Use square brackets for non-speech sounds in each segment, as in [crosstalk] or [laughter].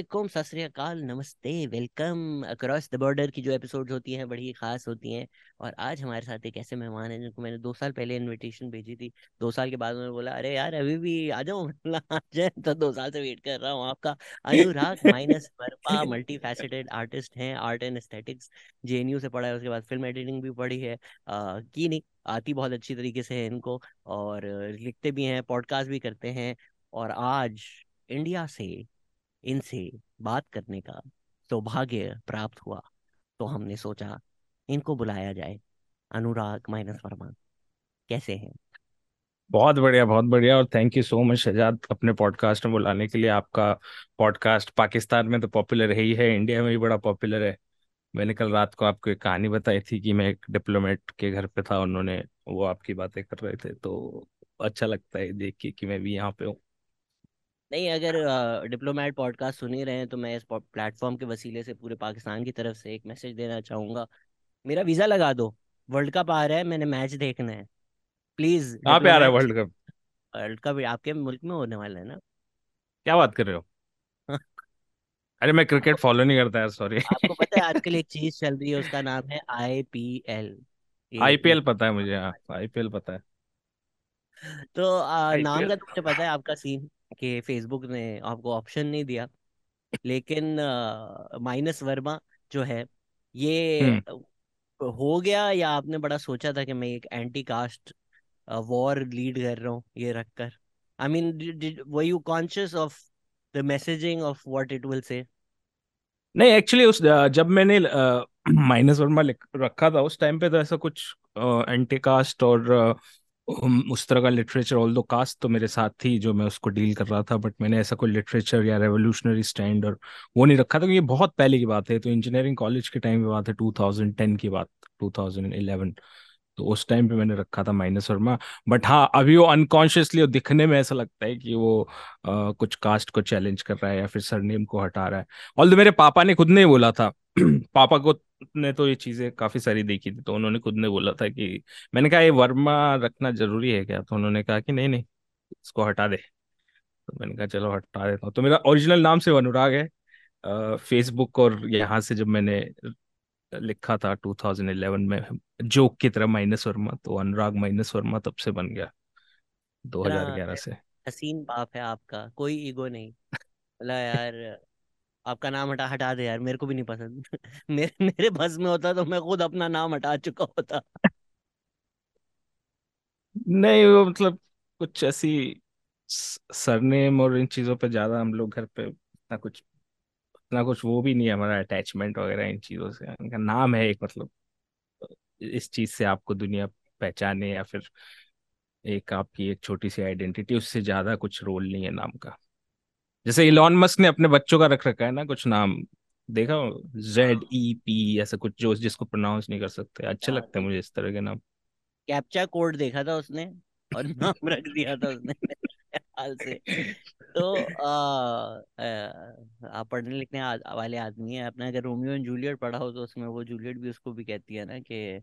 वालेकुम सत श्री अकाल नमस्ते वेलकम। अक्रॉस द बॉर्डर की जो एपिसोड होती हैं बड़ी खास होती हैं। और आज हमारे साथ एक ऐसे मेहमान हैं जिनको मैंने दो साल पहले इनविटेशन भेजी थी। दो साल के बाद उन्होंने बोला अरे यार अभी भी आ जाओ [laughs] आ जाए। तो दो साल से वेट कर रहा हूँ आपका। Anurag minus Verma multi faceted artist हैं आर्ट एंड एस्थेटिक्स जे से पढ़ा है उसके बाद फ़िल्म एडिटिंग भी पढ़ी है। आ, की नहीं आती बहुत अच्छी तरीके से है इनको। और लिखते भी हैं पॉडकास्ट भी करते हैं। और आज इंडिया से इनसे बात करने का सौभाग्य प्राप्त हुआ तो हमने सोचा इनको बुलाया जाए। अनुराग माइनस वर्मा, कैसे हैं? बहुत बढ़िया बहुत बढ़िया, और thank you so much Shehzad अपने पॉडकास्ट में बुलाने के लिए आपका पॉडकास्ट पाकिस्तान में तो पॉपुलर है ही है इंडिया में भी बड़ा पॉपुलर है। मैंने कल रात को आपको एक कहानी बताई थी कि मैं एक डिप्लोमेट के घर पे था, उन्होंने वो आपकी बातें कर रहे थे तो अच्छा लगता है देख के कि मैं भी यहाँ पे हूँ। नहीं अगर डिप्लोमेट पॉडकास्ट सुन ही रहे हैं तो मैं इस प्लेटफॉर्म के वसीले से पूरे पाकिस्तान की तरफ़ से एक मैसेज देना चाहूँगा। मेरा वीज़ा लगा दो। वर्ल्ड कप आ रहा है मैंने मैच देखना है। प्लीज़ कहाँ पे आ रहा है वर्ल्ड कप? वर्ल्ड कप आपके मुल्क में होने वाला है ना? क्या बात कर रहे हो? [laughs] अरे मैं क्रिकेट फॉलो नहीं करता यार सॉरी। आपको पता है आजकल एक [laughs] चीज़ चल रही है उसका नाम है आईपीएल। आईपीएल पता है मुझे हाँ आईपीएल पता है। तो आ, नाम का तो मुझे पता है आपका सीन। कि फेसबुक ने आपको ऑप्शन नहीं दिया। लेकिन माइनस वर्मा जो है ये हम्म। हो गया या आपने बड़ा सोचा था कि मैं एक एंटी कास्ट वॉर लीड कर रहा हूँ ये रखकर? I mean were you conscious of the messaging of what it will say नहीं एक्चुअली उस जब मैंने [clears throat] माइनस वर्मा रखा था उस टाइम पे तो ऐसा कुछ एंटी कास्ट और उस तरह का लिटरेचर ऑल दो कास्ट तो मेरे साथ थी जो मैं उसको डील कर रहा था बट मैंने ऐसा कोई लिटरेचर या रेवोल्यूशनरी स्टैंड और वो नहीं रखा था, क्योंकि ये बहुत पहले की बात है तो इंजीनियरिंग कॉलेज के टाइम की बात है 2010 की बात 2011 तो उस टाइम पे मैंने रखा था माइनस वर्मा बट हाँ अभी वो अनकॉन्शियसली दिखने में ऐसा लगता है कि वो आ, कुछ कास्ट को चैलेंज कर रहा है या फिर सरनेम को हटा रहा है। ऑल मेरे पापा ने खुद नहीं बोला था [clears throat] पापा को ने तो ये चीज़ें काफ़ी सारी देखी थी तो उन्होंने खुद ने बोला था कि मैंने कहा ये वर्मा रखना ज़रूरी है क्या? तो उन्होंने कहा कि नहीं नहीं इसको हटा दे। तो मैंने कहा चलो हटा देता हूँ। तो मेरा ओरिजिनल नाम से अनुराग है। फेसबुक और यहाँ से जब मैंने लिखा था 2011 में जोक की तरह माइनस वर्मा तो अनुराग माइनस वर्मा तब से बन गया 2011 से। हसीन बाप है आपका कोई ईगो नहीं। बोला यार आपका नाम हटा हटा दे यार मेरे को भी नहीं पसंद। [laughs] मेरे मेरे बस में होता तो मैं खुद अपना नाम हटा चुका होता। नहीं वो मतलब कुछ ऐसी सरनेम और इन चीज़ों पे ज़्यादा हम लोग घर पे इतना कुछ इतना कुछ वो भी नहीं है हमारा अटैचमेंट वगैरह इन चीज़ों से। इनका नाम है एक मतलब इस चीज़ से आपको दुनिया पहचाने या फिर एक आपकी एक छोटी सी आइडेंटिटी उससे ज़्यादा कुछ रोल नहीं है नाम का। जैसे इलॉन मस्क ने अपने बच्चों का रख रखा है ना कुछ नाम देखा जेड ई पी ऐसा कुछ जो जिसको प्रोनाउंस नहीं कर सकते। अच्छे हाँ, लगते हैं मुझे इस तरह के नाम। कैप्चा कोड देखा था उसने और नाम रख दिया था उसने। हाल से। [laughs] तो आप पढ़ने लिखने वाले आदमी है अपना अगर रोमियो एंड जूलियट पढ़ा हो तो उसमें वो जूलियट भी उसको भी कहती है ना कि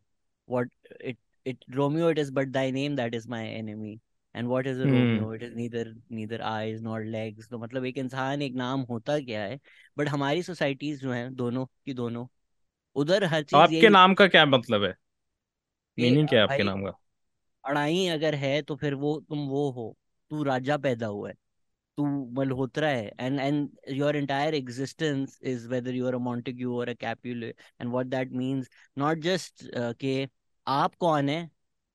what it it Romeo it is but thy name that is my enemy and what is Romeo it is neither neither eyes not legs तो मतलब एक इंसान एक नाम होता क्या है? बट हमारी सोसाइटीज जो है दोनों की दोनों उधर हर चीज़ आपके नाम का क्या मतलब है? मीनिंग क्या है आपके नाम का? अड़ाई अगर है तो फिर वो तुम वो हो। तू राजा पैदा हुआ है तू मल्होत्रा है and and your entire existence is whether you are a Montague or a Capulet and what that means not just के आप कौन है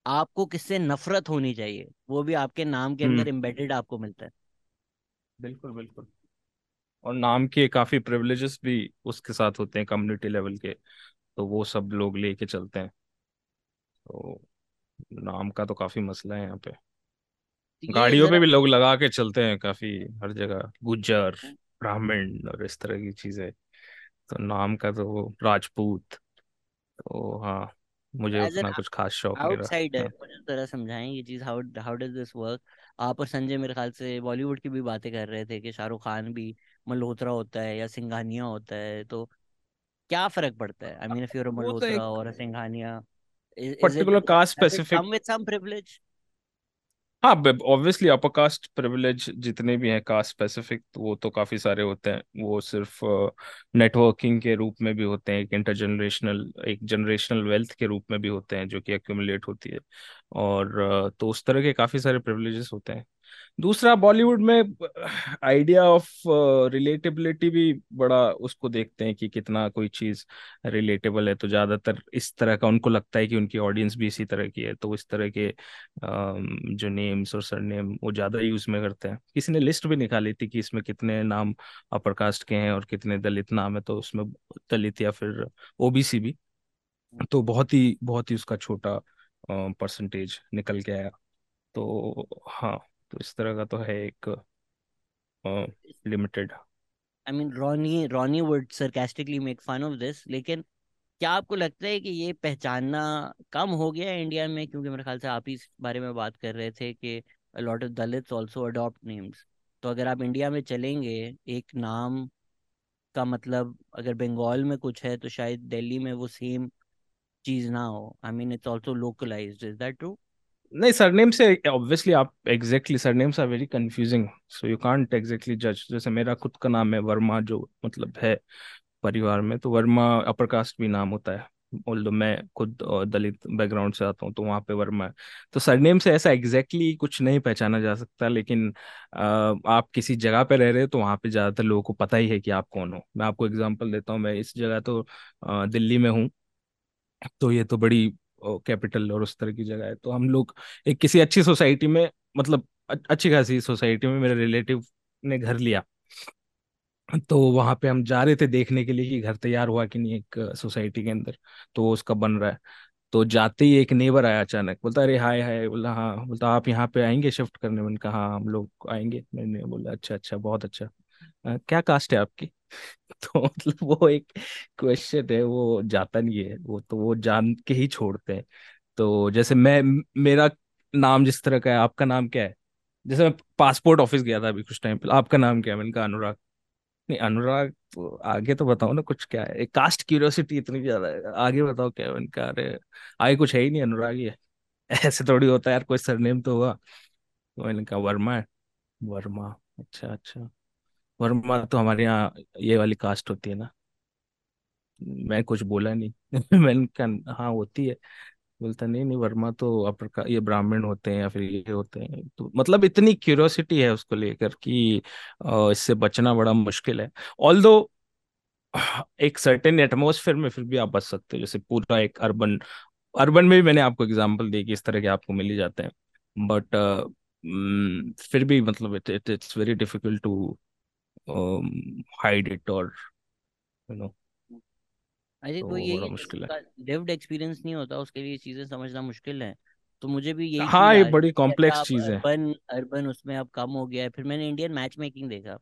आपको किससे नफरत होनी चाहिए वो भी आपके नाम के अंदर एम्बेडेड आपको मिलता है। बिल्कुल बिल्कुल। और नाम के काफ़ी प्रिविलेजेस भी उसके साथ होते हैं कम्युनिटी लेवल के तो वो सब लोग लेके चलते हैं। तो नाम का तो काफ़ी मसला है यहाँ पे। गाड़ियों पे भी लोग लगा के चलते हैं काफ़ी हर जगह। गुज्जर हाँ। ब्राह्मण और इस तरह की चीज़ें। तो नाम का तो राजपूत। तो हाँ मुझे उतना कुछ खास शौक नहीं रहा। आउटसाइडर हाँ। जरा समझाएँ ये चीज़ how how does this work आप और संजय मेरे ख्याल से बॉलीवुड की भी बातें कर रहे थे कि शाहरुख खान भी मल्होत्रा होता है या सिंघानिया होता है तो क्या फ़र्क पड़ता है? I mean if you are a Malhotra or a Singhania particular caste specific come with some privilege हाँ ऑब्वियसली अपर कास्ट प्रिविलेज जितने भी हैं कास्ट स्पेसिफिक तो वो तो काफ़ी सारे होते हैं। वो सिर्फ़ नेटवर्किंग के रूप में भी होते हैं एक इंटर जनरेशनल एक जनरेशनल वेल्थ के रूप में भी होते हैं जो कि एक्यूमुलेट होती है। और uh, तो उस तरह के काफ़ी सारे प्रिविलेजेस होते हैं। दूसरा बॉलीवुड में, आइडिया ऑफ़ रिलेटेबिलिटी भी बड़ा उसको देखते हैं कि कितना कोई चीज़ रिलेटेबल है। तो ज़्यादातर इस तरह का उनको लगता है कि उनकी ऑडियंस भी इसी तरह की है। तो इस तरह के जो नेम्स और सरनेम वो ज़्यादा यूज़ में करते हैं। किसी ने लिस्ट भी निकाली थी कि इसमें कितने नाम अपर कास्ट के हैं और कितने दलित नाम है तो उसमें दलित या फिर ओबीसी भी। तो बहुत ही बहुत ही उसका छोटा परसेंटेज निकल के आया। तो हाँ। तो इस तरह का तो है एक limited I mean Ronnie Ronnie would sarcastically make fun of this लेकिन क्या आपको लगता है कि ये पहचानना कम हो गया इंडिया में? क्योंकि मेरे ख्याल से आप ही इस बारे में बात कर रहे थे कि lot of Dalits also adopt names तो अगर आप इंडिया में चलेंगे, एक नाम का मतलब अगर बंगाल में कुछ है तो शायद दिल्ली में वो सेम चीज़ ना हो। I mean it's also localised is that true नहीं, सरनेम से ऑब्वियसली आप exactly surnames are very confusing so you can't exactly जज जैसे मेरा खुद का नाम है वर्मा, जो मतलब है परिवार में तो वर्मा अपर कास्ट भी नाम होता है। ऑल्दो मैं खुद दलित बैकग्राउंड से आता हूँ तो वहाँ पे वर्मा है। तो सरनेम से ऐसा एग्जैक्टली exactly कुछ नहीं पहचाना जा सकता, लेकिन आप किसी जगह पे रह रहे हो तो वहाँ पे ज़्यादातर लोगों को पता ही है कि आप कौन हो। मैं आपको एग्जांपल देता हूँ, मैं इस जगह तो दिल्ली में हूँ तो ये तो बड़ी कैपिटल और उस तरह की जगह है। तो हम लोग एक किसी अच्छी सोसाइटी में मतलब अच्छी खासी सोसाइटी में मेरे रिलेटिव ने घर लिया। तो वहाँ पे हम जा रहे थे देखने के लिए कि घर तैयार हुआ कि नहीं एक सोसाइटी के अंदर। तो उसका बन रहा है। तो जाते ही एक नेबर आया अचानक बोलता अरे हाय हाय बोला हाँ। बोलता आप यहाँ पे आएँगे शिफ्ट करने? मैंने कहा हाँ हम लोग आएँगे। मैंने बोला अच्छा अच्छा बहुत अच्छा। आ, क्या कास्ट है आपकी? [laughs] तो मतलब वो एक क्वेश्चन है, वो जाता नहीं है, वो तो वो जान के ही छोड़ते हैं। तो जैसे मैं, मेरा नाम जिस तरह का है, आपका नाम क्या है? जैसे मैं पासपोर्ट ऑफ़िस गया था अभी कुछ टाइम पहले, आपका नाम क्या है? मैंने कहा अनुराग। नहीं, अनुराग तो आगे तो बताओ ना कुछ क्या है। एक कास्ट क्यूरियोसिटी इतनी ज़्यादा है। आगे बताओ क्या है? मैंने कहा, अरे, आगे कुछ है ही नहीं अनुराग ये। [laughs] ऐसे थोड़ी होता है यार, कोई सरनेम तो हुआ। तो मैंने कहा, वर्मा है। वर्मा अच्छा अच्छा। वर्मा तो हमारे यहाँ ये वाली कास्ट होती है ना। मैं कुछ बोला नहीं। [laughs] मैंने कहा हाँ होती है। बोलता नहीं नहीं वर्मा तो अपर का ये ब्राह्मण होते हैं या फिर ये होते हैं। तो मतलब इतनी क्यूरियोसिटी है उसको लेकर कि इससे बचना बड़ा मुश्किल है। ऑल एक सर्टेन एटमोसफेयर में फिर भी आप बच सकते हो। जैसे पूरा एक अर्बन अर्बन में भी मैंने आपको एग्ज़ाम्पल दी कि इस तरह के आपको मिल ही जाते हैं। बट uh, फिर भी मतलब it it's very difficult to hide it और यू नो आई थिंक तो वो यही मुश्किल है। लिव्ड एक्सपीरियंस नहीं होता उसके लिए चीज़ें समझना मुश्किल है। तो मुझे भी यही हाँ ये बड़ी कॉम्प्लेक्स चीज़ है। अर्बन अर्बन उसमें अब कम हो गया है फिर मैंने इंडियन मैच मेकिंग देखा।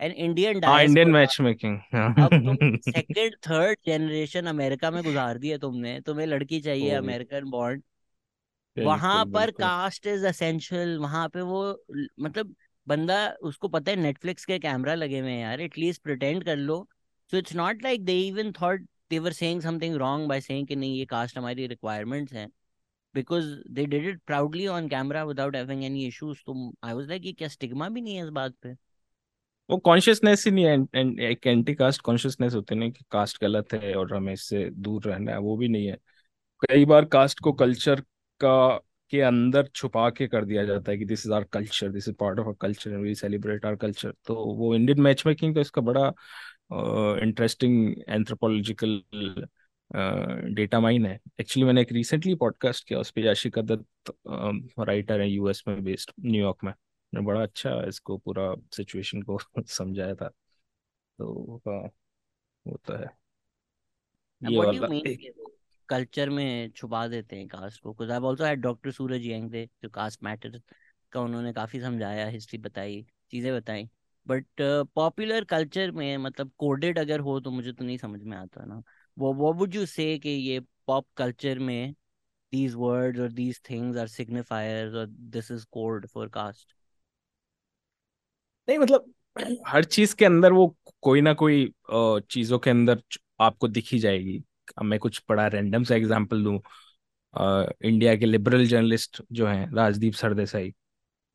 एंड इंडियन हाँ इंडियन मैच मेकिंग अब तुम सेकंड थर्ड जनरेशन अमेरिका में गुजार दिए तुमने तुम्हें लड़की चाहिए अमेरिकन बॉन्ड वहाँ पर कास्ट इज़ असेंशियल वहाँ पे वो मतलब बंदा, उसको पता है नेटफ्लिक्स के कैमरा लगे हुए हैं यार एटलीस्ट प्रिटेंड कर लो। So it's not like they even thought they were saying something wrong by saying कि नहीं, ये कास्ट हमारी रिक्वायरमेंट्स हैं। Because they did it proudly on camera without having any issues तो आई वाज लाइक ये क्या stigma भी नहीं है इस बात पे? वो कॉन्शियसनेस ही नहीं है एन- एक एंटी कास्ट कॉन्शियसनेस होती है कि कास्ट गलत है और हमें इससे दूर रहना है, वो भी नहीं है। कई बार कास्ट को कल्चर का के अंदर छुपा के कर दिया जाता है कि this is our culture this is part of our culture and we celebrate our culture तो वो इंडियन मैच मेकिंग तो इसका बड़ा इंटरेस्टिंग एंथ्रोपोलॉजिकल डेटा माइन है। एक्चुअली मैंने एक रिसेंटली पॉडकास्ट किया उस पर याशिका दत्त राइटर है यूएस में बेस्ड न्यूयॉर्क में। ने बड़ा अच्छा इसको पूरा सिचुएशन को [laughs] समझाया था। तो हाँ वो तो है ये वाला एक कल्चर में छुपा देते हैं कास्ट को। I also had doctor Suraj Yengde जो कास्ट मैटर का उन्होंने काफ़ी समझाया, हिस्ट्री बताई, चीज़ें बताई। बट पॉपुलर कल्चर में मतलब कोडेड अगर हो तो मुझे तो नहीं समझ में आता ना। वो व्हाट वुड यू से कि ये पॉप कल्चर में these words or these things are signifiers or this is code for caste? नहीं मतलब [clears throat] हर चीज़ के अंदर वो कोई ना कोई चीज़ों के अंदर आपको दिखी जाएगी। मैं कुछ बड़ा रैंडम सा एग्जांपल दूँ। इंडिया के लिबरल जर्नलिस्ट जो हैं, राजदीप सरदेसाई,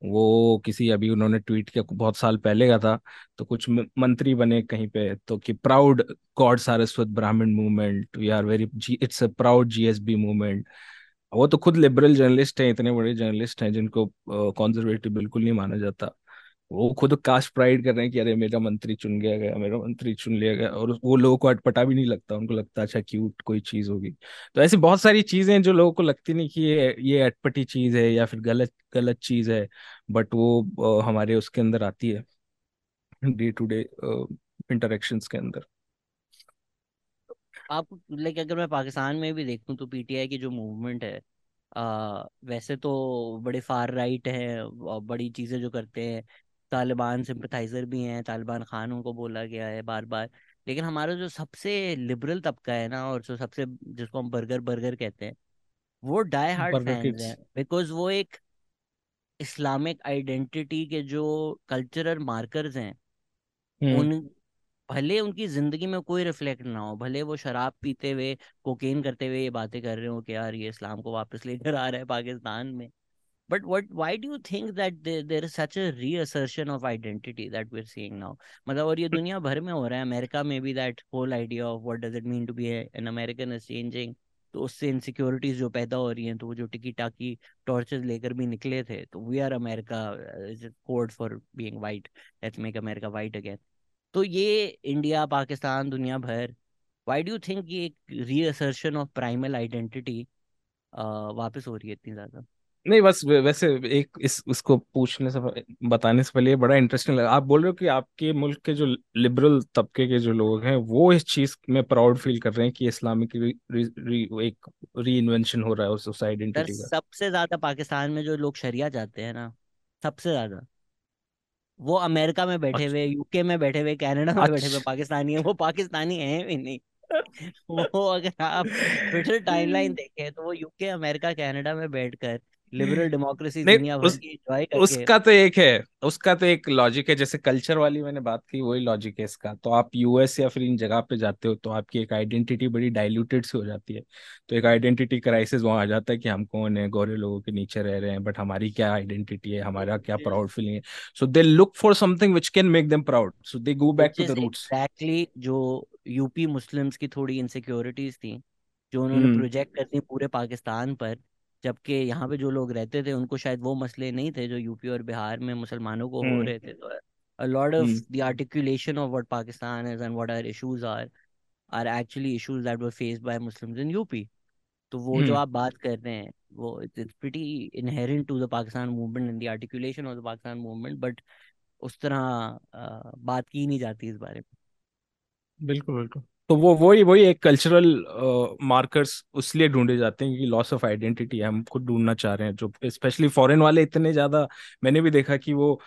वो किसी अभी उन्होंने ट्वीट किया बहुत साल पहले का था तो कुछ मंत्री बने कहीं पे तो कि proud Gaud Saraswat Brahmin movement we are very it's a proud GSB movement वो तो खुद लिबरल जर्नलिस्ट हैं, इतने बड़े जर्नलिस्ट हैं, जिनको कॉन्जर्वेटिव बिल्कुल नहीं माना जाता। वो खुद कास्ट प्राइड कर रहे हैं कि अरे मेरा मंत्री चुन गया गया मेरा मंत्री चुन लिया गया। और वो लोगों को अटपटा भी नहीं लगता उनको लगता अच्छा क्यूट कोई चीज़ होगी। तो ऐसी बहुत सारी चीज़ें हैं जो लोगों को लगती नहीं कि ये ये अटपटी चीज़ है या फिर गलत गलत चीज़ है बट वो हमारे उसके अंदर आती है डे टू डे इंटरेक्शंस के अंदर। आप लाइक अगर मैं पाकिस्तान में भी देखूँ तो पीटीआई की जो मूवमेंट है आ, वैसे तो बड़े फार राइट हैं बड़ी चीज़ें जो करते हैं तालिबान सिंपथाइजर भी हैं तालिबान खान उनको बोला गया है बार बार लेकिन हमारा जो सबसे लिबरल तबका है ना और जो सबसे जिसको हम बर्गर बर्गर कहते हैं वो डाई हार्ड बर्गर फैंस हैं। बिकॉज़ वो एक इस्लामिक आइडेंटिटी के जो कल्चरल मार्कर्स हैं हम्म। उन भले उनकी ज़िंदगी में कोई रिफ्लेक्ट ना हो भले वो शराब पीते हुए कोकेन करते हुए ये बातें कर रहे हो कि यार ये इस्लाम को वापस लेकर आ रहा है पाकिस्तान में। But what why do you think that there, there is such a reassertion of identity that we're seeing now? मतलब और ये दुनिया भर में हो रहा है अमेरिका में भी that whole idea of what does it mean to be an American is changing. तो उससे इनसिक्योरिटीज जो पैदा हो रही हैं तो वो जो टिकी टाकी टॉर्चेस लेकर भी निकले थे तो we are America is code for being white let's make America white again तो ये इंडिया पाकिस्तान दुनिया भर व्हाई डू यू थिंक ये एक रीअसर्शन ऑफ़ प्राइमल आइडेंटिटी वापस हो रही है इतनी ज़्यादा? नहीं बस वैसे एक इस उसको पूछने से बताने से पहले बड़ा इंटरेस्टिंग लगा। आप बोल रहे हो कि आपके मुल्क के जो लिबरल तबके के जो लोग हैं वो इस चीज़ में प्राउड फील कर रहे हैं कि इस्लामिक री, री, री, एक री इन्वेंशन हो रहा है उस, उस आइडेंटिटी का। सबसे ज़्यादा पाकिस्तान में जो लोग शरिया जाते हैं ना सबसे ज़्यादा। वो अमेरिका में बैठे अच्छा। हुए यूके में बैठे हुए कनाडा में बैठे हुए अच्छा। पाकिस्तानी है वो पाकिस्तानी है भी नहीं। [laughs] वो अगर आप ट्विटर टाइमलाइन [laughs] देखें तो वो यूके अमेरिका कनाडा में बैठकर लिबरल डेमोक्रेसी नहीं दुनिया भर की एंजॉय करके उसका तो एक है उसका तो एक लॉजिक है जैसे कल्चर वाली मैंने बात की वही लॉजिक है इसका। तो आप यूएस या फिर इन जगह पे जाते हो तो आपकी एक आइडेंटिटी बड़ी डाइल्यूटेड सी हो जाती है। तो एक आइडेंटिटी क्राइसिस वहाँ आ जाता है कि हम कौन है गोरे लोगों के नीचे रह रहे हैं बट हमारी क्या आइडेंटिटी है हमारा क्या प्राउड फीलिंग है। So they look for something which can make them proud so they go back to the roots exactly जो यूपी मुस्लिम्स की थोड़ी इनसिक्योरिटीज थी जो उन्होंने प्रोजेक्ट कर दी पूरे पाकिस्तान पर जबकि यहाँ पे जो लोग रहते थे उनको शायद वो मसले नहीं थे जो यूपी और बिहार में मुसलमानों को हो हम्म। रहे थे। तो lord of the articulation of what Pakistan is and what are issues are are actually issues that were faced by Muslims in UP तो वो जो हम्म। आप बात कर रहे हैं वो it's pretty inherent to the Pakistan movement and the articulation of the Pakistan movement but उस तरह बात की नहीं जाती इस बारे में। बिल्कुल बिल्कुल। तो वो वही वही एक कल्चरल मार्कर्स उस ढूंढे जाते हैं क्योंकि लॉस ऑफ़ आइडेंटिटी हम खुद ढूंढना चाह रहे हैं, जो स्पेशली फॉरेन वाले इतने ज़्यादा, मैंने भी देखा कि वो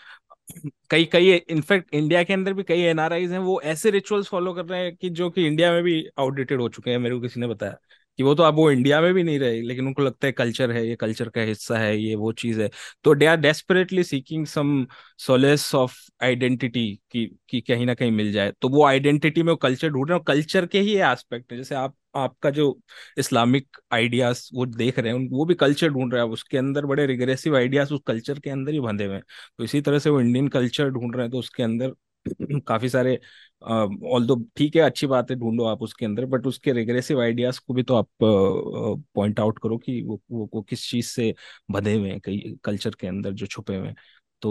कई कई इनफैक्ट इंडिया के अंदर भी कई एनआरआईज हैं, वो ऐसे रिचुअल्स फॉलो कर रहे हैं कि जो कि इंडिया में भी आउटडेटेड हो चुके हैं, मेरे को किसी ने बताया। कि वो तो अब वो इंडिया में भी नहीं रहे, लेकिन उनको लगता है कल्चर है, ये कल्चर का हिस्सा है, ये वो चीज़ है। तो they are desperately seeking some solace of identity की, कि कहीं ना कहीं मिल जाए। तो वो आइडेंटिटी में वो कल्चर ढूंढ रहे हैं कल्चर के ही एस्पेक्ट है। जैसे आप, आपका जो इस्लामिक आइडियाज़ वो देख रहे हैं वो भी कल्चर ढूंढ रहा है। उसके अंदर बड़े रिग्रेसिव आइडियाज़ उस कल्चर के अंदर ही बंधे हुए हैं। तो इसी तरह से वो इंडियन कल्चर ढूंढ रहे हैं तो उसके अंदर [clears throat] काफ़ी सारे ऑल दो ठीक है अच्छी बात है ढूंढो आप उसके अंदर बट उसके रिग्रेसिव आइडियाज़ को भी तो आप पॉइंट आउट करो कि वो, वो वो किस चीज़ से बंधे हुए हैं कई कल्चर के अंदर जो छुपे हुए हैं। तो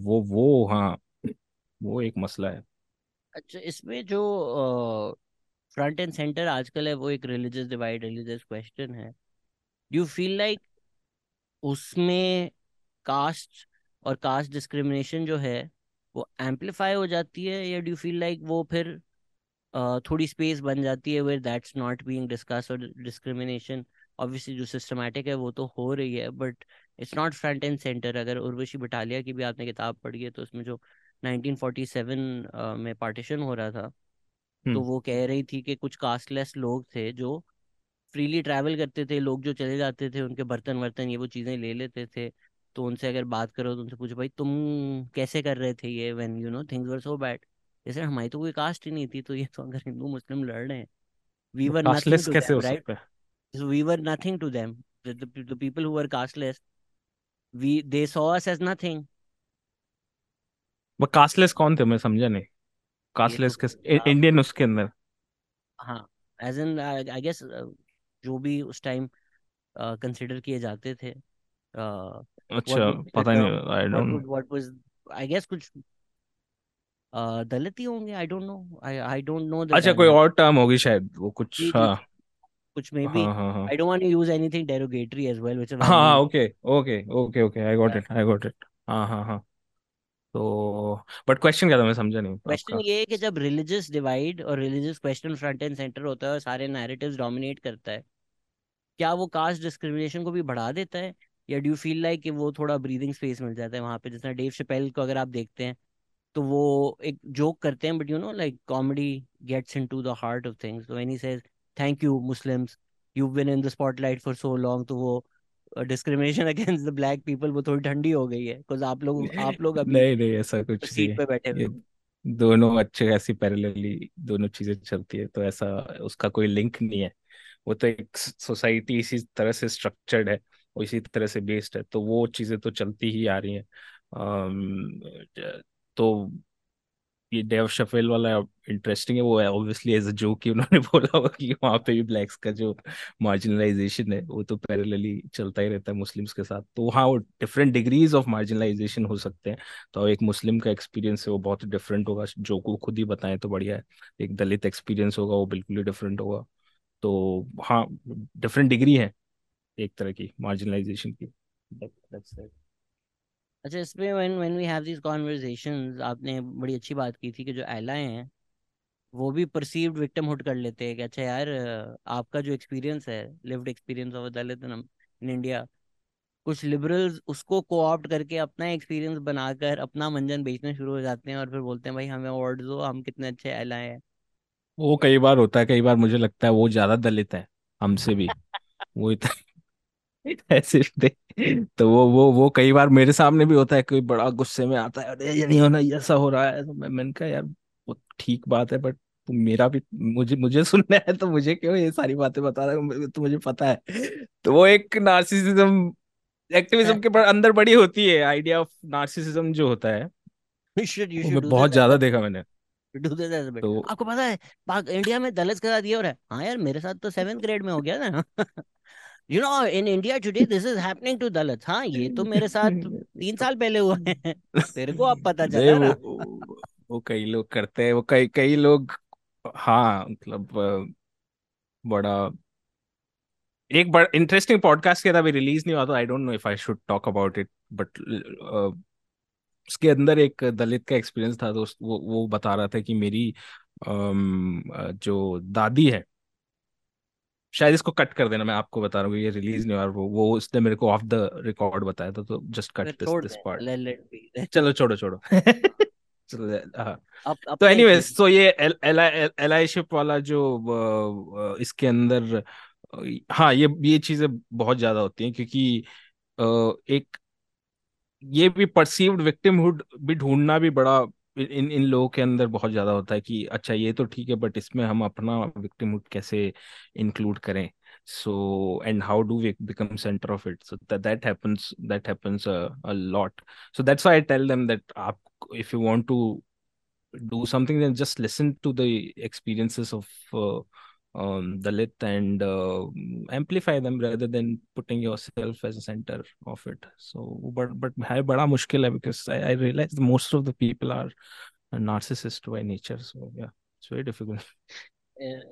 वो वो हाँ वो एक मसला है। अच्छा इसमें जो फ्रंट एंड सेंटर आजकल है वो एक रिलीजियस डिवाइड रिलीजियस क्वेश्चन है। डू यू फील लाइक उसमें कास्ट और कास्ट डिस्क्रिमिनेशन जो है वो एम्पलीफाई हो जाती है या डू फील लाइक वो फिर अ, थोड़ी स्पेस बन जाती है where that's not being discuss और डिस्क्रिमिनेशन ऑब्वियसली जो सिस्टमैटिक है वो तो हो रही है but it's not front and centre अगर उर्वशी बटालिया की भी आपने किताब पढ़ी है तो उसमें जो 1947 अ, में पार्टीशन हो रहा था तो हम्म। वो कह रही थी कि कुछ कास्टलेस लोग थे जो फ्रीली ट्रैवल करते थे लोग जो चले जाते थे उनके बर्तन वर्तन ये वो चीज़ें ले लेते थे। तो उनसे अगर बात करो तो उनसे पूछो भाई तुम कैसे कर रहे थे ये when you know things were so bad जैसे हमारी तो कोई कास्ट ही नहीं थी तो ये तो अगर हिंदू मुस्लिम लड़ रहे हैं वी वर नथिंग टू कैसे देम हो राइट सकता है? We were nothing to them the people who were casteless we they saw us as nothing. वो कास्टलेस कौन थे? मैं समझा नहीं। कास्टलेस के इंडियन उसके अंदर। हाँ एज इन आई गेस जो भी उस टाइम कंसिडर किए जाते थे व्हाट अच्छा पता नहीं I don't would what was I guess कुछ uh, दलित ही होंगे I don't know I I don't know the अच्छा कोई और टर्म होगी शायद वो कुछ हाँ। कुछ maybe I don't want to use anything well which is why I'm हाँ okay okay okay okay I got it I got it हाँ हाँ हाँ। तो बट क्वेश्चन क्या था? मैं समझा नहीं क्वेश्चन ये है कि जब रिलीजियस डिवाइड और religious question front and centre होता है और सारे नैरेटिव्स डोमिनेट करता है क्या वो कास्ट डिस्क्रिमिनेशन को भी बढ़ा देता है? या डू फील लाइक कि वो थोड़ा ब्रीदिंग स्पेस मिल जाता है वहाँ पे? जिसना डेव शपेल को अगर आप देखते हैं तो वो एक जोक करते हैं but you know like comedy gets into the heart of things when he says thank you Muslims you been in the spotlight for so long तो वो discrimination against the black people वो थोड़ी ठंडी हो गई है बिकॉज़ आप लोग आप लोग अभी नहीं नहीं ऐसा कुछ नहीं सीट पे बैठे हुए दोनों अच्छे ऐसी पैरेलली दोनों चीज़ें चलती है तो ऐसा उसका कोई लिंक नहीं है। वो तो एक सोसाइटी इसी तरह से स्ट्रक्चर्ड है। इसी तरह से बेस्ड है तो वो चीज़ें तो चलती ही आ रही हैं। तो ये डेव शफेल वाला इंटरेस्टिंग है, वो है ऑब्वियसली एज अ जोक कि उन्होंने [laughs] बोला होगा कि वहाँ पे भी ब्लैक्स का जो मार्जिनलाइजेशन है, वो तो पैरेलली चलता ही रहता है मुस्लिम्स के साथ। तो हाँ वो डिफरेंट डिग्रीज ऑफ़ मार्जिनलाइजेशन हो सकते हैं। तो एक मुस्लिम का एक्सपीरियंस है, वो बहुत डिफरेंट होगा। जो को खुद ही बताएँ तो बढ़िया है। एक दलित एक्सपीरियंस होगा, वो बिल्कुल ही डिफरेंट होगा। तो हाँ डिफरेंट डिग्री है। एक तरह की मार्जिनलाइजेशन की. अच्छा इसमें when when we have these conversations आपने बड़ी अच्छी बात की थी कि जो एलाय हैं वो भी परसीव्ड विक्टिमहुड कर लेते हैं कि अच्छा यार आपका जो एक्सपीरियंस है lived experience of Dalit in India कुछ लिबरल्स उसको कोऑप्ट करके अपना एक्सपीरियंस बनाकर अपना मंजन बेचना शुरू हो जाते हैं और फिर बोलते हैं भाई हमें अवार्ड दो हम कितने अच्छे एलाय हैं। वो कई बार होता है कई बार मुझे लगता है वो ज़्यादा दलित है हमसे भी। वो इतना [laughs] ऐसे थे तो वो वो वो कई बार मेरे सामने भी होता है कोई बड़ा गुस्से में आता है अरे ये नहीं होना ऐसा हो रहा है। तो मैं मैंने कहा यार वो ठीक बात है बट मेरा भी मुझे मुझे सुनना है तो मुझे क्यों ये सारी बातें बता रहे हो? तो मुझे पता है। तो वो एक नार्सिसिज्म एक्टिविज्म के अंदर बड़ी होती है आइडिया ऑफ़ नार्सिसिज्म जो होता है। शुड यू वो शुड मैं बहुत ज़्यादा देखा मैंने। तो आपको पता है इंडिया में दलित के साथ ये हो रहा है। हाँ यार मेरे साथ तो सेवेंथ ग्रेड में हो गया ना। You know in India today this is happening to Dalit हाँ ये तो मेरे साथ तीन साल पहले हुआ है। तेरे को अब पता चला वो ना। वो कई लोग करते हैं वो कई कई लोग हाँ मतलब बड़ा एक बड़ा इंटरेस्टिंग पॉडकास्ट था अभी रिलीज़ नहीं हुआ था I don't know if I should talk about it but उसके अंदर एक दलित का एक्सपीरियंस था तो वो वो बता रहा था कि मेरी अ, जो दादी है शायद इसको कट कर देना मैं आपको बता रहा हूँ ये रिलीज़ नहीं हुआ वो वो उसने मेरे को ऑफ़ द रिकॉर्ड बताया था तो just cut this this part चलो छोड़ो छोड़ो। [laughs] हाँ। अब तो एनीवेज तो ये एल एल एलाइशिप वाला जो इसके अंदर हाँ ये ये चीज़ें बहुत ज़्यादा होती हैं क्योंकि एक ये भी परसीव्ड विक्टिमहुड भी ढूंढना भी बड़ा इन इन लोगों के अंदर बहुत ज़्यादा होता है कि अच्छा ये तो ठीक है बट इसमें हम अपना विक्टिमहुड कैसे इंक्लूड करें? So and how do we become centre of it so that happens that happens a lot so that's why I tell them that आप if you want to something then just listen to the experiences of uh, um, Dalit and uh, amplify them rather than putting yourself as a center of it. So, but but है बड़ा मुश्किल है because I, I realize most of the people are narcissist by nature. So yeah, it's very difficult.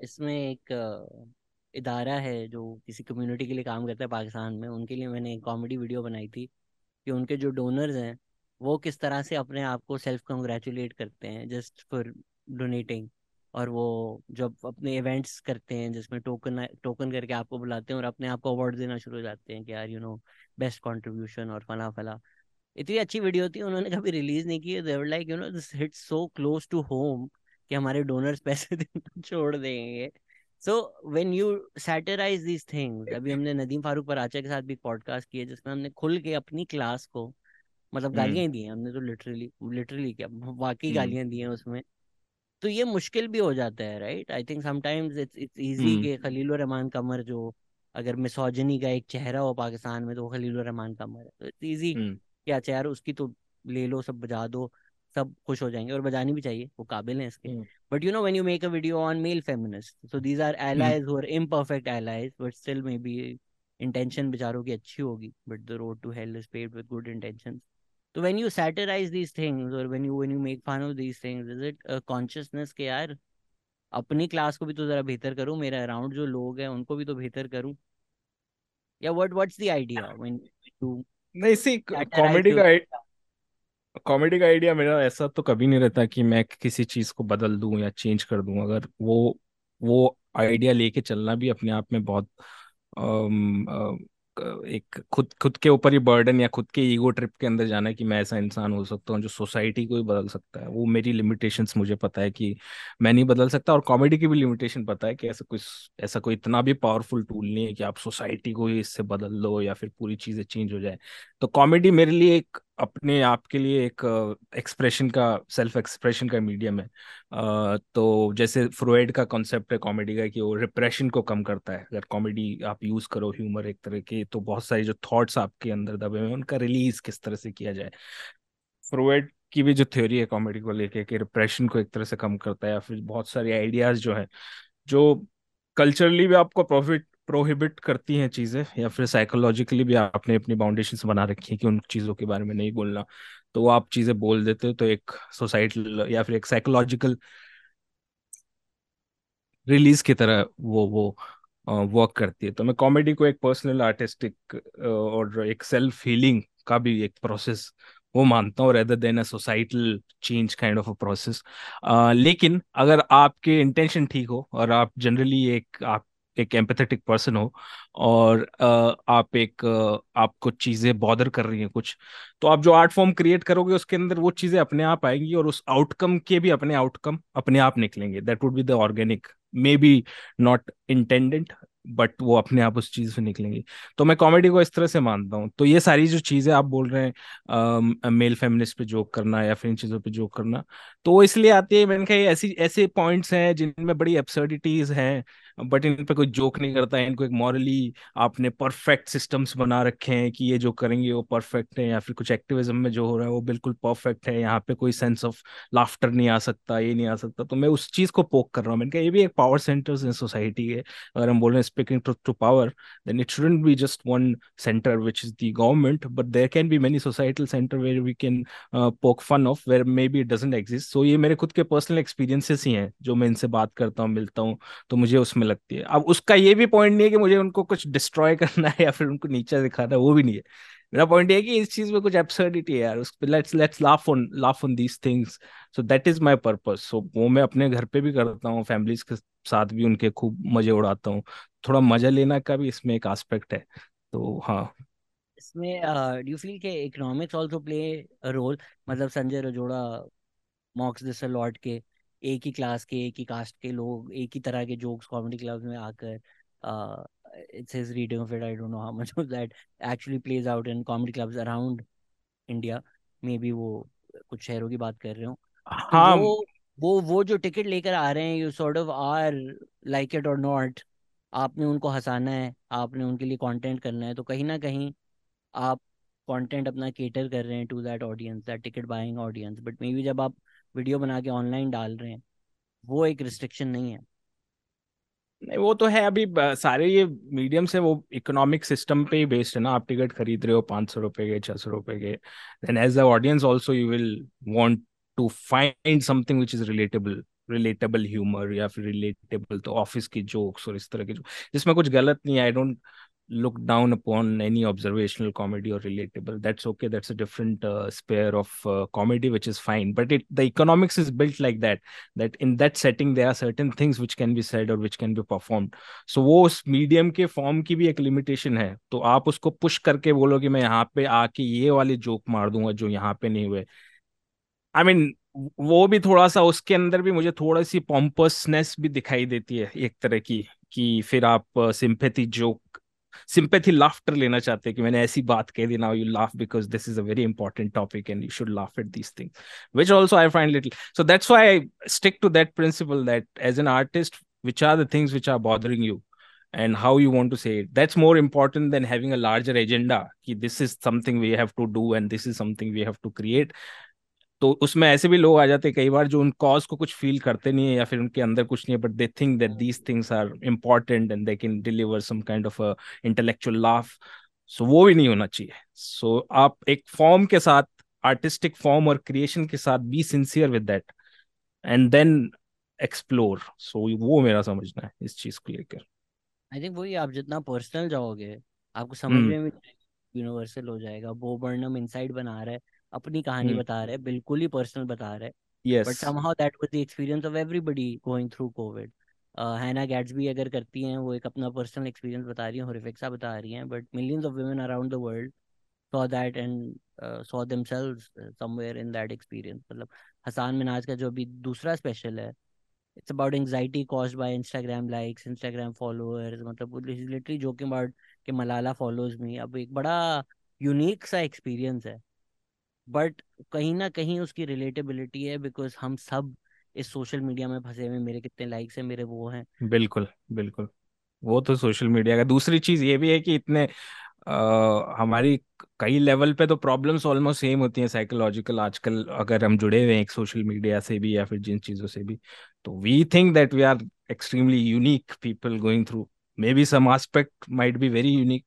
इसमें एक अ, इदारा है जो किसी कम्युनिटी के लिए काम करता है पाकिस्तान में उनके लिए मैंने एक कॉमेडी वीडियो बनाई थी कि उनके जो डोनर्स हैं वो किस तरह से अपने आप को सेल्फ कंग्रेचुलेट करते हैं जस्ट फॉर डोनेटिंग और वो जब अपने इवेंट्स करते हैं जिसमें टोकन टोकन करके आपको बुलाते हैं और अपने आप को अवार्ड देना शुरू हो जाते हैं कि यार यू नो बेस्ट कंट्रीब्यूशन और फला फला। इतनी अच्छी वीडियो थी उन्होंने कभी रिलीज़ नहीं की they were like you know this hit so close to home कि हमारे डोनर्स पैसे [laughs] देना छोड़ देंगे। So when you satirise these things अभी हमने नदीम फारूक पराचा के साथ भी पॉडकास्ट किया जिसमें हमने खुल के अपनी क्लास को मतलब हम्म। गालियाँ दी हैं। हमने तो लिटरली लिटरली क्या वाकई हम्म। गालियाँ दी हैं उसमें। तो ये मुश्किल भी हो जाता है right? I think sometimes it's it's easy कि खलील रहमान कमर जो अगर मिसोजनी का एक चेहरा हो पाकिस्तान में तो खलील रहमान का मर तो इट्स इजी क्या चेहरा उसकी तो ले लो सब बजा दो सब खुश हो जाएँगे और बजानी भी चाहिए वो काबिल हैं इसके। But you know when you make a video on male feminist so these are allies who are imperfect allies but still may be intention बेचारों की अच्छी होगी but the road to hell is paved with good intentions. तो when you satirise these things और when you when you make fun of these things is it consciousness के यार अपनी class को भी तो जरा बेहतर करूँ मेरे अराउंड जो लोग हैं उनको भी तो बेहतर करूँ? या what what's the idea when you नहीं सी कॉमेडी का कॉमेडी का आइडिया मेरा ऐसा तो कभी नहीं रहता कि मैं किसी चीज़ को बदल दूँ या चेंज कर दूँ। अगर वो वो आइडिया लेके चलना भी अपने आप में बहुत एक खुद खुद के ऊपर ही बर्डन या खुद के ईगो ट्रिप के अंदर जाना है कि मैं ऐसा इंसान हो सकता हूँ जो सोसाइटी को ही बदल सकता है। वो मेरी लिमिटेशंस मुझे पता है कि मैं नहीं बदल सकता और कॉमेडी की भी लिमिटेशन पता है कि ऐसा कोई ऐसा कोई इतना भी पावरफुल टूल नहीं है कि आप सोसाइटी को ही इससे बदल लो या फिर पूरी चीज़ें चेंज हो जाए। तो कॉमेडी मेरे लिए एक अपने आप के लिए एक एक्सप्रेशन का सेल्फ एक्सप्रेशन का मीडियम है। uh, तो जैसे फ्रोइड का कॉन्सेप्ट है कॉमेडी का कि वो रिप्रेशन को कम करता है। अगर कॉमेडी आप यूज़ करो ह्यूमर एक तरह के तो बहुत सारी जो थॉट्स आपके अंदर दबे हुए हैं उनका रिलीज़ किस तरह से किया जाए। फ्रोइड की भी जो थ्योरी है कॉमेडी को लेके कि रिप्रेशन को एक तरह से कम करता है या फिर बहुत सारे आइडियाज़ जो है जो कल्चरली भी आपको प्रॉफिट प्रोहिबिट करती हैं चीज़ें, या फिर साइकोलॉजिकली भी आपने अपनी बाउंडेशन बना रखी है कि उन चीज़ों के बारे में नहीं बोलना तो आप चीज़ें बोल देते हो तो एक सोसाइटी या फिर एक साइकोलॉजिकल रिलीज़ की तरह वो वो वर्क करती है। तो मैं कॉमेडी को एक पर्सनल आर्टिस्टिक और एक सेल्फ हीलिंग का भी एक प्रोसेस वो मानता हूँ rather than a societal change kind of a process लेकिन अगर आपके इंटेंशन ठीक हो, और आप जनरली एक, आप एक एम्पथेटिक पर्सन हो और आप एक, आपको चीज़ें बॉदर कर रही हैं कुछ तो आप जो आर्ट फॉर्म क्रिएट करोगे उसके अंदर वो चीज़ें अपने आप आएँगी और उस आउटकम के भी अपने आउटकम अपने आप निकलेंगे। That would be the organic may be not intended but वो अपने आप उस चीज़ से निकलेंगी। तो मैं कॉमेडी को इस तरह से मानता हूँ। तो ये सारी जो चीज़ें आप बोल रहे हैं मेल फेमिनिस्ट पे जोक करना या फिर इन चीज़ों पे जोक करना तो इसलिए आती है, मैंने कहा ऐसी, ऐसे पॉइंट्स हैं जिनमें बड़ी एब्सर्डिटीज हैं बट इन पे कोई जोक नहीं करता है, इनको एक मॉरली आपने परफेक्ट सिस्टम्स बना रखे हैं कि ये जो करेंगे वो परफेक्ट है, या फिर कुछ एक्टिविज्म में जो हो रहा है वो बिल्कुल परफेक्ट है, यहाँ पे कोई सेंस ऑफ़ लाफ्टर नहीं आ सकता, ये नहीं आ सकता। तो मैं उस चीज़ को पोक कर रहा हूँ। मैंने कहा ये भी एक पावर सेंटर इन सोसाइटी है अगर हम बोल रहे हैं speaking to to power then it shouldn't be just one centre which is the government but there can be many societal centre where we can poke fun of where may be it doesn't exist so ये मेरे खुद के personal experiences ही हैं, जो मैं इनसे बात करता हूँ, मिलता हूँ तो मुझे उसमें लगती है। अब उसका ये भी पॉइंट नहीं है कि मुझे उनको कुछ डिस्ट्रॉय [laughs] करना है या फिर उनको नीचे दिखाना है, वो भी नहीं है। मेरा पॉइंट ये है कि इस चीज़ में कुछ एब्सर्डिटी है यार, उस let's let's laugh on laugh on these things so that is my purpose so वो मैं अपने घर पे भी करता हूँ फैमिलीज़ के साथ भी उनके खूब मज़े उड़ाता हूँ। थोड़ा मज़ा लेना का भी इसमें एक एस्पेक्ट है। तो हाँ। इसमें डू फील के economics also play a role मतलब Sanjay Rajoura mocks this lord के एक ही क्लास के एक ही कास्ट के लोग एक ही तरह के जोक्स कॉमेडी क्लब्स में आकर it's his reading of it I don't know how much of that actually plays out in comedy clubs around India may be वो कुछ शहरों की बात कर रहे हो। तो हाँ। वो वो वो जो टिकट लेकर आ रहे हैं you sort of are like it और नॉट आपने उनको हंसाना है आपने उनके लिए कंटेंट करना है तो कहीं ना कहीं आप कंटेंट अपना केटर कर रहे हैं to that audience that ticket buying audience but may be जब आप वीडियो बना के ऑनलाइन डाल रहे हैं। वो एक रिस्ट्रिक्शन नहीं है। नहीं, वो तो है, अभी सारे ये मीडियम से वो इकोनॉमिक सिस्टम पे ही बेस्ड है ना। आप टिकट खरीद रहे हो, पाँच सौ रुपए के, छह सौ रुपए के। Then as the audience also you will want to find something which is relatable relatable humour या फिर रिलेटेबल तो ऑफ़िस की जोक्स और इस तरह के जो जिसमें कुछ गलत नहीं I don't look down upon any observational comedy or relatable that's okay that's a different uh, sphere of uh, comedy which is fine but it the economics is built like that that in that setting there are certain things which can be said or which can be performed so वो उस medium के form की भी एक limitation है तो आप उसको पुश करके बोलो कि मैं यहाँ पे आके ये वाले जोक मार दूँगा जो यहाँ पे नहीं हुए I mean, वो भी थोड़ा सा उसके अंदर भी मुझे थोड़ा सी पॉम्पसनेस भी दिखाई देती है एक तरह की कि फिर आप सिंपैथी जोक सिंपैथी लाफ्टर लेना चाहते हैं कि मैंने ऐसी बात कह दी now you laugh because this is a very important topic and you should laugh at these things which also I find little. So that's why I stick to that principle that as an artist, which are the things which are bothering you? and how you want to say it that's more important than having a larger agenda this is something we have to do and this is something we have to create तो उसमें ऐसे भी लोग आ जाते हैं कई बार जो उन कॉज को कुछ फील करते नहीं है या फिर उनके अंदर कुछ नहीं है but they think that these things are important and they can deliver some kind of intellectual laugh so वो भी नहीं होना चाहिए। सो so, आप एक फॉर्म के साथ आर्टिस्टिक फॉर्म और क्रिएशन के साथ be sincere with that and then explore so वो मेरा समझना है इस चीज़ को लेकर। आई थिंक वही आप जितना पर्सनल जाओगे आपको समझ हम्म। में यूनिवर्सल हो जाएगा। बो बर्नम इनसाइड बना रहा है। अपनी कहानी हम्म बता रहे है बिल्कुल ही पर्सनल बता रहे है yes but somehow that was the experience of everybody going through Covid Hannah Gadsby अगर करती हैं वो एक अपना पर्सनल एक्सपीरियंस बता रही हैं हॉरिफिक बता रही हैं but millions of women around the world that and uh, saw themselves uh, somewhere in that मतलब हसान मिनाज का जो अभी दूसरा स्पेशल है it's about anxiety caused by Instagram likes, Instagram followers. मतलब literally joking about कि मलाला follows me. अब एक बड़ा यूनिक सा एक्सपीरियंस है बट कहीं ना कहीं उसकी रिलेटेबिलिटी है बिकॉज़ हम सब इस सोशल मीडिया में फंसे हुए मेरे कितने लाइक्स हैं मेरे वो हैं। बिल्कुल बिल्कुल। वो तो सोशल मीडिया का। दूसरी चीज़ ये भी है कि इतने आ, हमारी कई लेवल पे तो प्रॉब्लम्स ऑलमोस्ट सेम होती हैं साइकोलॉजिकल आजकल अगर हम जुड़े हुए हैं सोशल मीडिया से भी या फिर जिन चीज़ों से भी तो we think that we are extremely unique people going through may be some aspect might be very unique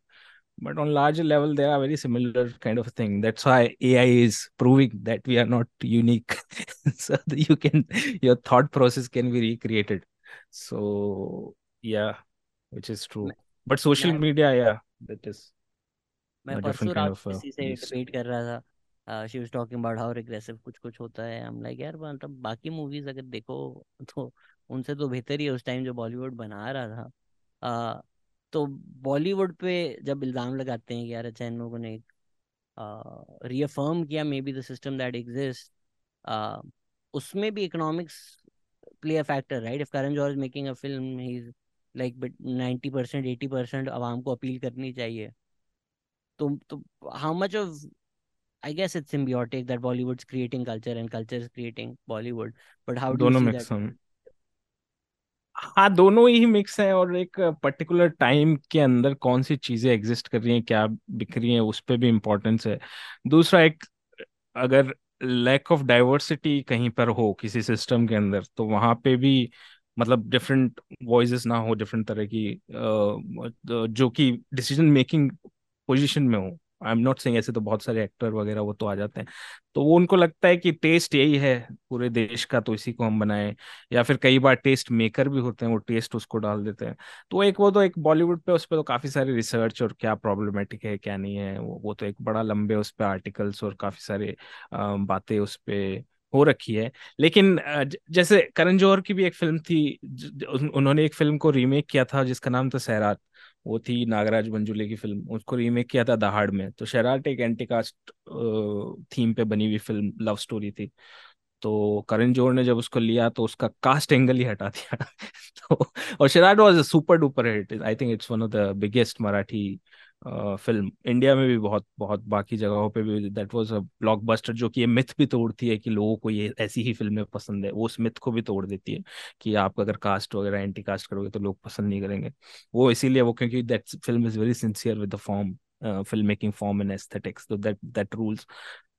but on larger level they are very similar kind of thing that's why ai is proving that we are not unique [laughs] so you can your thought process can be recreated so yeah which is true but social मैं media yeah that is मैं a परसों different kind रात of को uh, किसी से beast. Debate कर रहा था she was talking about how regressive कुछ कुछ होता है हम लाइक यार मतलब बाकी मूवीज अगर देखो तो उनसे तो बेहतर ही है उस टाइम जो बॉलीवुड बना रहा था uh, तो बॉलीवुड पे जब इल्ज़ाम लगाते हैं कि यार अच्छा इन लोगों ने रीअफर्म किया may be the system that exist उसमें भी economics play a factor right if Karan Johar is making a film he is like but 90 percent eighty percent आवाम को अपील करनी चाहिए तो तो much of I guess it's symbiotic that Bollywood's creating culture and culture is creating Bollywood. But how do you दोनों? Mix हैं हाँ दोनों ही mix हैं और एक पर्टिकुलर टाइम के अंदर कौन सी चीज़ें एग्जिस्ट कर रही हैं, क्या बिक रही हैं, उस पर भी इम्पोर्टेंस है। दूसरा एक, अगर लैक ऑफ़ डाइवर्सिटी कहीं पर हो किसी सिस्टम के अंदर तो वहाँ पे भी मतलब डिफरेंट वॉइस ना हो डिफरेंट तरह की जो कि डिसीज़न मेकिंग पोजीशन में हो। आई एम नॉट सेइंग ऐसे तो बहुत सारे एक्टर वगैरह वो तो आ जाते हैं। तो वो उनको लगता है कि टेस्ट यही है पूरे देश का तो इसी को हम बनाएँ। या फिर कई बार टेस्ट मेकर भी होते हैं वो टेस्ट उसको डाल देते हैं। तो एक वो तो एक बॉलीवुड पे उस पर तो काफ़ी सारी रिसर्च और क्या प्रॉब्लमेटिक है क्या नहीं है वो, वो तो एक बड़ा लंबे उस पर आर्टिकल्स और काफ़ी सारे बातें उस पर हो रखी है। लेकिन जैसे करण जौहर की भी एक फ़िल्म थी उन्होंने एक फ़िल्म को रीमेक किया था जिसका नाम था सैराट। वो थी नागराज मंजुले की फ़िल्म। उसको रीमेक किया था दहाड़ में। तो सैराट एक एंटी कास्ट थीम पे बनी हुई फ़िल्म लव स्टोरी थी। तो करण जोहर ने जब उसको लिया तो उसका कास्ट एंगल ही हटा दिया। [laughs] तो और Sairat was a super duper hit I think it's one of the biggest Marathi film. India में भी बहुत बहुत बाकी जगहों पे भी दैट वाज अ ब्लॉकबस्टर जो कि ये मिथ भी तोड़ती है कि लोगों को ये ऐसी ही फ़िल्में पसंद है। वो उस मिथ को भी तोड़ देती है कि आप अगर कास्ट वगैरह एंटी कास्ट करोगे तो लोग पसंद नहीं करेंगे। वो इसीलिए वो क्योंकि that film is very sincere with the form film making form and aesthetics तो दैट दैट रूल्स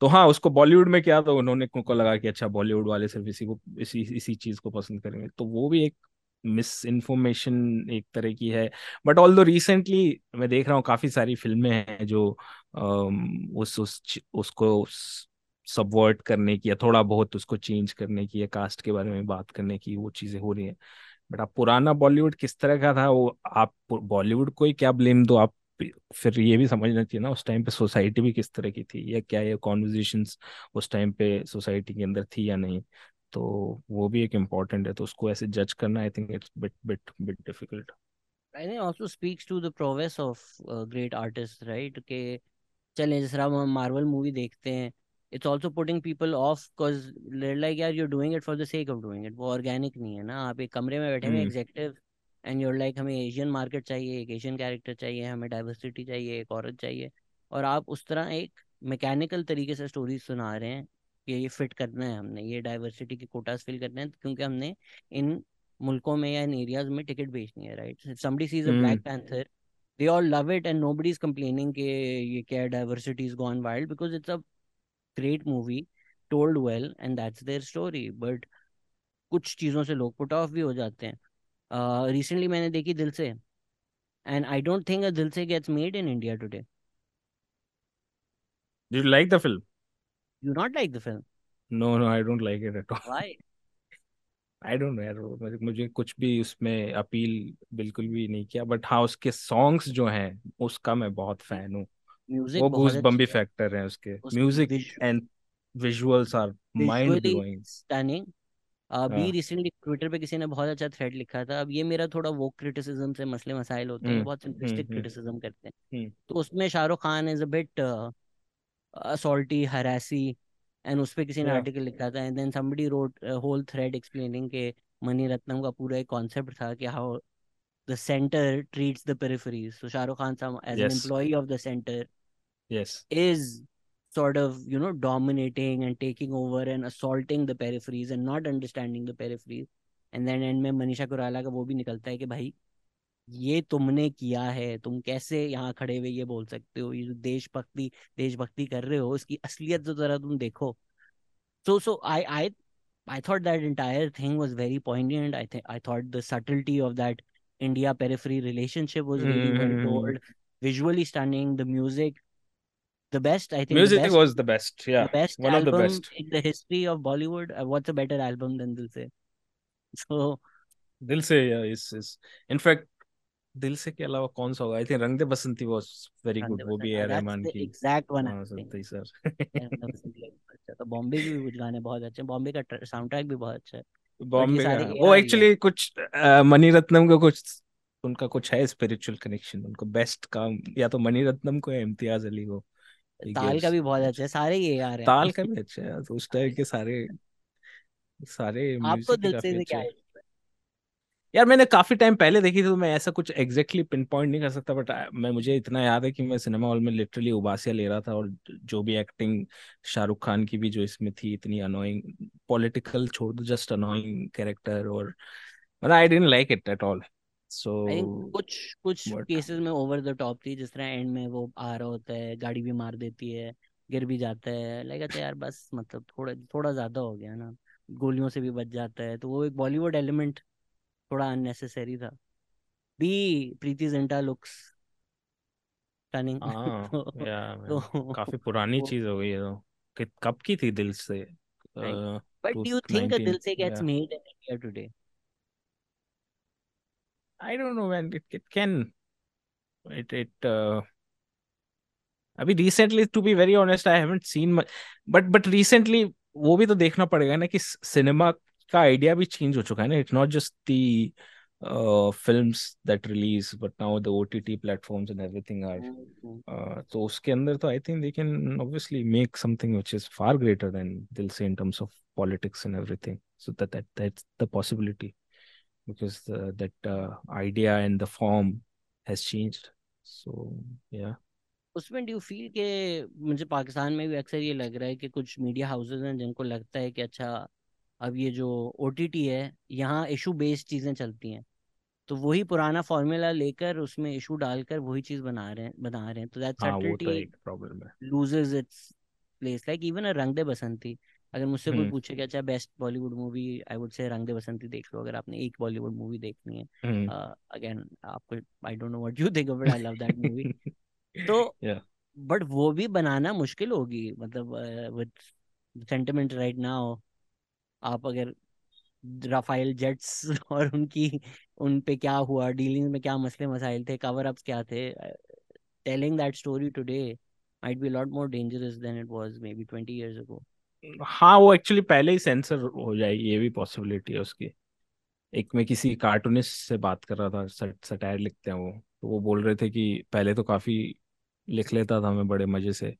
तो हाँ उसको बॉलीवुड में क्या तो उन्होंने को लगा कि अच्छा बॉलीवुड वाले सिर्फ़ इसी को, इसी इसी चीज़ को पसंद करेंगे। तो वो भी एक मिस इन्फॉर्मेशन एक तरह की है। बट ऑल दो रिसेंटली मैं देख रहा हूँ काफ़ी सारी फ़िल्में हैं जो उस उस उसको सबवर्ट करने की या थोड़ा बहुत उसको चेंज करने की या कास्ट के बारे में बात करने की वो चीज़ें हो रही हैं। बट आप पुराना बॉलीवुड किस तरह का था वो आप बॉलीवुड को ही क्या ब्लेम दो? आप फिर ये भी समझना चाहिए ना उस टाइम पे सोसाइटी भी किस तरह की थी या क्या ये कॉन्वर्जेशन उस टाइम पे सोसाइटी के अंदर थी या नहीं? तो वो भी एक इम्पोर्टेंट है तो उसको ऐसे जज करना I think it's bit bit bit difficult think also speaks to the prowess of uh, great artists, right? कि चलें जिस तरह हम मार्वल मूवी देखते हैं it's also putting people off because like यार you're doing it for the sake of doing it वो organic नहीं है ना आप एक कमरे में बैठे हुए hmm. Executive and you're like हमें एशियन मार्केट चाहिए एक एशियन कैरेक्टर चाहिए हमें डाइवर्सिटी चाहिए एक औरत चाहिए. और आप उस तरह एक मैकेनिकल तरीके से स्टोरीज सुना रहे हैं कि ये फिट करना है हमने ये डाइवर्सिटी की कोटास फिल करना है क्योंकि हमने इन मुल्कों में या इन एरियाज़ में टिकट बेचनी है right somebody sees a Black Panther they all love it and nobody is complaining कि ये क्या diversity is gone wild because it's a great movie told well and that's their story but कुछ चीज़ों से लोग put of भी हो जाते हैं। रिसेंटली uh, मैंने देखी Dil Se and I don't think a Dil Se gets made in India today Did you like the film? You not like the film No, no, I don't like it at all. Why I don't know मुझे कुछ भी उसमें appeal बिल्कुल भी नहीं किया but हाँ उसके सॉन्ग्स जो हैं उसका मैं बहुत फ़ैन हूँ। म्यूज़िक वो गूज बम्बी फैक्टर है। उसके। Music and visuals are mind blowing stunning अभी रिसेंटली ट्विटर पे किसी ने बहुत अच्छा थ्रेड लिखा था। अब ये मेरा थोड़ा वो क्रिटिसिज्म से मसले मसाइल होते हैं हम्म बहुत हम्म सिंपलिस्टिक हम्म क्रिटिसिज्म करते हैं। हम्म। तो उसमें Shahrukh Khan is a bit assaulty harassy and उस पे किसी ने आर्टिकल लिखा था and then somebody wrote whole thread explaining के मनी रत्नम का पूरा एक कॉन्सेप्ट था कि how the centre treats the peripheries so Shahrukh Khan as an yes employee of the centre yes is sort of you know dominating and taking over and assaulting the peripheries and not understanding the peripheries. And then end में मनीषा कुराला का वो भी निकलता है कि भाई ये तुमने किया है तुम कैसे यहाँ खड़े हुए ये बोल सकते हो ये देशभक्ति देशभक्ति कर रहे हो इसकी असलियत तो जरा तुम देखो so so I I I thought that entire thing was very poignant I think I thought the subtlety of that India periphery relationship was really well told visually stunning the music the best I think music the best was the best या the best one of the album best in the history of Bollywood. Uh, what's a better album than Dil Se? So दिल से इस इस in fact दिल से के अलावा कौन सा होगा? I think Rang De Basanti was very good वो भी Uh, that's रहमान की। exact one हाँ. सर। अच्छा तो बॉम्बे के भी कुछ गाने बहुत अच्छे हैं। बॉम्बे का साउंड ट्रैक भी बहुत अच्छा है। बॉम्बे का हाँ, वो ही है। एक्चुअली कुछ अ, मणिरत्नम का कुछ उनका कुछ है स्पिरिचुअल कनेक्शन उनको बेस्ट काम या तो मणिरत्नम को या इम्तियाज़ अली को ताल का भी बहुत अच्छा है सारे ये ए आर हैं। ताल का भी अच्छा है तो उस टाइप के सारे सारे आपको ही दिल से क्या है? यार मैंने काफ़ी टाइम पहले देखी थी तो मैं ऐसा कुछ एग्जैक्टली पिन पॉइंट नहीं कर सकता बट मैं मुझे इतना याद है कि मैं सिनेमा हॉल में लिटरली उबासिया ले रहा था और जो भी एक्टिंग शाहरुख खान की भी जो इसमें थी इतनी अनोइंग पॉलिटिकल छोड़ दो जस्ट अनोइंग कैरेक्टर और मतलब I don't like it at all so I कुछ कुछ केसेस में ओवर द टॉप थी जिस तरह एंड में वो आ रहा होता है गाड़ी भी मार देती है गिर भी जाता है लाइक अच्छा यार बस मतलब थोड़ा थोड़ा ज़्यादा हो गया ना गोलियों से भी बच जाता है तो वो एक बॉलीवुड एलिमेंट थोड़ा अननेसेसरी था। बी प्रीति जिंटा लुक्स स्टनिंग हाँ [laughs] तो या तो काफ़ी पुरानी चीज़ हो गई है तो। कब की थी दिल से? But do you think Dil Se gets made in India today I don't know when it it can it it अभी recently to be very honest I haven't seen but but recently वो भी तो देखना पड़ेगा ना कि cinema का idea भी चेंज हो चुका है ना? It's not just the films that release but now the OTT platforms and everything are तो उसके अंदर तो I think they can obviously make something which is far greater than Dil Se in terms of politics and everything so that that that's the possibility because the, that uh, idea and the form has changed. So yeah. उसमें do feel के मुझे पाकिस्तान में भी अक्सर ये लग रहा है कि कुछ मीडिया हाउसेज हैं जिनको लगता है कि अच्छा अब ये जो ओटीटी है यहाँ इशू बेस्ड चीज़ें चलती हैं। तो वही पुराना फॉर्मूला लेकर उसमें इशू डालकर वही चीज़ बना रहे हैं बना रहे हैं। तो दैट हाँ तो सटलिटी है। Loses its place like even a Rang De Basanti अगर मुझसे कोई हम्म। पूछे कि अच्छा best Bollywood movie I would say Rang De बसंती देख लो अगर आपने एक बॉलीवुड मूवी देखनी है। हम्म। अगेन आपको I don't know what you think but I love that movie तो बट वो भी बनाना मुश्किल होगी मतलब विद सेंटिमेंट राइट नाउ आप अगर राफेल जेट्स [laughs] और उनकी उन पे क्या हुआ डीलिंग में क्या मसले मसाइल थे कवर अप्स क्या थे telling that story today might be a lot more dangerous than it was maybe 20 years ago. हाँ वो एक्चुअली पहले ही सेंसर हो जाएगी ये भी पॉसिबिलिटी है उसकी। एक में किसी कार्टूनिस्ट से बात कर रहा था सट, सटायर लिखते हैं वो तो वो बोल रहे थे कि पहले तो काफ़ी लिख लेता था मैं बड़े मज़े से।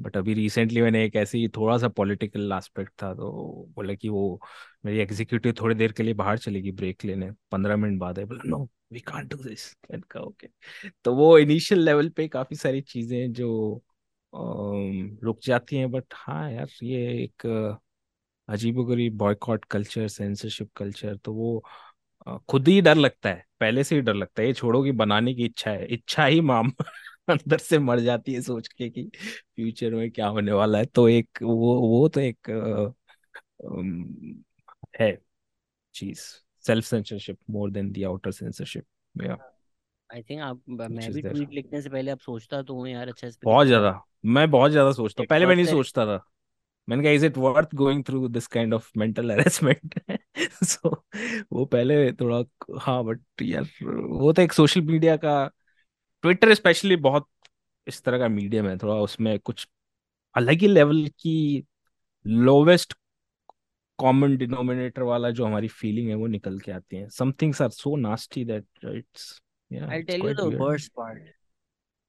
बट अभी रिसेंटली मैंने एक ऐसी थोड़ा सा पॉलिटिकल एस्पेक्ट था तो बोला कि वो मेरी एग्जीक्यूटिव थोड़ी देर के लिए बाहर चलेगी ब्रेक लेने, पंद्रह मिनट बाद है बोला no we can't do this okay तो वो इनिशियल लेवल पे काफ़ी सारी चीज़ें जो रुक जाती हैं बट हाँ यार, ये एक अजीबोगरीब बॉयकॉट कल्चर सेंसरशिप कल्चर तो वो खुद ही डर लगता है, पहले से ही डर लगता है, ये छोड़ो कि बनाने की इच्छा है, इच्छा ही माम अंदर से मर जाती है सोच के कि फ्यूचर में क्या होने वाला है। तो एक वो वो तो एक अम, है चीज़। Self censorship more than the outer censorship या। आई थिंक आप मैं भी ट्वीट लिखने से पहले आप सोचता तो हूँ यार अच्छा बहुत ज़्यादा। मैं बहुत ज़्यादा सोचता हूँ। पहले मैं नहीं सोचता था। मैंने कहा is it worth going through this kind of mental harassment so वो पहले थोड़ा हाँ बट यार वो तो एक सोशल मीडिया का ट्विटर स्पेशली बहुत इस तरह का मीडियम है थोड़ा उसमें कुछ अलग ही लेवल की लोवेस्ट कॉमन डिनोमिनेटर वाला जो हमारी फीलिंग है वो निकल के आती है। Some things are so nasty that it's I tell you the worst part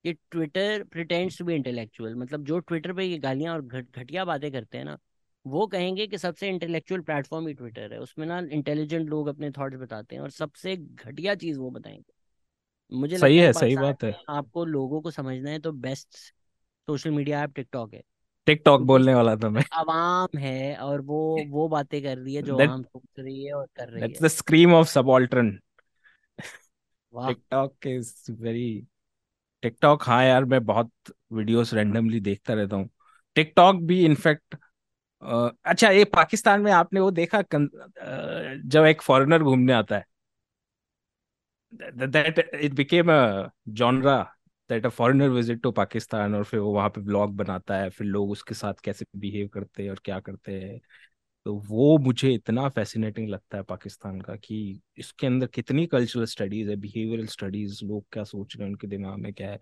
कि Twitter pretends to be intellectual मतलब जो ट्विटर पे ये गालियाँ और घट घटिया बातें करते हैं ना वो कहेंगे कि सबसे इंटेलेक्चुअल प्लेटफॉर्म ही ट्विटर है। उसमें ना इंटेलिजेंट लोग अपने थॉट्स बताते हैं और सबसे घटिया चीज़ वो बताएँगे। मुझे सही लगता है है सही बात है। आपको लोगों को समझना है तो best social media app TikTok है। टिकटॉक बोलने वाला था मैं। आवाम है और वो वो बातें कर रही है जो आवाम सोच रही है और कर रही दैट्स है। The scream of subaltern TikTok is very TikTok हाँ यार मैं बहुत वीडियोस रैंडमली देखता रहता हूँ। टिकटॉक भी इनफैक्ट अच्छा ये पाकिस्तान में आपने वो देखा जब एक फॉरेनर घूमने आता है। That it became a genre that a foreigner visit to Pakistan और फिर वो वहाँ पे vlog बनाता है, फिर लोग उसके साथ कैसे बिहेव करते हैं और क्या करते हैं। तो वो मुझे इतना फैसिनेटिंग लगता है पाकिस्तान का कि इसके अंदर कितनी कल्चरल स्टडीज़ है बिहेवियरल स्टडीज़ लोग क्या सोच रहे हैं, उनके दिमाग में क्या है।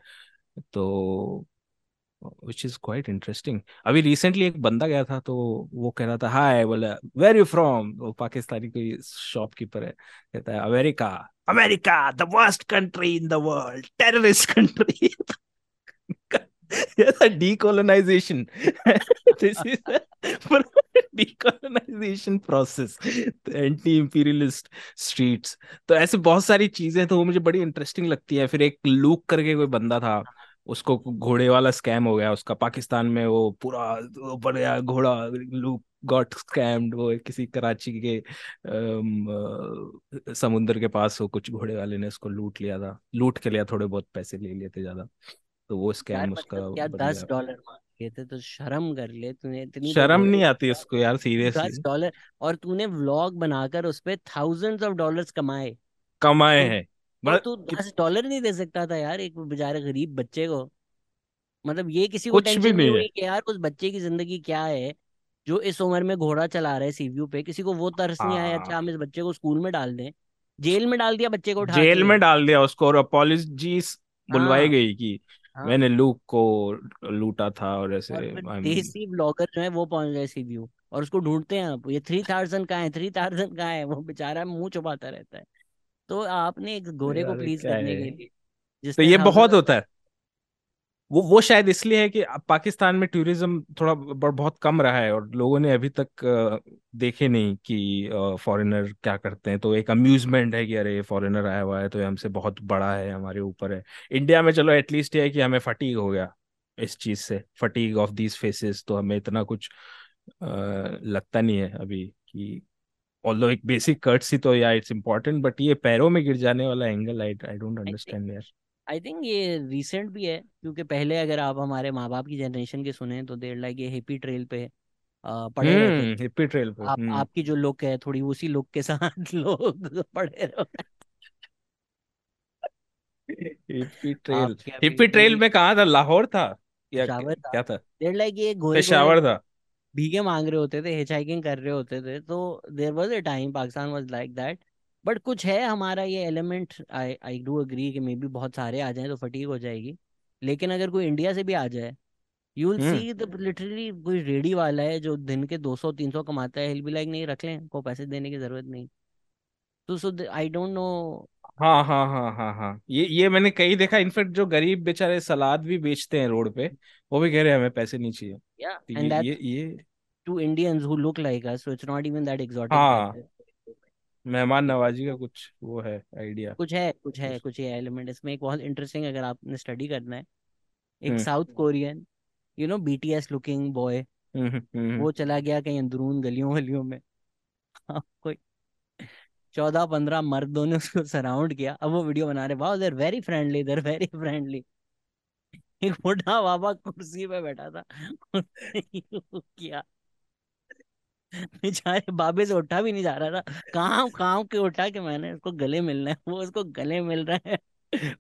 तो विच इज़ क्वाइट इंटरेस्टिंग अभी रिसेंटली एक बंदा गया था तो वो कह रहा था हाय बोला वेर यू फ्रॉम वो पाकिस्तानी कोई शॉपकीपर है, कहता है, America America the worst country in the world terrorist country decolonization. [laughs] This is decolonization process. Anti imperialist streets तो ऐसे बहुत सारी चीज़ें तो वो मुझे बड़ी इंटरेस्टिंग लगती है। फिर एक लूक करके कोई बंदा था उसको घोड़े वाला स्कैम हो गया उसका पाकिस्तान में वो पूरा वो बढ़िया घोड़ा लूक गॉट स्कैम्ड वो किसी कराची के समुंदर के पास वो कुछ घोड़े वाले ने उसको लूट लिया था। लूट के लिया थोड़े बहुत पैसे ले लिए थे ज़्यादा। तो वो स्कैम उसका मतलब क्या बन दस गया डॉलर मांगे थे तो शर्म कर ले तूने इतनी तो शर्म नहीं आती उसको यार सीरियसली दस डॉलर और तूने व्लॉग बनाकर उस पे थाउजेंड्स ऑफ़ डॉलर्स कमाए। कमाए तो हैं। मतलब तू कि, दस डॉलर नहीं दे सकता था यार एक बेचारे गरीब बच्चे को। मतलब ये किसी को कुछ भी टेंशन नहीं है हुई कि यार उस बच्चे की ज़िंदगी क्या है जो इस उम्र में घोड़ा चला रहा है सीव्यू पे किसी को वो तरस नहीं आया अच्छा हम इस बच्चे को स्कूल में डाल दें। जेल में डाल दिया बच्चे को उठा जेल में डाल दिया उसको और अपॉलॉजीज बुलवाई हाँ। गई कि हाँ। मैंने लूक को लूटा था और ऐसे और देसी ब्लॉगर जो है वो पहुँच गए सीव्यू और उसको ढूंढते हैं आप ये थ्री थाउज़ेंड का है? थ्री थाउज़ेंड का है? वो बेचारा मुँह छुपाता रहता है। तो आपने एक गोरे को प्लीज़ करने के लिए तो ये बहुत होता है। वो वो शायद इसलिए है कि पाकिस्तान में टूरिज़्म थोड़ा बहुत कम रहा है और लोगों ने अभी तक देखे नहीं कि फॉरेनर क्या करते हैं। तो एक अम्यूजमेंट है कि अरे फॉरेनर आया हुआ है तो ये हमसे बहुत बड़ा है हमारे ऊपर है। इंडिया में चलो एटलीस्ट ये है कि हमें फटीक हो गया इस चीज़ से फटीक ऑफ़ दीज फेसेस तो हमें इतना कुछ अ, लगता नहीं है अभी कि ऑल्दो एक बेसिक कर्टसी तो या इट्स इम्पोर्टेंट बट ये पैरों में गिर जाने वाला angle I I don't understand यार। आई थिंक ये रिसेंट भी है क्योंकि पहले अगर आप हमारे माँ बाप की जनरेशन के सुने तो देर लाइक ये हिप्पी ट्रेल पे अ, पड़े रहते हम्म थे हिप्पी ट्रेल पे आप हम्म। आपकी जो लुक है थोड़ी उसी लुक के साथ [laughs] लोग पढ़े रहो। हिप्पी ट्रेल हिप्पी ट्रेल में कहाँ था? लाहौर था? या क्या था। देर लाइक ये गोरे गोरे पेशावर था। भीखे मांग रहे होते थे हिचहाइकिंग कर रहे होते थे तो there was a time Pakistan was like that but कुछ है हमारा ये element I I do agree कि मे बी बहुत सारे आ जाएँ तो फटीक हो जाएगी लेकिन अगर कोई इंडिया से भी आ जाए you will see the literally कोई रेडी वाला है जो दिन के 200 300 कमाता है हिल बी लाइक नहीं रख लें को पैसे देने की ज़रूरत नहीं। तो सो आई डोंट नो हाँ हाँ हाँ हाँ हाँ ये ये मैंने कहीं देखा इनफेक्ट जो गरीब बेचारे सलाद भी बेचते हैं रोड पे वो भी कह रहे हैं हमें पैसे नहीं चाहिए। या तो एंड दैट ये ये two Indians who look like us so it's not even that exotic that हाँ मेहमान नवाजी का कुछ वो है आइडिया कुछ है कुछ है कुछ ये एलिमेंट इसमें। एक बहुत इंटरेस्टिंग अगर आपने स्टडी करना है एक South Korean you know BTS looking boy वो चला गया कहीं अंदरून गलियों गलियों में। आपको चौदह पंद्रह मर्दों ने उसको सराउंड किया। अब वो वीडियो बना रहे वाह there very friendly there very friendly एक बूढ़ा बाबा कुर्सी पे बैठा था। किया। बेचारे बाबे से उठा भी नहीं जा रहा था। काम काम के उठा के मैंने उसको गले मिलना है वो उसको गले मिल रहा है।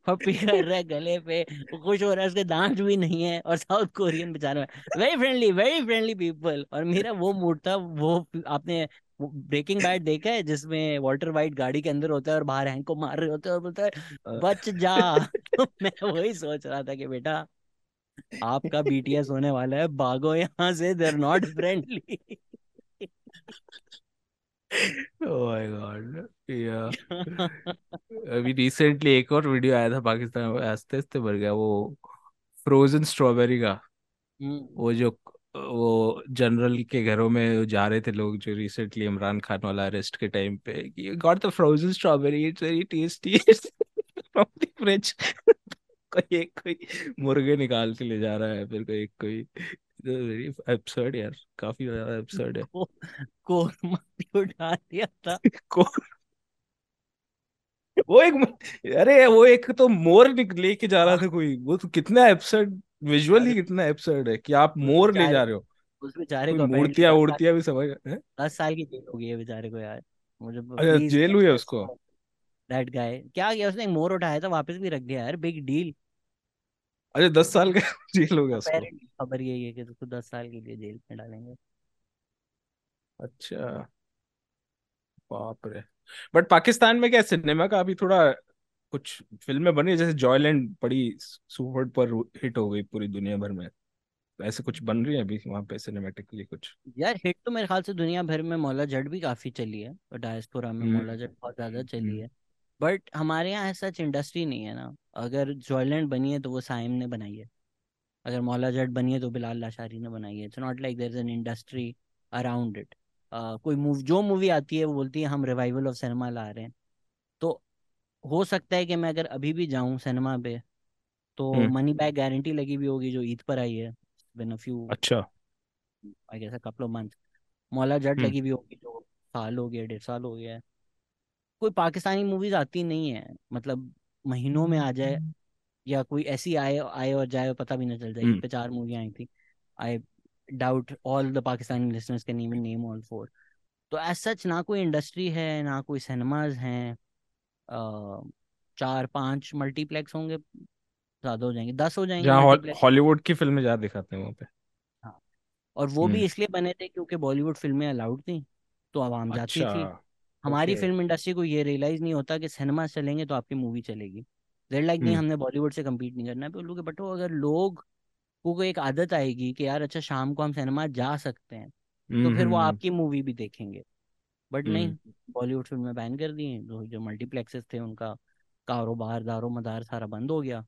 पप्पी कर रहा है गले पे, वो खुश हो रहा है, उसके दांत भी नहीं है और साउथ कोरियन बेचारे very friendly very friendly people और मेरा वो मूड था, वो आपने ब्रेकिंग बैड देखा है जिसमें वॉल्टर वाइट गाड़ी के अंदर होता है और बाहर हैंक को मार रहे होते हैं और बोलता है बच जा। [laughs] तो मैं वही सोच रहा था कि बेटा आपका बीटीएस होने वाला है भागो यहाँ से there not friendly oh my god या अभी रिसेंटली एक और वीडियो आया था पाकिस्तान में आस्ते आस्ते भर गया वो फ्रोजन स्ट्रॉबेरी का। वो जो वो जनरल के घरों में जा रहे थे लोग जो रिसेंटली इमरान खान वाला अरेस्ट के टाइम पे कि got the frozen strawberry it's very tasty from the fridge कोई एक कोई मुर्गे निकाल के ले जा रहा है फिर कोई एक कोई वेरी एब्सर्ड यार काफ़ी ज़्यादा एब्सर्ड है। कोरमा भी उठा दिया था। [laughs] वो एक अरे वो एक तो मोर लेके जा रहा था कोई वो तो कितना एब्सर्ड विजुअली कितना एब्सर्ड है कि आप मोर ले जा रहे हो। उस बेचारे को मूर्तियाँ उड़तियाँ भी समझ हैं दस साल की जेल हो गई है बेचारे को यार। मुझे अच्छा जेल हुई है उसको? दैट गाय क्या किया उसने? एक मोर उठाया था वापस भी रख दिया यार। बिग डील अच्छा दस साल का [laughs] जेल हो गया उसको। खबर यही है कि उसको दस साल के लिए जेल में डालेंगे। अच्छा। बाप रे। बट पाकिस्तान में क्या सिनेमा का अभी थोड़ा कुछ फ़िल्में बनी जैसे जॉयलैंड बड़ी सुपर पर हिट हो गई पूरी दुनिया भर में। ऐसे कुछ बन रही है अभी वहाँ पे सिनेमेटिकली कुछ? यार हिट तो मेरे ख्याल से दुनिया भर में मौला जट भी काफ़ी चली है और डायस्पोरा में हम्म। मौला जट बहुत ज़्यादा चली हम्म। है। बट हमारे यहाँ ऐसा इंडस्ट्री नहीं है ना। अगर जॉयलैंड बनी है तो वो साइम ने बनाई है। अगर मौला जट बनी है तो बिलाल लाशारी ने बनाई है। It's not like there is an industry around it कोई मूव जो मूवी आती है वो बोलती है हम रिवाइवल ऑफ़ सिनेमा ला रहे हैं। हो सकता है कि मैं अगर अभी भी जाऊँ सिनेमा पे तो हम्म। मनी बैक गारंटी लगी हुई होगी जो ईद पर आई है बिन अ फ्यू अच्छा। I guess a couple of month Maula Jatt hmm. लगी हुई होगी जो साल हो गया डेढ़ साल हो गया है। कोई पाकिस्तानी मूवीज़ आती नहीं है मतलब महीनों में आ जाए या कोई ऐसी आए आए और जाए और पता भी ना चल जाए ईद हम्म। पे चार मूवियाँ आई थी। I doubt all the Pakistani listeners can even name all four तो एज सच ना कोई इंडस्ट्री है ना कोई सिनेमाज हैं चार पाँच मल्टीप्लेक्स होंगे ज़्यादा हो जाएँगे दस हो जाएँगे जहाँ हॉलीवुड की फ़िल्में ज़्यादा दिखाते हैं वहाँ पे। हाँ और वो भी हम्म। इसलिए बने थे क्योंकि बॉलीवुड फ़िल्में अलाउड थी तो आवाम जाती अच्छा थी। हमारी फ़िल्म इंडस्ट्री को ये रियलाइज़ नहीं होता कि सिनेमा चलेंगे तो आपकी मूवी चलेगी। देर लाइक नहीं हम्म। हमने बॉलीवुड से कम्पीट नहीं करना है। बोलूँ कि बटो अगर लोग को एक आदत आएगी कि यार अच्छा शाम को हम सिनेमा जा सकते हैं तो फिर वो हम्म। आपकी मूवी भी देखेंगे। But hmm. नहीं बॉलीवुड फ़िल्में बैन कर दी हैं जो जो मल्टीप्लेक्सेस थे उनका कारोबार दारो मदार सारा बंद हो गया।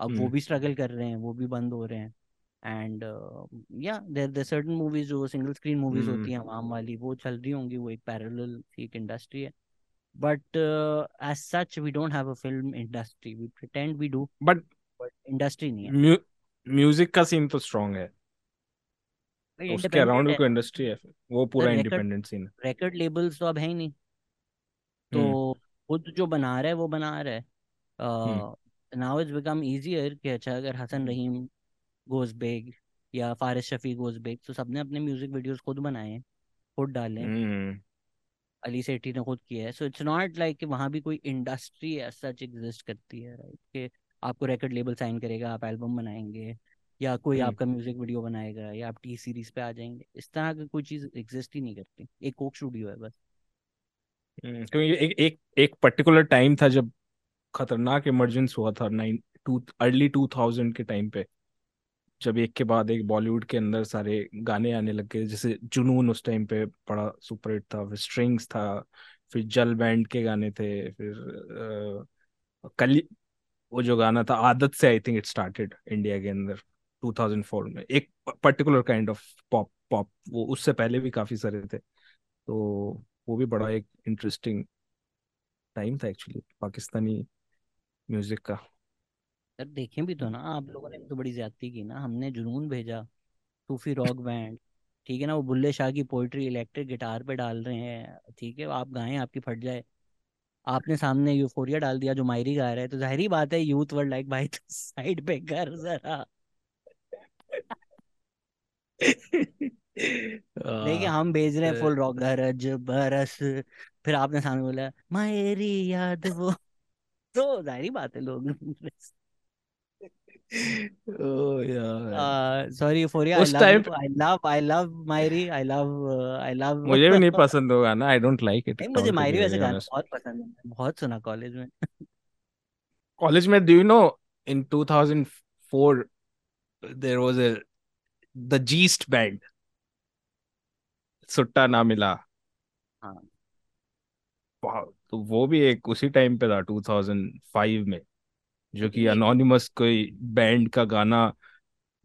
अब वो हम्म। भी स्ट्रगल कर रहे हैं वो भी बंद हो रहे हैं। And yeah there there certain movies जो सिंगल स्क्रीन मूवीज़ होती हम्म। हैं आवाम वाली वो चल रही होंगी वो एक पैरेलल एक इंडस्ट्री है। But as such we don't have a film industry we pretend we do but but industry नहीं है। म्यूज़िक का सीन तो स्ट्रांग है। उसके अराउंड भी कोई इंडस्ट्री है वो पूरा इंडिपेंडेंट सीन है। रिकॉर्ड लेबल्स तो अब है ही नहीं। हम्म। तो खुद जो बना रहा है वो बना रहा है। Hmm. Now it's become easier कि अच्छा अगर हसन रहीम गोज बेग या फारिस शफी गोज बेग तो सबने अपने म्यूज़िक वीडियोस खुद बनाए हैं खुद डाले हैं। हम्म। अली सेठी ने खुद किया है। सो इट्स नॉट लाइक कि वहाँ भी कोई इंडस्ट्री सच एग्जिस्ट करती है राइट कि आपको रिकॉर्ड लेबल साइन करेगा आप एल्बम बनाएँगे। या कोई हम्म। आपका म्यूज़िक वीडियो बनाएगा या आप टी सीरीज़ पे आ जाएँगे इस तरह की कोई चीज़ एग्जिस्ट ही नहीं करती एक कोक स्टूडियो है बस। हम्म, क्योंकि एक एक एक पर्टिकुलर टाइम था जब खतरनाक इमरजेंस हुआ था nine to early two thousand के टाइम पे जब एक के बाद एक बॉलीवुड के अंदर सारे गाने आने लग गए जैसे जुनून उस टाइम पे बड़ा सुपर हिट था फिर स्ट्रिंग्स था फिर जल बैंड के गाने थे फिर अ, कल वो जो गाना था आदत से I think it started India के अंदर। 2004 में। एक particular kind of pop pop वो उससे पहले भी काफ़ी सारे थे। तो वो भी बड़ा एक इंटरेस्टिंग टाइम था एक्चुअली पाकिस्तानी म्यूज़िक का। यार देखें भी तो ना, आप लोगों ने तो बड़ी ज्यादती की ना। हमने जुनून भेजा, सूफी रॉक बैंड ठीक है ना? वो बुल्ले शाह की पोइट्री इलेक्ट्रिक गिटार पे डाल रहे हैं, ठीक है? आप गाएँ, आपकी फट जाए। आपने सामने यूफोरिया डाल दिया, जो मायरी गा रहा है। तो ज़ाहिर बात है यूथ वर्ल्ड लाइक भाई तो [laughs] साइड पे कर जरा। देखिए हम भेज रहे हैं फुल रॉक गरज बरस। फिर आपने सामने बोला मायरी याद वो। तो ज़ाहिर बात है लोग। Sorry euphoria I love I love I love मायरी I love I love मुझे भी नहीं [laughs] पसंद होगा ना आई डोंट लाइक इट मुझे मायरी वैसे गाना बहुत पसंद है बहुत सुना कॉलेज में। कॉलेज में do you know in 2004 there was a the Jist band Sutta Na Mila. हाँ। तो वो भी एक उसी टाइम पे था 2005 में जो कि अनोनिमस कोई बैंड का गाना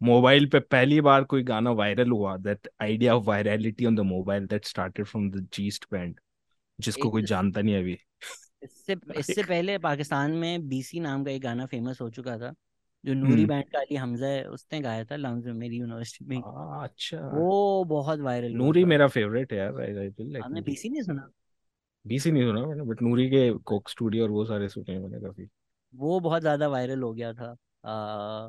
मोबाइल पे पहली बार कोई गाना वायरल हुआ that idea of virality on the mobile that started from the Jist band जिसको कोई जानता नहीं अभी। इससे इससे पहले पाकिस्तान में बीसी नाम का एक गाना फ़ेमस हो चुका था। जो नूरी हम्म। बैंड का अली हमजा है उसने गाया था लम्स में मेरी यूनिवर्सिटी में। हाँ, अच्छा। वो बहुत वायरल नूरी मेरा फेवरेट है यार आई फील लाइक आपने बीसी नहीं सुना? बीसी नहीं सुना मैंने बट नूरी के कोक स्टूडियो और वो सारे सुने मैंने काफ़ी। वो बहुत ज़्यादा वायरल हो गया था। आ,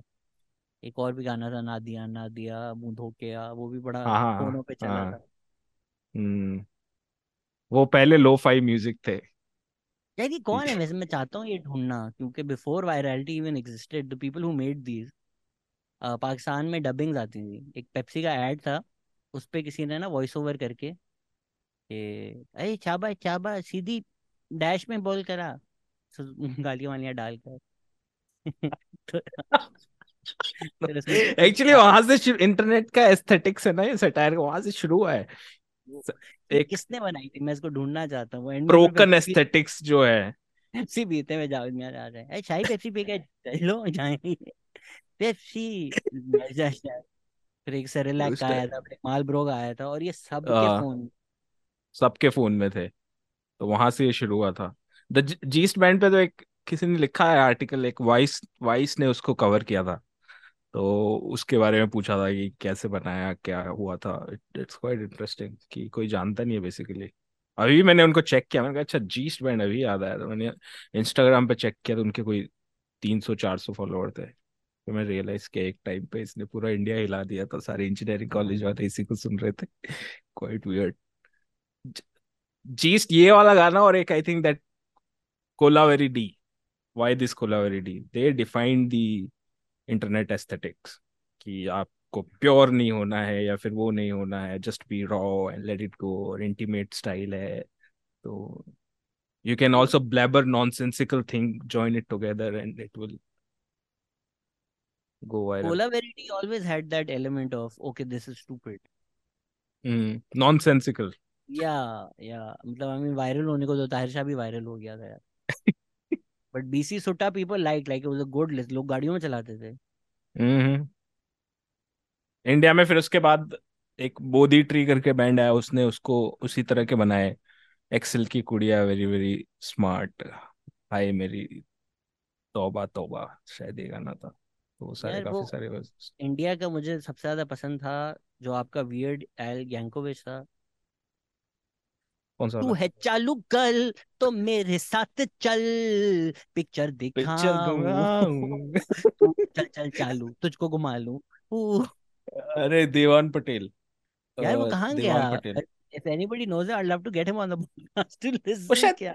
एक और भी गाना था नादिया नादिया मुँह धोके आ वो भी बड़ा हाँ हाँ फोनों पे चला था। हम्म। वो पहले लो फाई म्यूज़िक थे। यार ये कौन है वैसे मैं चाहता हूँ ये ढूंढना क्योंकि before virality even existed the people who made these Pakistan में डबिंग्स आती थी। एक पेप्सी का एड था उस पे किसी ने ना वॉइस ओवर करके अरे चाबा चाबा सीधी डैश में बोल करा। सु- [laughs] गालियाँ वालियाँ डालकर। [laughs] तो एक्चुअली वहाँ से इंटरनेट का एस्थेटिक्स है ना ये सटायर वहाँ से शुरू हुआ है। एक किसने बनाई थी? मैं इसको ढूंढना चाहता हूँ। एंड ब्रोकन एस्थेटिक्स जो है। पेप्सी पीते हुए जाओ में आ रहे हैं। शाही पेप्सी पी के चलो जाएँगे पेप्सी। फिर एक सेरेलैक का आया था फिर एक मालब्रो का आया था और ये सबके फ़ोन सबके फ़ोन में थे। तो वहाँ से ये शुरू हुआ था। द जीस्ट बैंड पे तो एक किसी ने लिखा है आर्टिकल एक वाइस वाइस ने उसको कवर किया था। तो उसके बारे में पूछा था कि कैसे बनाया क्या हुआ था। इट्स क्वाइट इंटरेस्टिंग कि कोई जानता नहीं है बेसिकली अभी भी मैंने उनको चेक किया मैंने कहा अच्छा जीस्ट बैंड अभी याद आया तो मैंने इंस्टाग्राम पे चेक किया तो उनके कोई तीन सौ चार सौ फॉलोअर थे। तो मैं रियलाइज़ किया एक टाइम पे इसने पूरा इंडिया हिला दिया था सारे इंजीनियरिंग कॉलेज वाले इसी को सुन रहे थे। क्वाइट वियर्ड जीस्ट ये वाला गाना और एक I think that Kolaveri Di why this Kolaveri Di they defined the internet aesthetics कि आपको प्योर नहीं होना है या फिर वो नहीं होना है just be raw and let it go और इंटीमेट स्टाइल है तो you can also blabber nonsensical thing join it together and it will go viral. Kolaveri always had that element of okay this is stupid mm, nonsensical. Yeah या मतलब I mean viral होने को तो ताहिर शाह भी viral हो गया था यार। [laughs] But BC Sutta people like like was a good list लोग गाड़ियों में चलाते थे। हम्म इंडिया में फिर उसके बाद एक बोधी ट्री करके बैंड आया उसने उसको उसी तरह के बनाए। एक्सेल की कुड़िया वेरी वेरी स्मार्ट हाय मेरी तौबा तौबा शायद ये गाना था। तो वो सारे काफ़ी सारे इंडिया का मुझे सबसे ज़्यादा पसंद था जो आपका वियर्ड एल गैंकोविच था। कौन सा तू है चालू कल तो मेरे साथ चल। पिक्चर दिखाऊँ। [laughs] चल चल चालू तुझको घुमा लूँ। अरे देवान पटेल। यार वो कहाँ गया? Anybody knows I love to get him on the podcast to वो लिसन शायद क्या?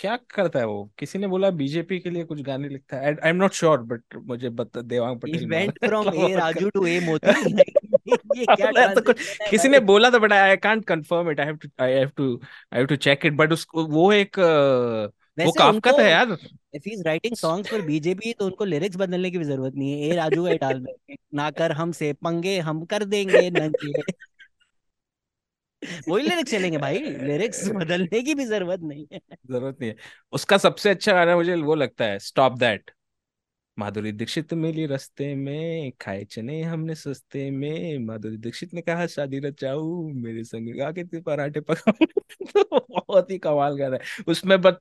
क्या करता है वो? किसी ने बोला बीजेपी के लिए कुछ गाने लिखता है। I am not sure but मुझे बता Devang Patel went from a Raju to a Moti ये क्या तो किसी ने बोला था but I can't confirm it I have to I have to I have to check it but उसको वो एक वो काफका उनको था यार। If he is writing songs for BJP तो उनको लिरिक्स बदलने की भी ज़रूरत नहीं है। ए राजू का डाल दो। ना कर हमसे पंगे हम कर देंगे नंगे। वही लिरिक्स चलेंगे भाई। लिरिक्स बदलने की भी ज़रूरत नहीं है। ज़रूरत नहीं है। उसका सबसे अच्छा गाना मुझे वो लगता है स्टॉप दैट माधुरी दीक्षित मिली रस्ते में, खाए चने हमने सस्ते में। माधुरी दीक्षित ने कहा, शादी रचाऊ, मेरे संग आके के पराठे पकाऊ। [laughs] बहुत ही कमाल कर रहा है। उसमें बस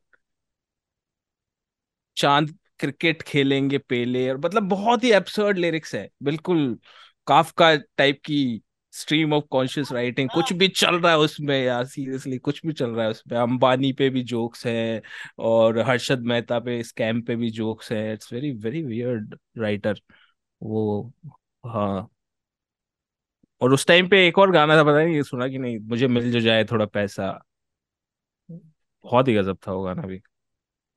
चाँद क्रिकेट खेलेंगे पेले और मतलब बहुत ही एब्सर्ड लिरिक्स है। बिल्कुल काफ का टाइप की स्ट्रीम ऑफ़ कॉन्शियस राइटिंग कुछ भी चल रहा है उसमें यार सीरियसली कुछ भी चल रहा है उसमें। अंबानी पे भी जोक्स हैं और हर्षद मेहता पे स्कैम पे भी जोक्स हैं। It's very very weird writer वो हाँ। और उस टाइम पे एक और गाना था पता नहीं ये सुना कि नहीं? मुझे मिल जो जाए थोड़ा पैसा। बहुत ही गजब था वो गाना भी।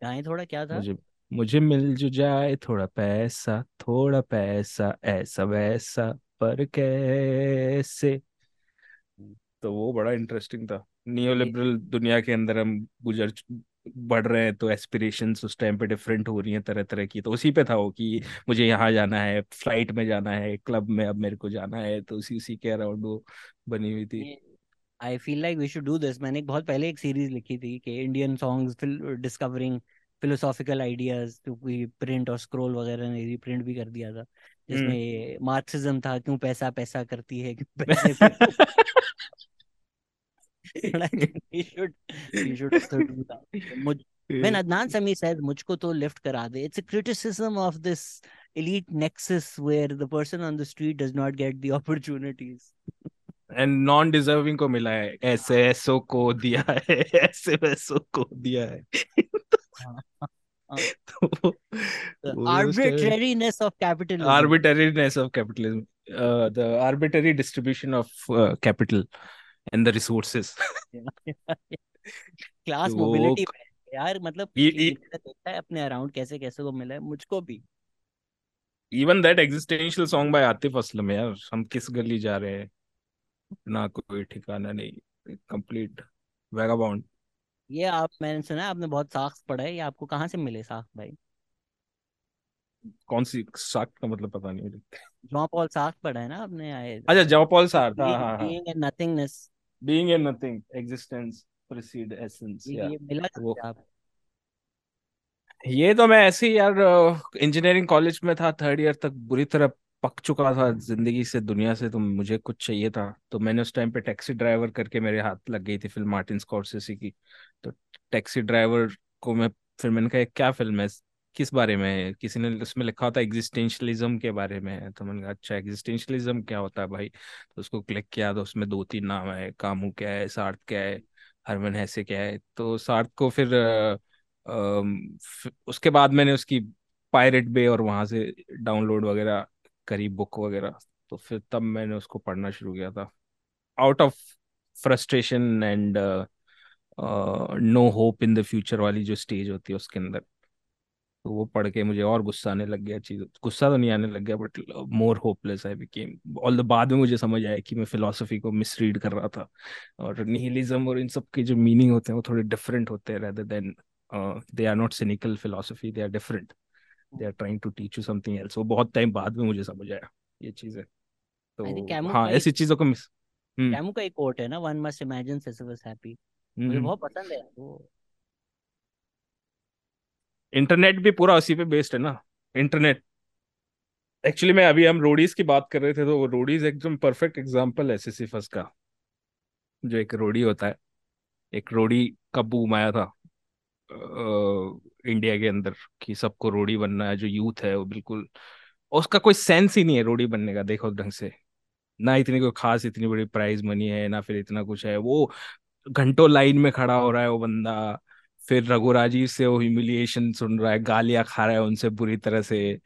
थोड़ा क्या था? मुझे मुझे मिल जो जाए थोड़ा पैसा थोड़ा पैसा ऐसा वैसा। पर कैसे? तो वो बड़ा इंटरेस्टिंग था। नियो लिबरल दुनिया के अंदर हम गुजर बढ़ रहे हैं तो एस्पिरेशंस उस टाइम पे डिफरेंट हो रही हैं तरह तरह की। तो उसी पे था वो कि मुझे यहाँ जाना है फ़्लाइट में जाना है क्लब में अब मेरे को जाना है तो उसी उसी के अराउंड वो बनी हुई थी। I feel like we should do this मैंने एक बहुत पहले एक सीरीज़ लिखी थी कि Indian songs discovering philosophical ideas तो प्रिंट और स्क्रोल वगैरह ने रीप्रिंट भी कर दिया था। जिसमें हम्म। मार्क्सिज्म था क्यों पैसा पैसा करती है [laughs] पैसे पे [laughs] मुझको तो लिफ्ट करा दे। It's criticism of this elite nexus where the person on the street does not get the opportunities and non deserving को मिला है। ऐसे ऐसो को दिया है [laughs] ऐसे वैसो को दिया है। हाँ, हाँ, तो arbitrariness of capitalism arbitrariness of capitalism uh, the arbitrary distribution of uh, capital and the resources class तो मोबिलिटी यार मतलब ये, किसी ये, ने तो देखा है अपने अराउंड कैसे कैसे को मिला है मुझको भी even that existential song by Atif Aslam यार हम किस गली जा रहे हैं ना कोई ठिकाना नहीं कंप्लीट वैगाबाउंड ये आप मैंने सुना आपने बहुत साख्त पढ़ा है ये आपको कहाँ से मिले साख्त भाई? कौन सी साख का मतलब पता नहीं मुझे। जॉन पॉल साख्त पढ़ा है ना आपने आए अच्छा जॉपॉल सार था हाँ being and nothingness being and nothing existence precede essence ये या ये मिला वो आप ये तो मैं ऐसे ही यार इंजीनियरिंग कॉलेज में था थर्ड ईयर तक बुरी तरह पक चुका था ज़िंदगी से दुनिया से तो मुझे कुछ चाहिए था। तो मैंने उस टाइम पे टैक्सी ड्राइवर करके मेरे हाथ लग गई थी फ़िल्म मार्टिन स्कॉर्सेसी की। तो टैक्सी ड्राइवर को मैं फिर मैंने कहा क्या फ़िल्म है? किस बारे में है?" किसी ने उसमें लिखा होता एग्जिस्टेंशलिज्म के बारे में तो मैंने कहा अच्छा एग्जिस्टेंशलिज्म क्या होता है भाई? तो उसको क्लिक किया तो उसमें दो तीन नाम है कामू क्या है? सार्थ क्या है? हरमन हैसे क्या है? तो सार्थ को फिर अम, फिर उसके बाद मैंने उसकी पायरेट बे और वहाँ से डाउनलोड वगैरह करी बुक वगैरह तो फिर तब मैंने उसको पढ़ना शुरू किया था। Out of frustration and no hope in the future वाली जो स्टेज होती है उसके अंदर तो वो पढ़ के मुझे और गुस्सा आने लग गया चीज़, गुस्सा तो नहीं आने लग गया but more hopeless I became all the बाद में मुझे समझ आया कि मैं फिलोसफी को मिसरीड कर रहा था, और निहिलिज्म और इन सब के जो मीनिंग होते हैं वो थोड़े डिफरेंट होते हैं rather than they are not cynical philosophy they are different they are trying to teach you something else वो बहुत टाइम बाद में मुझे समझ आया ये चीज़। है तो हाँ ऐसी चीज़ों को मिस हम्म। कैमू का एक कोट है ना one must imagine Sisyphus happy मुझे हम्म। बहुत पसंद है वो। इंटरनेट भी पूरा उसी पे बेस्ड है ना। इंटरनेट एक्चुअली मैं अभी हम रोडीज की बात कर रहे थे तो रोडीज एकदम परफेक्ट एग्जांपल है सिसिफस का। जो एक रोडी होता है। एक रोडी का बूम आया था। इंडिया के अंदर कि सबको रोडी बनना है, जो यूथ है वो बिल्कुल उसका कोई सेंस ही नहीं है रोडी बनने का, देखो ढंग से। ना इतनी कोई खास इतनी बड़ी प्राइज मनी है, ना फिर इतना कुछ है। वो घंटों लाइन में खड़ा हो रहा है वो बंदा, फिर रघु राजीव से वो ह्यूमिलिएशन सुन रहा है, गालियाँ खा रहा है उनसे बुरी तरह से।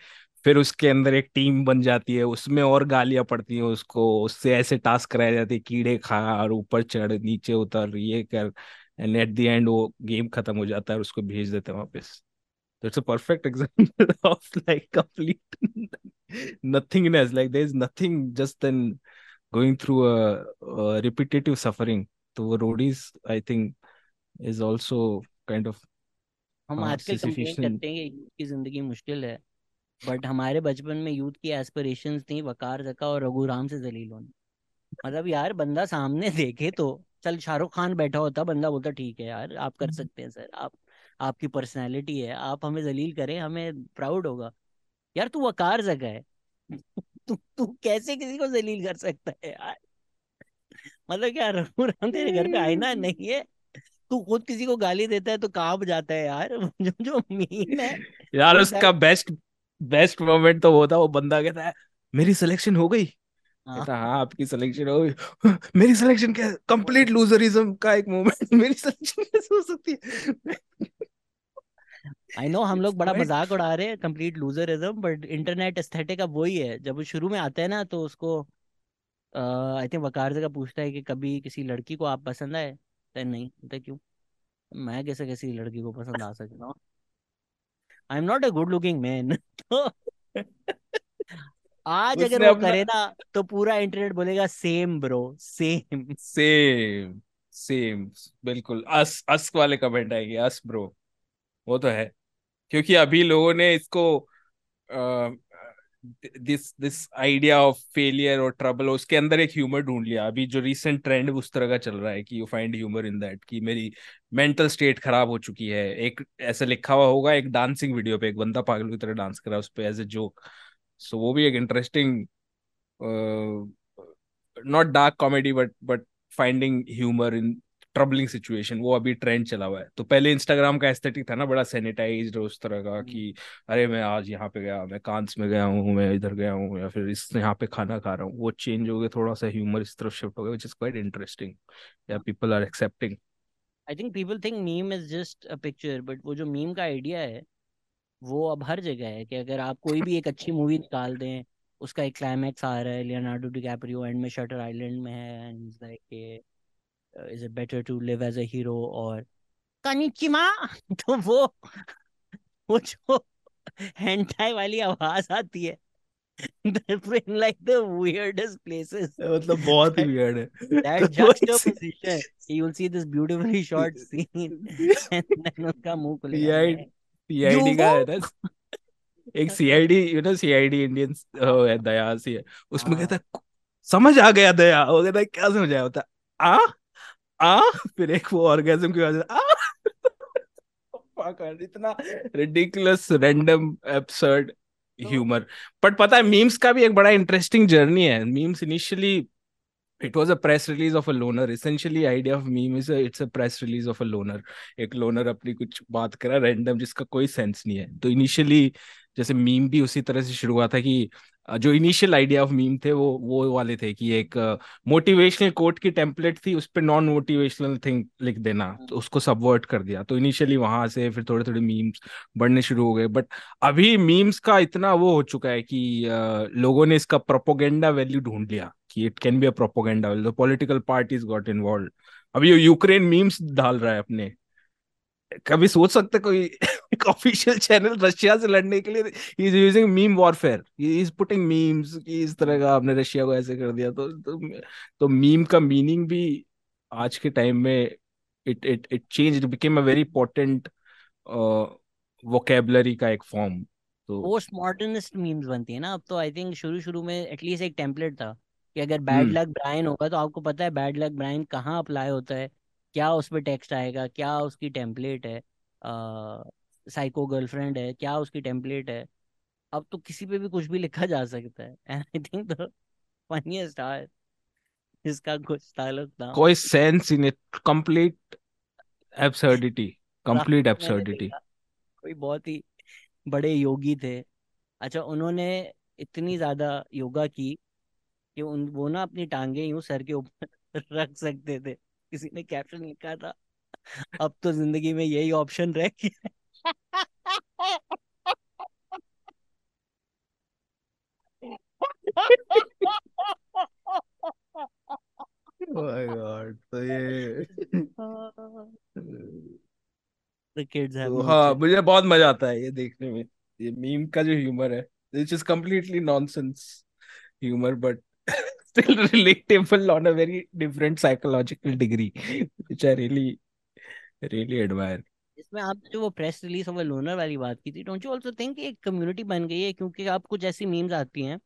फिर उसके अंदर एक टीम बन जाती है, उसमें और गालियाँ पड़ती हैं उसको, उससे ऐसे टास्क कराए जाते हैं, कीड़े खा और ऊपर चढ़, नीचे उतर, ये कर। एंड एट द एंड वो गेम खत्म हो जाता है और उसको भेज देते हैं वापस। तो it's a perfect example [laughs] of like complete [laughs] nothingness. Like there is nothing just then going through a, a repetitive suffering. तो वो Roadies I think is also kind of हम आजकल कंप्लेन करते हैं कि ज़िंदगी मुश्किल है बट हमारे बचपन में यूथ की एस्पिरेशंस थी वकार जका और रघुराम से जलील होने। मतलब यार बंदा सामने देखे तो चल शाहरुख खान बैठा होता बंदा बोलता ठीक है यार आप कर सकते हैं सर आप आपकी पर्सनैलिटी है आप हमें जलील करें हमें प्राउड होगा। यार तू वकार जगह है। [laughs] तू तू कैसे किसी को जलील कर सकता है यार? मतलब क्या रघुराम तेरे घर पे आईना नहीं है? तू खुद किसी को गाली देता है तो काँप जाता है यार। [laughs] जो जो मीम है यार उसका बेस्ट बेस्ट मोमेंट तो वो था वो बंदा कहता है मेरी सिलेक्शन हो गई। कहता हाँ आपकी सिलेक्शन हो मेरी सिलेक्शन क्या कंप्लीट लूजरिज्म का एक मोमेंट मेरी सिलेक्शन कैसे हो सकती है? आई नो हम लोग बड़ा मज़ाक उड़ा रहे हैं complete loserism but internet aesthetic अब वही है। जब वो शुरू में आता है ना तो उसको आई थिंक वकार से का पूछता है कि कभी किसी लड़की को आप पसंद आए? तो नहीं तो क्यों? मैं कैसे किसी लड़की को पसंद आ सकता हूँ? I am not a good looking man आज अगर वो अपना करे ना तो पूरा इंटरनेट बोलेगा same bro same. Same same बिल्कुल। अस अस वाले कमेंट आएँगे अस ब्रो। वो तो है। क्योंकि अभी लोगों ने इसको this this idea of failure और ट्रबल उसके अंदर एक ह्यूमर ढूंढ लिया। अभी जो रीसेंट ट्रेंड उस तरह का चल रहा है कि you find humour in that कि मेरी मेंटल स्टेट खराब हो चुकी है। एक ऐसे लिखा हुआ होगा एक डांसिंग वीडियो पे एक बंदा पागल की तरह डांस कर रहा है उस पर एज ए जोक सो वो भी एक interesting not dark comedy but but finding humour in troubling situation वो अभी ट्रेंड चला हुआ है। तो पहले इंस्टाग्राम का एस्थेटिक था ना बड़ा सैनिटाइज्ड उस तरह का कि अरे मैं आज यहाँ पे गया मैं कांस में गया हूँ मैं इधर गया हूँ या फिर इस यहाँ पे खाना खा रहा हूँ। वो चेंज हो गया थोड़ा सा ह्यूमर इस तरफ़ शिफ्ट हो गया विच इज़ क्वाइट इंटरेस्टिंग या people are accepting I think people think meme is just a picture but वो जो मीम का आइडिया है वो अब हर जगह है कि अगर आप कोई भी एक अच्छी मूवी निकाल दें उसका एक क्लाइमैक्स आ रहा है लियोनार्डो डिकैप्रियो एंड में शटर आइलैंड में है and like is it better to live as a hero और कनिचिमा तो वो वो जो हेंटाई वाली आवाज़ आती है in like the weirdest places. मतलब बहुत ही है। that [laughs] juxtaposition you'll see this beautifully short scene [laughs] [laughs] and then उसका मुँह खुलेगा मैं सीआईडी का है ना? एक CID you know CID Indian है दया सी है। उसमें हाँ। कहता है समझ आ गया दया। वो कहता है क्या समझ आया? होता आ आ। फिर एक वो ऑर्गेजम की वजह आ। इतना ridiculous random absurd humour but पता है मीम्स का भी एक बड़ा इंटरेस्टिंग जर्नी है। Memes initially it was a press release of a loner. Essentially idea of meme is a, it's a press release of a loner. एक loner अपनी कुछ बात करा रैंडम जिसका कोई सेंस नहीं है। तो इनिशियली जैसे मीम भी उसी तरह से शुरू हुआ था कि जो इनिशियल आइडिया ऑफ़ मीम थे वो वो वाले थे कि एक मोटिवेशनल कोट की टेम्पलेट थी उस पर नॉन मोटिवेशनल थिंग लिख देना। तो उसको सबवर्ट कर दिया। तो इनिशियली वहाँ से फिर थोड़े थोड़े मीम्स बढ़ने शुरू हो गए। बट अभी मीम्स का इतना वो हो चुका है कि लोगों ने इसका प्रोपोगेंडा वैल्यू ढूंढ लिया। कि it can be a propaganda value political parties got involve अभी यूक्रेन मीम्स डाल रहा है अपने। कभी सोच सकते कोई [laughs] ऑफिशियल चैनल रशिया से लड़ने के लिए? Is using meme warfare is putting memes कि इस तरह का आपने रशिया को ऐसे कर दिया। तो तो, तो मीम का मीनिंग भी आज के टाइम में it it it change it became a very important vocabulary का एक फॉर्म तो पोस्ट मॉडर्निस्ट मीम्स बनती है ना। अब तो आई थिंक शुरू शुरू में एटलीस्ट एक टेम्पलेट था। कि अगर बैड लक ब्रायन होगा तो आपको पता है बैड लक ब्रायन कहाँ अप्लाई होता है? क्या उस पर टेक्स्ट आएगा? क्या उसकी टेम्पलेट है? साइको गर्लफ्रेंड है? क्या उसकी टेम्पलेट है? अब तो किसी पे भी कुछ भी लिखा जा सकता है। And I think the funniest are इसका कुछ ताल्लुक था कोई sense in it complete absurdity complete absurdity कोई बहुत ही बड़े योगी थे। अच्छा उन्होंने इतनी ज़्यादा योगा की कि उन वो ना अपनी टांगे यूँ सर के ऊपर [laughs] रख सकते थे। किसी ने कैप्शन लिखा था। अब तो ज़िंदगी में यही ऑप्शन रह गया माय गॉड तो ये तो हाँ मुझे बहुत मज़ा आता है ये देखने में। ये मीम का जो ह्यूमर है is completely nonsense humour but [laughs] still relatable on a very different psychological degree, which I really really admire. इसमें आप जो वो प्रेस रिलीज़ ऑफ़ लोनर वाली बात की थी डोंट यू आल्सो थिंक एक कम्युनिटी बन गई है? क्योंकि आप कुछ ऐसी मीम्स आती हैं,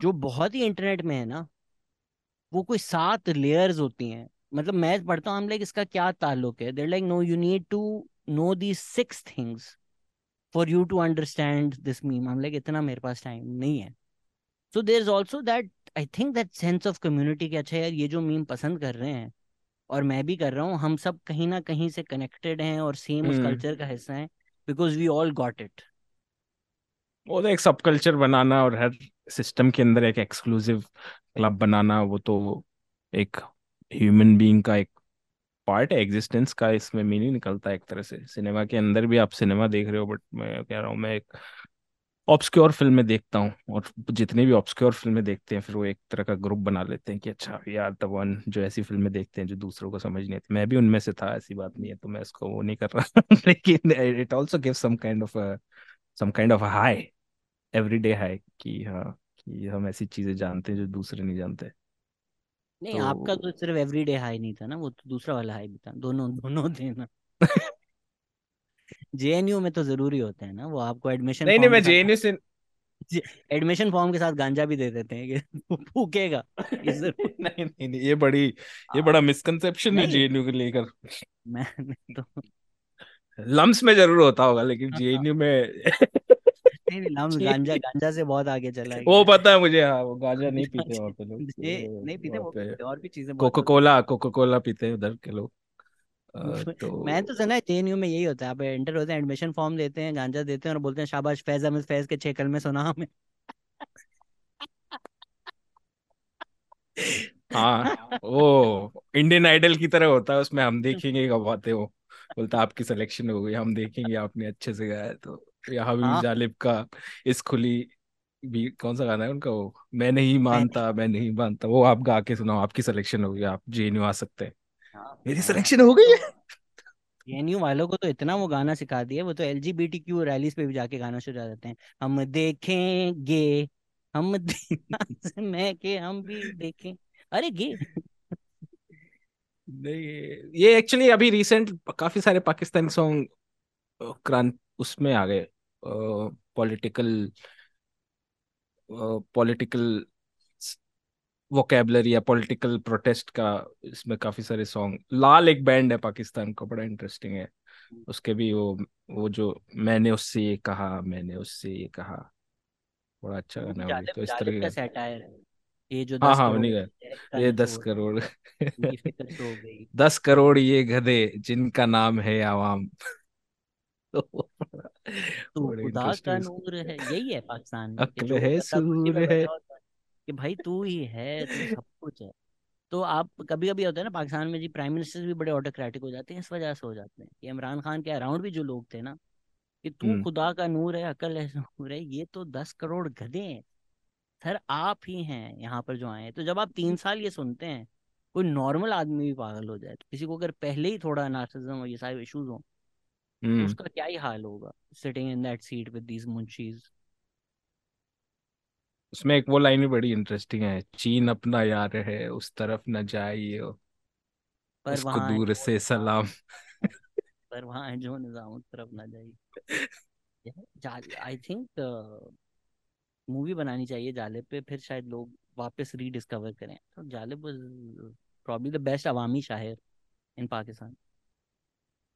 जो बहुत ही इंटरनेट में है ना, वो कोई सात लेयर्स होती हैं। मतलब मैं पढ़ता हूँ हम लाइक इसका क्या ताल्लुक है? There like no you need to know the six things for you to understand this meme hmm like इतना मेरे पास टाइम नहीं है। So there is also that I think that sense of community के अच्छा यार ये जो मीम पसंद कर रहे हैं और मैं भी कर रहा हूँ हम सब कहीं ना कहीं से कनेक्टेड हैं और सेम उस हम्म। कल्चर का हिस्सा हैं because we all got it वो तो एक सब कल्चर बनाना और हर सिस्टम के अंदर एक एक्सक्लूसिव क्लब बनाना वो तो एक ह्यूमन बीइंग का एक पार्ट है एग्जिस्टेंस का इसमें मीनिंग निकलता है एक तरह से। सिनेमा के अंदर भी आप सिनेमा देख रहे हो बट मैं कह रहा हूँ मैं एक ऑब्सक्योर फ़िल्में देखता हूँ और जितने भी ऑब्सक्योर फ़िल्में देखते हैं फिर वो एक तरह का ग्रुप बना लेते हैं कि अच्छा यार द वन जो ऐसी फ़िल्में देखते हैं जो दूसरों को समझ नहीं आती। मैं भी उनमें से था ऐसी बात नहीं है तो मैं इसको वो नहीं कर रहा [laughs] लेकिन it also give some kind of some kind of high everyday high कि हाँ कि हम ऐसी चीज़ें जानते हैं जो दूसरे नहीं जानते। नहीं आपका तो तो सिर्फ़ एवरीडे हाई नहीं था ना वो तो दूसरा वाला हाई भी था दोनों दोनों थे ना। [laughs] जेएनयू में तो ज़रूरी होता है ना वो आपको एडमिशन नहीं नहीं मैं जेएनयू से [laughs] एडमिशन फॉर्म के साथ गांजा भी दे देते हैं कि [laughs] फूकेगा [laughs] नहीं नहीं नहीं ये बड़ी ये बड़ा मिसकंसेप्शन है जेएनयू को लेकर। मैं तो लम्स में ज़रूर होता होगा लेकिन हाँ, जेएनयू में नहीं नहीं लम्स गांजा गांजा से बहुत आगे चला है वो पता है मुझे हाँ वो गांजा नहीं पीते वहाँ पे लोग। नहीं पीते वो और भी चीज़ें कोको कोला कोको कोला पीते हैं उधर के लोग। हैं मैं तो तो सुना है जेएनयू में यही होता है आप एंटर होते हैं एडमिशन फॉर्म देते हैं गांजा देते हैं और बोलते हैं शाबाश फैज अहमद फैज के छह कलमे सुना हमें। हाँ वो इंडियन आइडल की तरह होता है उसमें हम देखेंगे कब आते हो। बोलता आपकी सिलेक्शन हो गई हम देखेंगे आपने अच्छे से गाया तो या हबीब हाँ। जालिब का इस खुली भी कौन सा गाना है उनका वो? मैं नहीं मानता मैं नहीं मानता वो आप गा के सुनाओ आपकी सिलेक्शन हो गई आप जेएनयू आ सकते हाँ। मेरी हाँ। सिलेक्शन हो गई तो है जेएनयू वालों को तो इतना वो गाना सिखा दिया वो तो एलजीबीटीक्यू रैलीज पे भी जाके गाना शुरू कर देते हैं। हम देखेंगे हम [laughs] मैं के हम भी देखें। अरे गे। नहीं ये एक्चुअली अभी रिसेंट काफ़ी सारे पाकिस्तानी सॉन्ग क्रांत उसमें आ गए पॉलिटिकल पॉलिटिकल वोकेबलरी या पॉलिटिकल प्रोटेस्ट का इसमें काफ़ी सारे सॉन्ग लाल एक बैंड है पाकिस्तान का बड़ा इंटरेस्टिंग है। उसके भी वो वो जो मैंने उससे ये कहा मैंने उससे ये कहा। बड़ा अच्छा गाना है तो इस तरह का सेटायर है। ये जो हाँ दस हाँ करोड़ उन्हीं है, का ये दस करोड़। गई। [laughs] दस करोड़ ये गधे जिनका नाम है आवाम। [laughs] तो बड़ा खुदा का नूर है यही है पाकिस्तान। में अक्ल है सूर है। कि भाई तू ही है तू सब कुछ है। तो आप कभी कभी होता है ना पाकिस्तान में जी प्राइम मिनिस्टर भी बड़े ऑटोक्रेटिक हो जाते हैं इस वजह से हो जाते हैं कि इमरान खान के अराउंड भी जो लोग थे ना कि तू हम्म। खुदा का नूर है अकल है नूर है ये तो दस करोड़ गधे हैं। सर आप ही हैं यहाँ पर जो आए हैं। तो जब आप तीन साल ये सुनते हैं कोई नॉर्मल आदमी भी पागल हो जाए तो किसी को अगर पहले ही थोड़ा नार्सिज्म और ये सारे इश्यूज़ हो तो हम्म। उसका क्या ही हाल होगा sitting in that seat with these munshis उसमें एक वो लाइन भी बड़ी इंटरेस्टिंग है चीन अपना यार है उस तरफ़ न जाइए पर उसको दूर से सलाम। [laughs] पर वहाँ है जो निज़ाम उस तरफ़ ना जाइए। आई थिंक मूवी बनानी चाहिए जालिब पे फिर शायद लोग वापस रीडिस्कवर करें। तो जालिब प्रॉब्ली द बेस्ट अवामी शायर इन पाकिस्तान।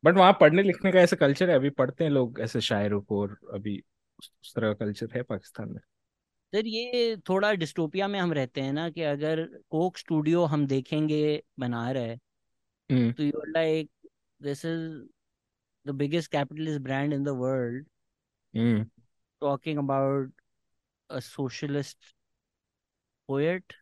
बट वहाँ पढ़ने लिखने का ऐसा कल्चर है अभी पढ़ते हैं लोग ऐसे शायरों को और अभी उस तरह का कल्चर है पाकिस्तान में। सर ये थोड़ा डिस्टोपिया में हम रहते हैं ना कि अगर कोक स्टूडियो हम देखेंगे बना रहा है हम्म। तो you like this is the biggest capitalist brand in the world talking about a socialist poet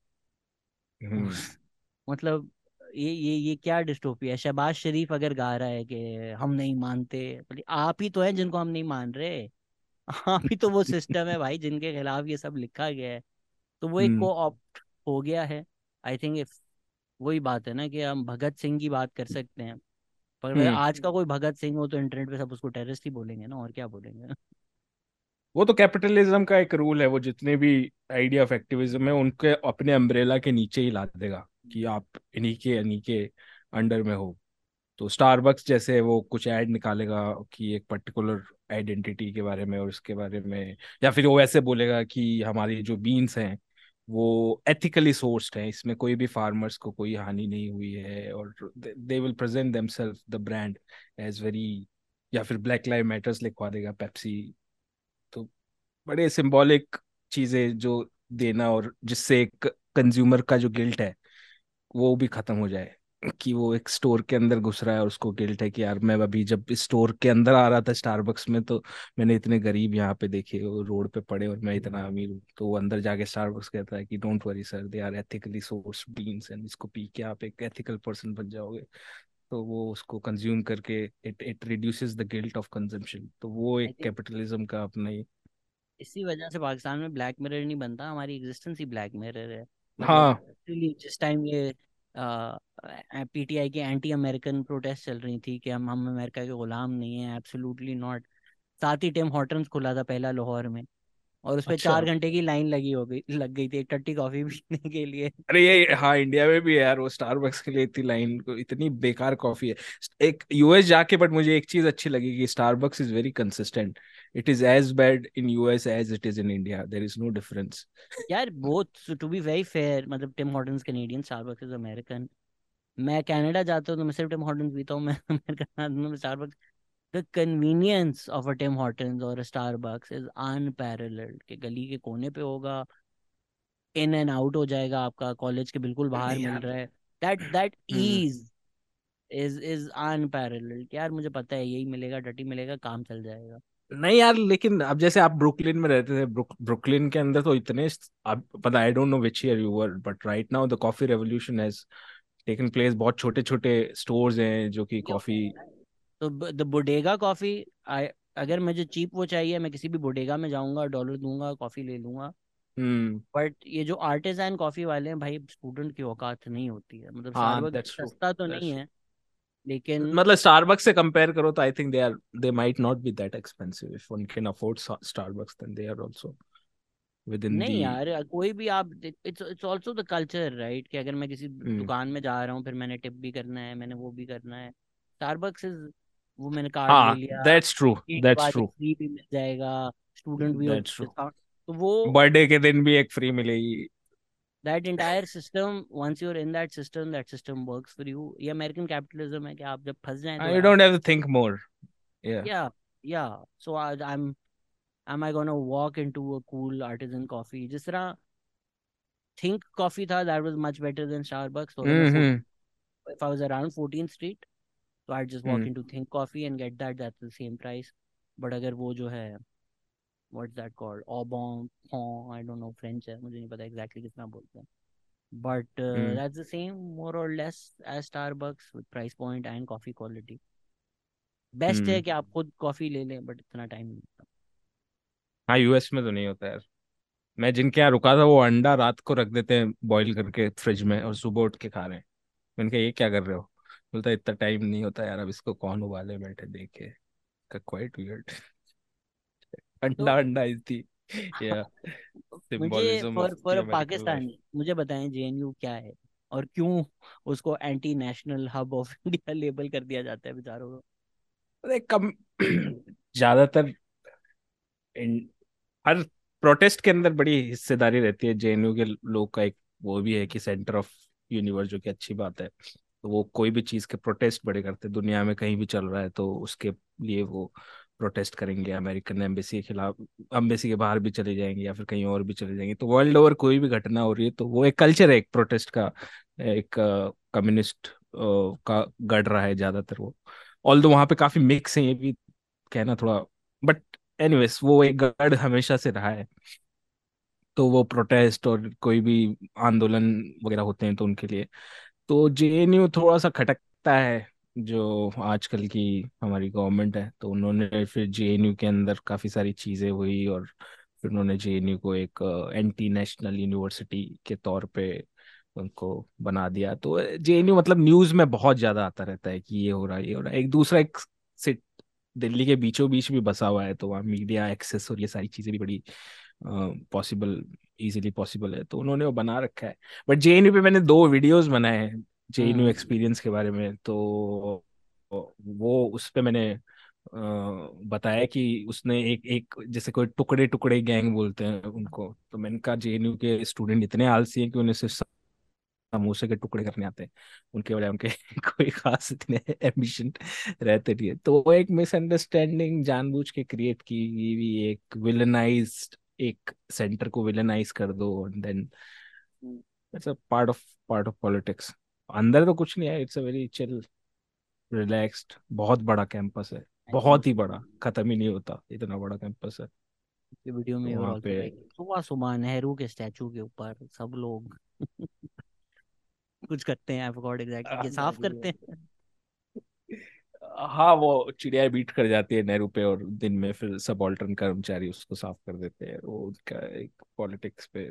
मतलब ये ये ये क्या डिस्टोपिया है? शहबाज शरीफ अगर गा रहा है कि हम नहीं मानते आप ही तो हैं जिनको हम नहीं मान रहे। ही तो वो [laughs] सिस्टम है भाई जिनके खिलाफ ये सब लिखा गया है। तो वो एक हम्म। को ऑप्ट हो गया है। आई थिंक इफ़ वही बात है ना कि हम भगत सिंह की बात कर सकते हैं। पर हम्म। आज का कोई भगत सिंह हो तो इंटरनेट पे सब उसको टेररिस्ट ही बोलेंगे ना और क्या बोलेंगे? वो तो कैपिटलिज्म का एक रूल है वो जितने भी आइडिया ऑफ़ एक्टिविज्म है उनके अपने अम्ब्रेला के नीचे ही ला देगा कि आप इन्हीं के इन्हीं के अंडर में हो। तो स्टारबक्स जैसे वो कुछ ऐड निकालेगा कि एक पर्टिकुलर आइडेंटिटी के बारे में और उसके बारे में, या फिर वो ऐसे बोलेगा कि हमारी जो बीन्स हैं, वो एथिकली सोर्स्ड हैं, इसमें कोई भी फार्मर्स को कोई हानि नहीं हुई है और they will present themselves the brand as very या फिर ब्लैक लाइव मैटर्स लिखवा देगा पेप्सी तो बड़े सिंबॉलिक चीज़ें जो देना और जिससे एक कंज्यूमर का जो गिल्ट है, वो भी खत्म हो जाए। कि वो एक स्टोर के अंदर घुस रहा है और उसको गिल्ट है कि यार मैं अभी जब स्टोर के अंदर आ रहा था स्टारबक्स में तो मैंने इतने गरीब यहाँ पे देखे वो रोड पे पड़े और मैं इतना अमीर हूँ। तो वो अंदर जाके स्टारबक्स कहता है कि don't worry sir they are ethically source beans and इसको पी के आप एक एथिकल पर्सन बन जाओगे। तो वो उसको कंज्यूम करके it it reduces the guilt of consumption तो वो एक कैपिटलिज्म का अपना ही इसी वजह से पाकिस्तान में ब्लैक मिरर नहीं बनता हमारी एग्जिस्टेंस ही ब्लैक मिरर है। मतलब हाँ। एक्चुअली जिस टाइम ये पीटीआई की एंटी अमेरिकन प्रोटेस्ट चल रही थी कि हम हम अमेरिका के गुलाम नहीं है एब्सोल्युटली नॉट साथ ही टेम हॉटन्स खुला था पहला लाहौर में। और उस पे अच्छा। चार घंटे की लाइन लगी हो गई लग गई थी एक टट्टी कॉफ़ी पीने के लिए। अरे ये हाँ इंडिया में भी है यार वो स्टारबक्स के लिए इतनी लाइन को इतनी बेकार कॉफ़ी है। एक यूएस जाके बट मुझे एक चीज़ अच्छी लगी कि Starbucks is very consistent it is as bad in US as it is in India there is no difference यार both to be very fair मतलब Tim Hortons Canadian Starbucks is American मैं Canada जाता हूँ तो मैं सिर्फ़ Tim Hortons पीता हूँ मैं अमेरिका में Starbucks the convenience of a Tim Hortons और स्टारबक्स इज़ अनपैरेलल्ड कि गली के कोने पे होगा इन एंड आउट हो जाएगा आपका कॉलेज के बिल्कुल बाहर मिल रहा है। That that hmm is is is unparalleled यार मुझे पता है यही मिलेगा डटी मिलेगा काम चल जाएगा। नहीं यार लेकिन अब जैसे आप ब्रुकलिन में रहते थे ब्रुक, ब्रुकलिन के अंदर तो इतने आप पता I don't know which year you were but right now the coffee revolution has taken place बहुत छोटे छोटे स्टोर्स हैं जो कि कॉफ़ी तो द बोडेगा कॉफ़ी अगर मुझे चीप वो चाहिए मैं किसी भी बोडेगा में जाऊँगा डॉलर दूँगा कॉफ़ी ले लूँगा। हम्म। बट ये जो आर्टिजन कॉफ़ी वाले हैं भाई स्टूडेंट की औकात नहीं होती है। मतलब हाँ सस्ता तो नहीं है लेकिन मतलब स्टारबक्स से कंपेयर करो तो I think they are they might not be that expensive if one can afford Starbucks then they are also within नहीं यार कोई भी आप it's it's also the culture right कि अगर मैं किसी दुकान में जा रहा हूँ फिर मैंने टिप भी करना है मैंने वो भी करना है। स्टारबक्स इज़ वो मैंने कार्ड ले हाँ लिया दैट्स ट्रू एक दैट्स ट्रू फ्री भी मिल जाएगा स्टूडेंट भी हो दैट्स ट्रू डिस्काउंट तो वो बर्थडे के दिन भी एक फ्री मिलेगी। That entire system once you are in that system that system works for you ये अमेरिकन कैपिटलिज्म है कि आप जब फंस जाएँ आई आप don't have to think more या या या so I am am I gonna walk into a cool artisan coffee? जिस तरह थिंक कॉफ़ी था that was much better than Starbucks तो मैं हम्म हम्म if I was around 14th street तो I just walk in to Think Coffee and get that that the same price but अगर वो जो है वट दैट कॉल्ड ऑबॉ I don't know French है मुझे नहीं पता एग्जैक्टली exactly कितना बोलते हैं। But that the same more और less as Starbucks price point and coffee quality best है hmm. कि आप खुद कॉफ़ी ले लें बट इतना टाइम नहीं होता हाँ यूएस में तो नहीं होता यार। मैं जिनके यहाँ रुका था वो अंडा रात को रख देते हैं बॉईल करके फ्रिज में और सुबह उठ के खा रहे हैं। मैंने ये क्या कर रहे हो? बोलता इतना टाइम नहीं होता यार अब इसको कौन उबाले बैठे देखे? क्वाइट वियर्ड अंडा अंडा इज़ दी। या मुझे सिंबोलिज्म फॉर फॉर पाकिस्तानी मुझे बताएँ जेएनयू क्या है और क्यों उसको anti national hub of India label कर दिया जाता है बेचारों को? अरे कम [clears throat] ज़्यादातर हर प्रोटेस्ट के अंदर बड़ी हिस्सेदारी रहती है जेएनयू के लोग का एक वो भी है कि सेंटर ऑफ़ यूनिवर्स जो कि अच्छी बात है। वो कोई भी चीज़ के प्रोटेस्ट बड़े करते दुनिया में कहीं भी चल रहा है तो उसके लिए वो प्रोटेस्ट करेंगे अमेरिकन एम्बेसी के खिलाफ। एम्बेसी के बाहर भी चले जाएँगे या फिर कहीं और भी चले जाएँगे। तो वर्ल्ड ओवर कोई भी घटना हो रही है तो वो एक कल्चर है, एक प्रोटेस्ट का, एक कम्युनिस्ट का गढ़ रहा है ज़्यादातर वो। ऑल दो वहाँ पे काफ़ी मिक्स है, ये भी कहना थोड़ा, बट एनीवेज वो एक गढ़ हमेशा से रहा है। तो वो प्रोटेस्ट और कोई भी आंदोलन वगैरह होते हैं तो उनके लिए। तो जेएनयू थोड़ा सा खटकता है, जो आजकल की हमारी गवर्नमेंट है। तो उन्होंने फिर जेएनयू के अंदर काफ़ी सारी चीज़ें हुई और फिर उन्होंने जेएनयू को एक एंटी नेशनल यूनिवर्सिटी के तौर पे उनको बना दिया। तो जेएनयू मतलब न्यूज़ में बहुत ज़्यादा आता रहता है कि ये हो रहा है, ये हो रहा है। एक दूसरा एक सिट दिल्ली के बीचों बीच भी बसा हुआ है तो वहाँ मीडिया एक्सेस और ये सारी चीज़ें भी बड़ी पॉसिबल इजीली पॉसिबल है तो उन्होंने वो बना रखा है। बट जेएनयू पे मैंने दो वीडियोस बनाए हैं जेएनयू हम्म। एक्सपीरियंस के बारे में तो वो उस पे मैंने बताया कि उसने एक एक जैसे कोई टुकड़े टुकड़े गैंग बोलते हैं उनको तो मैंने कहा जेएनयू के स्टूडेंट इतने आलसी हैं कि उन्हें सिर्फ़ समोसे के टुकड़े करने आते हैं उनके बजाय उनके [laughs] कोई खास इतने एम्बिशन रहते नहीं है। तो वो एक मिसअंडरस्टैंडिंग जानबूझ के क्रिएट की हुई एक विलनाइज्ड एक सेंटर को विलनाइज कर दो and then it's a part of part of politics अंदर तो कुछ नहीं है it's a very chill relaxed बहुत बड़ा कैंपस है। बहुत ही बड़ा खत्म ही नहीं होता इतना बड़ा कैंपस है। ये वीडियो में तो वहाँ पे सुबह सुबह नेहरू के स्टैचू के ऊपर सब लोग [laughs] कुछ करते हैं आई फॉरगॉट एग्जैक्टली ये साफ़ करते हैं। हाँ वो चिड़िया बीट कर जाती है नेहरू पे और दिन में फिर सबाल्टर्न कर्मचारी उसको साफ़ कर देते हैं। वो उनका एक पॉलिटिक्स पे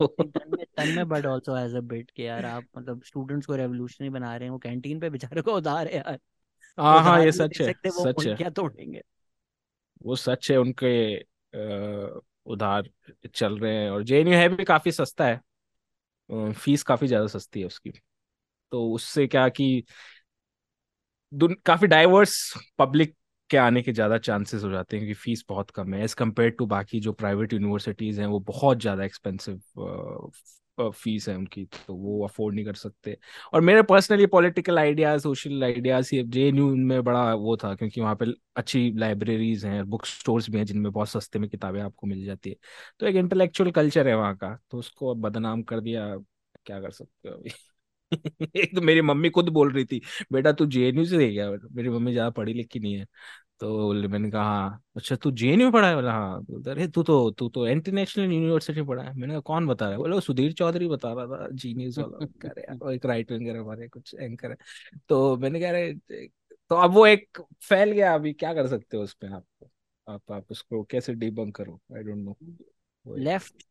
वो Tanmay but also as a bit कि यार आप मतलब स्टूडेंट्स को रेवोल्यूशनरी बना रहे हैं वो कैंटीन पे बेचारे को उधार है यार। हाँ हाँ ये सच है सच है। क्या तोड़ेंगे। वो सच है उनके उधार चल रहे हैं और जेएनयू है भी काफ़ी सस्ता है। फ़ीस काफ़ी ज़्यादा सस्ती है उसकी। तो उससे क्या कि काफ़ी डाइवर्स पब्लिक के आने के ज़्यादा चांसेस हो जाते हैं क्योंकि फ़ीस बहुत कम है। एज कंपेयर टू बाकी जो प्राइवेट यूनिवर्सिटीज हैं, वो बहुत ज़्यादा एक्सपेंसिव फ़ीस है उनकी तो वो अफोर्ड नहीं कर सकते। और मेरे personally political ideas social ideas ये जे एन यू में बड़ा वो था क्योंकि वहाँ पे अच्छी लाइब्रेरीज हैं बुक स्टोर्स भी हैं जिनमें बहुत सस्ते में किताबें आपको मिल जाती है। तो एक इंटेलेक्चुअल कल्चर है वहाँ का तो उसको अब बदनाम कर दिया, क्या कर सकते हो अभी? एक [laughs] तो मेरी मम्मी खुद बोल रही थी, बेटा तू जेएनयू से गया मेरी मम्मी ज़्यादा पढ़ी लिखी नहीं है। तो बोले, मैंने कहा हाँ। अच्छा तू जेएनयू में पढ़ा है? बोला हाँ। तो अरे, तू तो तू तो इंटरनेशनल यूनिवर्सिटी पढ़ा है। मैंने कहा, कौन बता रहा है? बोले सुधीर चौधरी बता रहा था जी न्यूज़ वाला कह रहे एक राइट विंगर हमारे, कुछ एंकर है। तो मैंने कह रहे तो अब वो एक फैल गया, अभी क्या कर सकते हो उसमें आप? आप आप उसको कैसे डिबंक करो? आई डोंट नो लेफ़्ट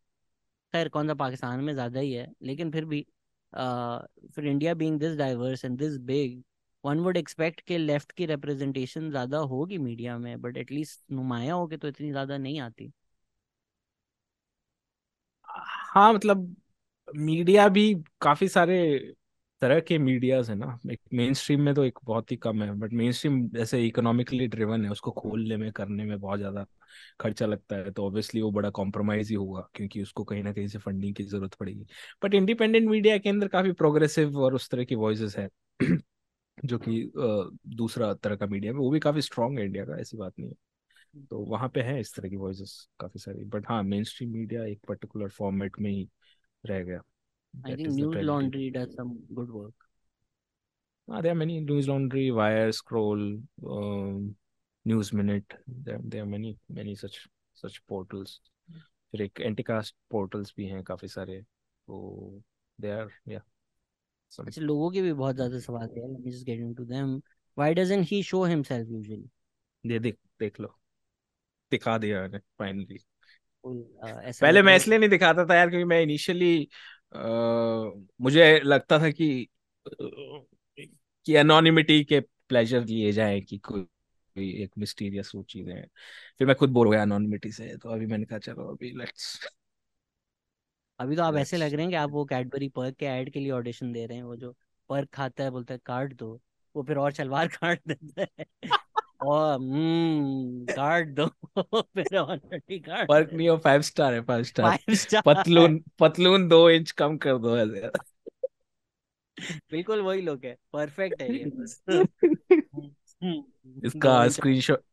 खैर, कौन सा पाकिस्तान में ज़्यादा ही है, लेकिन फिर भी uh, फिर India being this diverse and this big one would expect के लेफ़्ट की रिप्रेजेंटेशन ज़्यादा होगी मीडिया में बट एटलीस्ट नुमाया होके तो इतनी ज़्यादा नहीं आती। हाँ मतलब मीडिया भी काफ़ी सारे तरह के मीडियाज है ना, एक मेन स्ट्रीम में तो एक बहुत ही कम है बट मेन स्ट्रीम जैसे इकोनॉमिकली ड्रिवन है, उसको खोलने में, करने में बहुत ज़्यादा खर्चा लगता है तो ऑब्वियसली वो बड़ा कॉम्प्रोमाइज ही होगा, क्योंकि उसको कहीं ना कहीं से फंडिंग की ज़रूरत पड़ेगी। बट इंडिपेंडेंट मीडिया के अंदर काफ़ी प्रोग्रेसिव और उस तरह की वॉइस है, [clears throat] जो कि दूसरा तरह का मीडिया है, वो भी काफ़ी स्ट्रांग है इंडिया का, ऐसी बात नहीं है। तो वहाँ पे है इस तरह की वॉइसेस काफ़ी सारी बट हाँ मेन स्ट्रीम मीडिया एक पर्टिकुलर फॉर्मेट में ही रह गया। I that think is the news tragedy laundry does some good work Uh, there are many news laundry, wire, scroll, um, news minute. There, there are many many such such portals. फिर एक एंटीकास्ट portals भी हैं काफ़ी सारे तो they are या some अच्छा लोगों के भी बहुत ज़्यादा सवाल है let me just get into them why doesn't he show himself usually दे देख देख लो दिखा दिया मैंने फाइनली ऐसा पहले लग मैं रहा है इसलिए नहीं दिखाता था यार क्योंकि मैं इनिशियली मुझे लगता था कि कि एनोनिमिटी के प्लेजर लिए जाए कि कोई कोई एक मिस्टीरियस वो चीज़ें हैं। फिर मैं खुद बोर हो गया एनोनिमिटी से तो अभी मैंने कहा चलो अभी लेट्स [laughs] अभी तो आप ऐसे लग रहे हैं कि आप वो कैडबरी पर्क के ऐड के लिए ऑडिशन दे रहे हैं वो जो पर्क खाता है बोलता है काट दो। वो फिर और शलवार [laughs] काट देता है। और हम्म काट दो। और टट्टी काट फ़र्क नहीं हो फाइव स्टार है फाइव स्टार फाइव स्टार पतलून पतलून दो इंच कम कर दो ऐसे। बिल्कुल वही लोग है। परफेक्ट है ये। [laughs] इसका स्क्रीनशॉट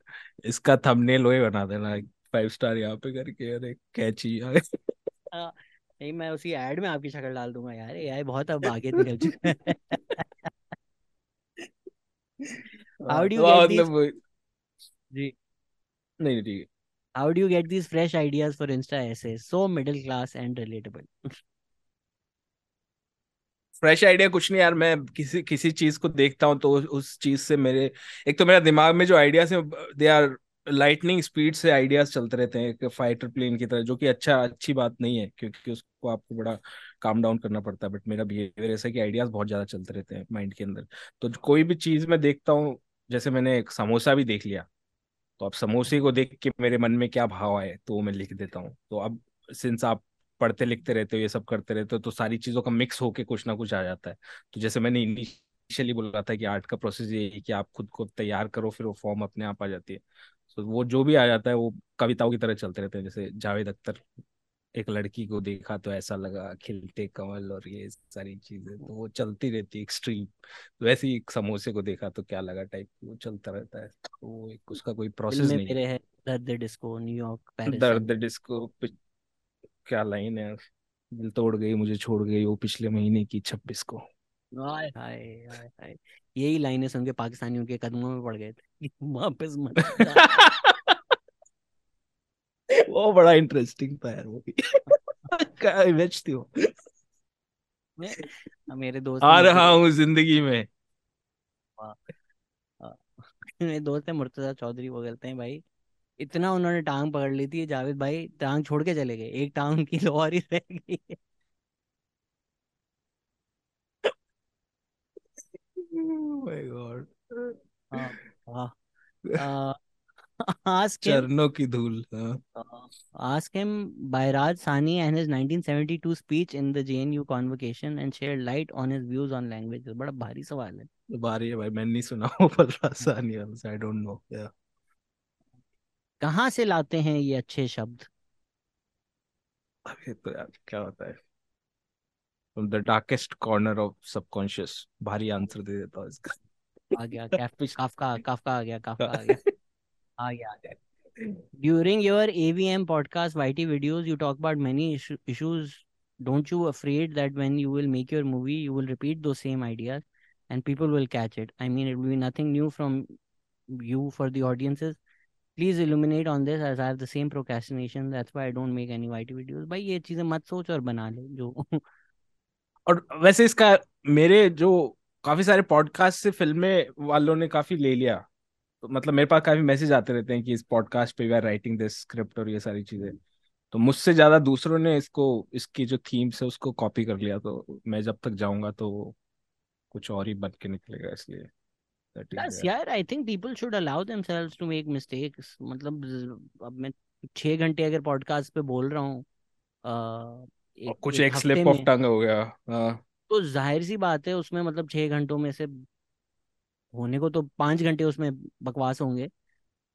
इसका थंबनेल वही बना देना फाइव स्टार यहाँ पे करके अरे कैची हाँ, नहीं मैं उसी ऐड में आपकी शक्ल डाल दूँगा यार। एआई बहुत अब आगे निकल चुका है। हाउ डू यू गेट जी। नहीं नहीं, ठीक है। How do you get these fresh ideas for Insta ऐसे so middle class and relatable fresh idea कुछ नहीं यार मैं किसी किसी चीज़ को देखता हूँ तो उस चीज़ से मेरे एक तो मेरा दिमाग में जो आइडियाज़ है दे आर लाइटनिंग स्पीड से आइडियाज़ चलते रहते हैं एक फाइटर प्लेन की तरह जो कि अच्छा अच्छी बात नहीं है क्योंकि उसको आपको बड़ा काम डाउन करना पड़ता है बट मेरा बिहेवियर ऐसा कि आइडियाज़ बहुत ज़्यादा चलते रहते हैं माइंड के अंदर। तो कोई भी चीज़ मैं देखता हूँ जैसे मैंने एक समोसा भी देख लिया तो अब समोसे को देख के मेरे मन में क्या भाव आए तो वो मैं लिख देता हूँ। तो अब सिंस आप पढ़ते लिखते रहते हो, ये सब करते रहते हो तो सारी चीज़ों का मिक्स होके कुछ ना कुछ आ जाता है। तो जैसे मैंने इनिशियली बोला था कि आर्ट का प्रोसेस ये है कि आप खुद को तैयार करो, फिर वो फॉर्म अपने आप आ जाती है। तो वो जो भी आ जाता है, वो कविताओं की तरह चलते रहते हैं, जैसे जावेद अख्तर एक लड़की को देखा तो ऐसा लगा खिलते कमल और ये सारी चीज़ें तो वो चलती रहती एक्सट्रीम वैसे ही एक समोसे को देखा तो क्या लगा टाइप वो चलता रहता है तो वो एक उसका कोई प्रोसेस नहीं। मेरे है दर्द डिस्को न्यूयॉर्क पेरिस दर्द डिस्को क्या लाइन है दिल तोड़ गई मुझे छोड़ गई वो पिछले महीने की छब्बीस को। हाय हाय हाय हाय यही लाइनें सुन के पाकिस्तानियों के कदमों में पड़ गए थे। [laughs] वापस मत। [laughs] वो बड़ा इंटरेस्टिंग था यार वो भी। [laughs] क्या इमेज थी वो? मेरे दोस्त आ ने रहा हूँ ज़िंदगी में। [laughs] मेरे दोस्त है मुर्तजा चौधरी वो कहते हैं भाई इतना उन्होंने टांग पकड़ ली थी जावेद भाई टांग छोड़ के चले गए एक टांग उनकी लोहार ही रह गई। [laughs] माय गॉड हाँ हाँ। [laughs] ask चरणों की धूल हाँ। Uh, ask him Bairaj Sani and his 1972 speech in the JNU convocation and shed light on his views on languages. बड़ा भारी सवाल है। बारी है भाई मैंने नहीं सुना वो आसानी वाला आई डोंट नो या कहाँ से लाते हैं ये अच्छे शब्द? अरे तो यार क्या होता है? From the darkest corner of subconscious भारी आंसर दे देता हूँ इसका। आ गया कैफ काफका काफका आ गया काफका आ गया। [laughs] During your AVM podcast Y T videos you talk about many issues don't you afraid that when you will make your movie you will repeat the same ideas and people will catch it I mean it will nothing new from you for the audiences please illuminate on this as I the same procrastination that's why I don't make any YT videos भाई, ये चीज़ें मत सोच और बना ले जो [laughs] और वैसे इसका मेरे जो काफ़ी सारे पॉडकास्ट से फ़िल्में वालों ने काफ़ी ले लिया। मतलब मेरे पास काफ़ी मैसेज आते रहते हैं कि इस पॉडकास्ट पे we are writing this script और ये सारी चीज़ें। तो मुझसे ज़्यादा दूसरों ने इसको इसकी जो थीम्स है उसको कॉपी कर लिया तो मैं जब तक जाऊँगा तो कुछ और ही बन के निकलेगा इसलिए Yes, यार I think people should allow themselves to make mistakes. मतलब अब मैं छह घंटे अगर पॉडकास्ट पे बोल रहा हूँ एक कुछ एक एक स्लिप ऑफ़ टंग हो गया हाँ। तो ज़ाहिर सी बात है उसमें मतलब छह घंटों में से होने को तो पाँच घंटे उसमें बकवास होंगे,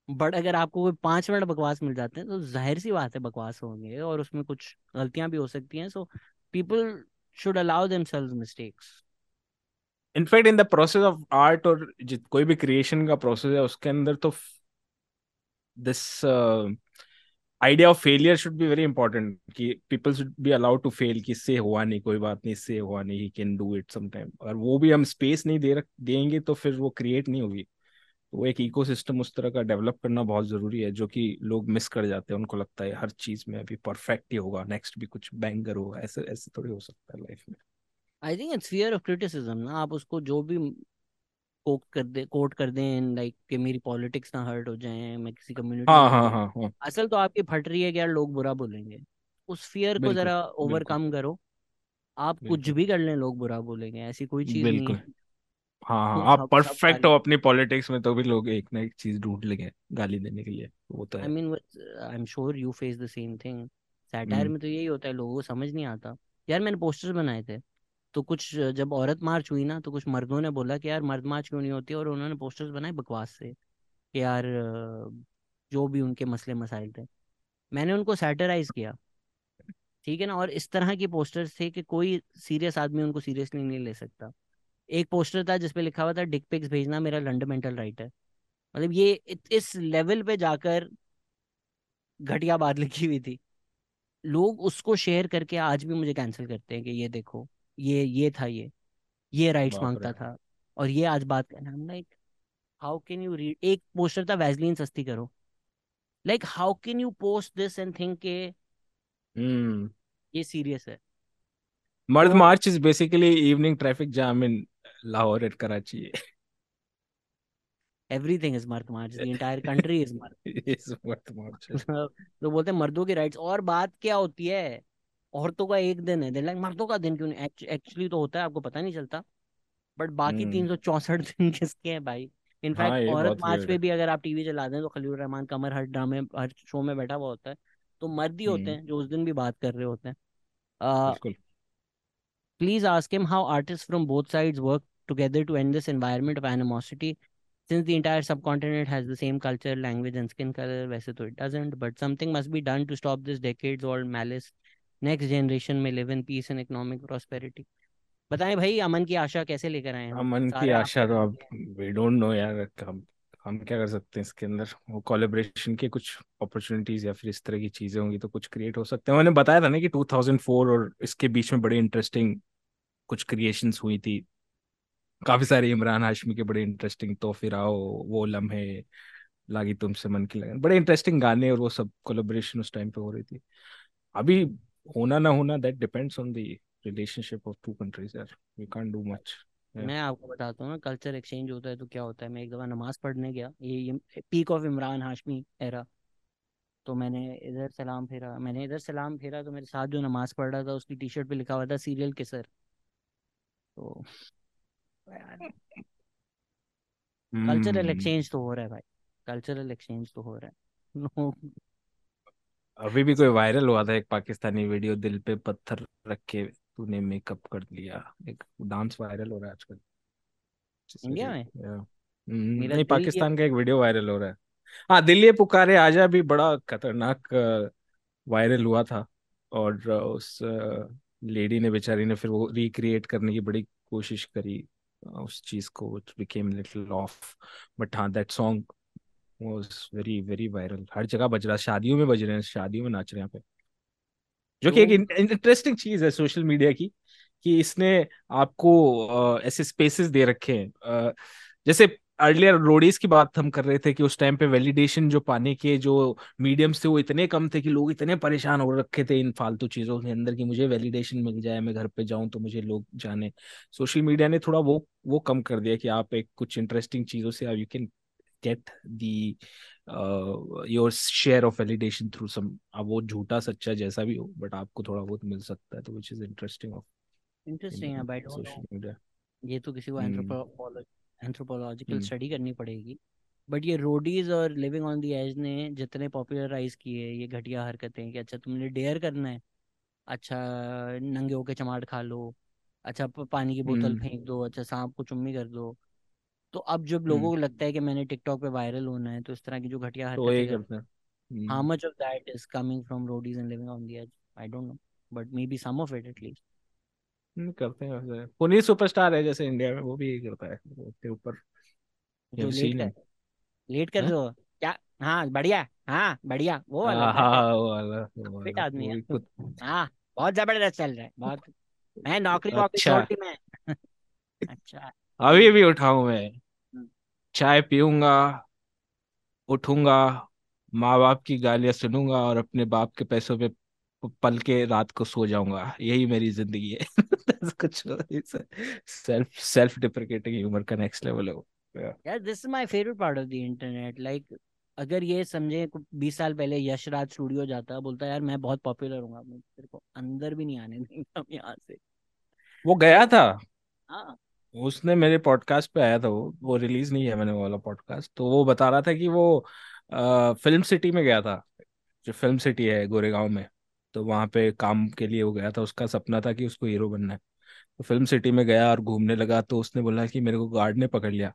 बट अगर आपको कोई पाँच मिनट बकवास मिल जाते हैं तो ज़ाहिर सी बात है बकवास होंगे और उसमें कुछ गलतियाँ भी हो सकती हैं। So people should allow themselves mistakes in fact in the process of art और कोई भी क्रिएशन का प्रोसेस है, उसके अंदर तो this idea of failure should be very important कि people should be allowed to fail कि इससे हुआ नहीं, कोई बात नहीं, इससे हुआ नहीं he can do it sometime और वो भी हम स्पेस नहीं दे रख, देंगे तो फिर वो क्रिएट नहीं होगी। तो एक इकोसिस्टम उस तरह का डेवलप करना बहुत ज़रूरी है, जो कि लोग मिस कर जाते हैं, उनको लगता है हर चीज़ में अभी परफेक्ट ही होगा नेक्स्ट भी कुछ बैंगर होगा, ऐसे ऐसे थोड़ी हो सकता है लाइफ में। I think it's fear of criticism ना, आप उसको जो भी कोट कर दे कोट कर दें लाइक कि मेरी पॉलिटिक्स ना हर्ट हो जाए मैं किसी कम्युनिटी हाँ हाँ हाँ। हाँ असल तो आपकी फट रही है कि यार लोग बुरा बोलेंगे। उस फियर को जरा ओवरकम करो। आप कुछ भी कर लें लोग बुरा बोलेंगे ऐसी कोई चीज़ नहीं है। हाँ हाँ आप सब सब परफेक्ट हो अपनी पॉलिटिक्स में तो भी लोग एक ना एक चीज़ ढूंढ लेंगे गाली देने के लिए वो तो I mean I am sure you face the same thing satire में तो यही होता है लोगों को समझ नहीं आता। यार मैंने पोस्टर्स बनाए थे। तो कुछ जब औरत मार्च हुई ना तो कुछ मर्दों ने बोला कि, यार, मर्द मार्च क्यों नहीं होती? और उन्होंने पोस्टर्स बनाए बकवास से कि, यार, जो भी उनके मसले मसाइल थे। मैंने उनको सैटराइज किया। ठीक है ना? और इस तरह के पोस्टर्स थे कि कोई सीरियस आदमी उनको सीरियसली नहीं ले सकता। एक पोस्टर था जिसपे लिखा हुआ था डिक पिक्स भेजना मेरा फंडामेंटल राइट है। मतलब ये इस लेवल पे जाकर घटिया बात लिखी हुई थी। लोग उसको शेयर करके आज भी मुझे कैंसिल करते हैं कि, ये देखो। ये ये था ये। ये राइट्स माँगता था। और ये आज बात करना हम like how can you read एक पोस्टर था वैसलीन सस्ती करो। Like how can you post this and think के हम्म। ये सीरियस है। मर्द तो march is basically evening traffic jam in Lahore and Karachi everything is मर्द march the entire country is मर्द इस मर्द मार्च। [laughs] तो बोलते हैं मर्दों की राइट्स और बात क्या होती है? औरतों का एक दिन है लाइक मर्दों का दिन क्यों नहीं? एक्चुअली तो होता है आपको पता नहीं चलता बट बाकी तीन हम्म। सौ चौसठ दिन किसके हैं भाई? हाँ इनफैक्ट ये औरत मार्च पे है। भी अगर आप टीवी चला दें तो खलील रहमान कमर हर ड्रामे हर शो में बैठा हुआ होता है तो मर्द ही होते हम्म। हैं जो उस दिन भी बात कर रहे होते हैं। Please ask him how artist from both sides work together to and this environment of animosity since the entire subcontinent has the same culture language and skin color वैसे तो it doesn't but something must be done to stop this decades old malice next generation may live in peace and economic prosperity. बताएँ भाई अमन की आशा कैसे लेकर आए हम? अमन की आशा तो अब वी डोंट नो यार हम हम क्या कर सकते हैं इसके अंदर? वो कोलेब्रेशन के कुछ अपॉर्चुनिटीज़ या फिर इस तरह की चीज़ें होंगी तो कुछ क्रिएट हो सकते हैं। मैंने बताया था ना कि 2004 और इसके बीच में बड़े इंटरेस्टिंग कुछ क्रिएशंस हुई थी। काफ़ी सारे इमरान हाशमी के बड़े इंटरेस्टिंग तो फिर आओ वो लम्हे लागी तुमसे मन की लगन। बड़े इंटरेस्टिंग गाने और वो सब कोलेब्रेशन उस टाइम पे हो रही थी। अभी होना ना होना that depends on the relationship of two countries यार। वी कांट डू मच मैं आपको बताता हूँ ना कल्चर एक्सचेंज होता है तो क्या होता है? मैं एक दफ़ा नमाज़ पढ़ने गया ये, peak of Imran Hashmi era तो मैंने इधर सलाम फेरा मैंने इधर सलाम फेरा तो मेरे साथ जो नमाज़ पढ़ रहा था उसकी टी शर्ट पे लिखा हुआ था सीरियल किसर तो कल्चरल एक्सचेंज तो हो रहा है भाई। कल्चरल एक्सचेंज तो हो रहा है। [laughs] अभी भी कोई वायरल हुआ था एक पाकिस्तानी वीडियो दिल पे पत्थर रख के तूने मेकअप कर लिया। एक डांस वायरल हो रहा है आजकल। इंडिया में? हम्म, नहीं पाकिस्तान का एक वीडियो वायरल हो रहा है। हाँ दिल्ली पुकारे आजा भी बड़ा खतरनाक वायरल हुआ था। और उस लेडी ने बेचारी ने फिर वो रिक्रिएट करने की बड़ी कोशिश करी उस चीज़ को it became little off but हाँ that song was very very viral हर जगह बज रहा शादियों में बज रहे हैं शादियों में नाच रहे हैं पे। जो कि एक इंटरेस्टिंग तो चीज़ है सोशल मीडिया की कि इसने आपको ऐसे स्पेसेस दे रखे हैं। जैसे अर्लियर रोडीज की बात हम कर रहे थे कि उस टाइम पे वैलिडेशन जो पाने के जो मीडियम्स थे वो इतने कम थे कि लोग इतने परेशान हो रखे थे इन फालतू चीज़ों के अंदर कि मुझे वैलिडेशन मिल जाए मैं घर पे जाऊँ तो मुझे लोग जाने। सोशल मीडिया ने थोड़ा वो वो कम कर दिया कि आप एक कुछ इंटरेस्टिंग चीज़ों से you can get the your share of validation through some अब वो झूठा सच्चा जैसा भी हो बट आपको थोड़ा बहुत मिल सकता है तो which is interesting of interesting है बाय सोशल मीडिया ये तो किसी को एंथ्रोपोलॉजिकल hmm. Study hmm. करनी पड़ेगी बट ये रोडीज और लिविंग ऑन दी एज ने जितने पॉपुलराइज किए ये घटिया हरकतें कि अच्छा तुमने डेयर करना है अच्छा नंगे होके चमाट खा लो अच्छा पानी की बोतल hmm. फेंक दो अच्छा सांप को चुम्मी कर दो तो अब जब लोगों को लगता है कि मैंने टिकटॉक पे वायरल होना है तो इस तरह की जो घटिया हरकतें करते हैं। How much of that is coming from Roadies and living on the edge I don't know but maybe some of it at least करते हैं वैसे। पुनीत सुपरस्टार है जैसे इंडिया में वो भी यही करता है उसके ऊपर। जो लेट कर लेट कर दो क्या? हाँ बढ़िया। हाँ बढ़िया। वो वाला हाँ [laughs] वो वाला फिट आदमी है। हाँ बहुत ज़बरदस्त चल रहा है बहुत। मैं नौकरी वॉकरी छोड़ दी मैं। [laughs] अच्छा। अभी भी उठाऊ मैं। हम्म। चाय पीऊँगा उठूँगा माँ बाप की गालियाँ सुनूँगा और अपने बाप के पैसों पे पल के रात को सो जाऊँगा। यही मेरी ज़िंदगी है। [laughs] कुछ सेल्फ सेल्फ डिप्रिकेटिंग ह्यूमर का नेक्स्ट लेवल है यार this is my favourite part of the internet like अगर ये समझे बीस साल पहले यशराज स्टूडियो जाता बोलता यार मैं बहुत पॉपुलर हूँ तेरे को अंदर भी नहीं आने देंगे यहाँ से। वो गया था? हाँ। उसने मेरे पॉडकास्ट पे आया था वो वो रिलीज़ नहीं है मैंने वो वाला पॉडकास्ट तो वो बता रहा था कि वो आ, फ़िल्म सिटी में गया था जो फ़िल्म सिटी है गोरेगांव में तो वहाँ पे काम के लिए वो गया था उसका सपना था कि उसको हीरो बनना है। तो फ़िल्म सिटी में गया और घूमने लगा तो उसने बोला कि मेरे को गार्ड ने पकड़ लिया।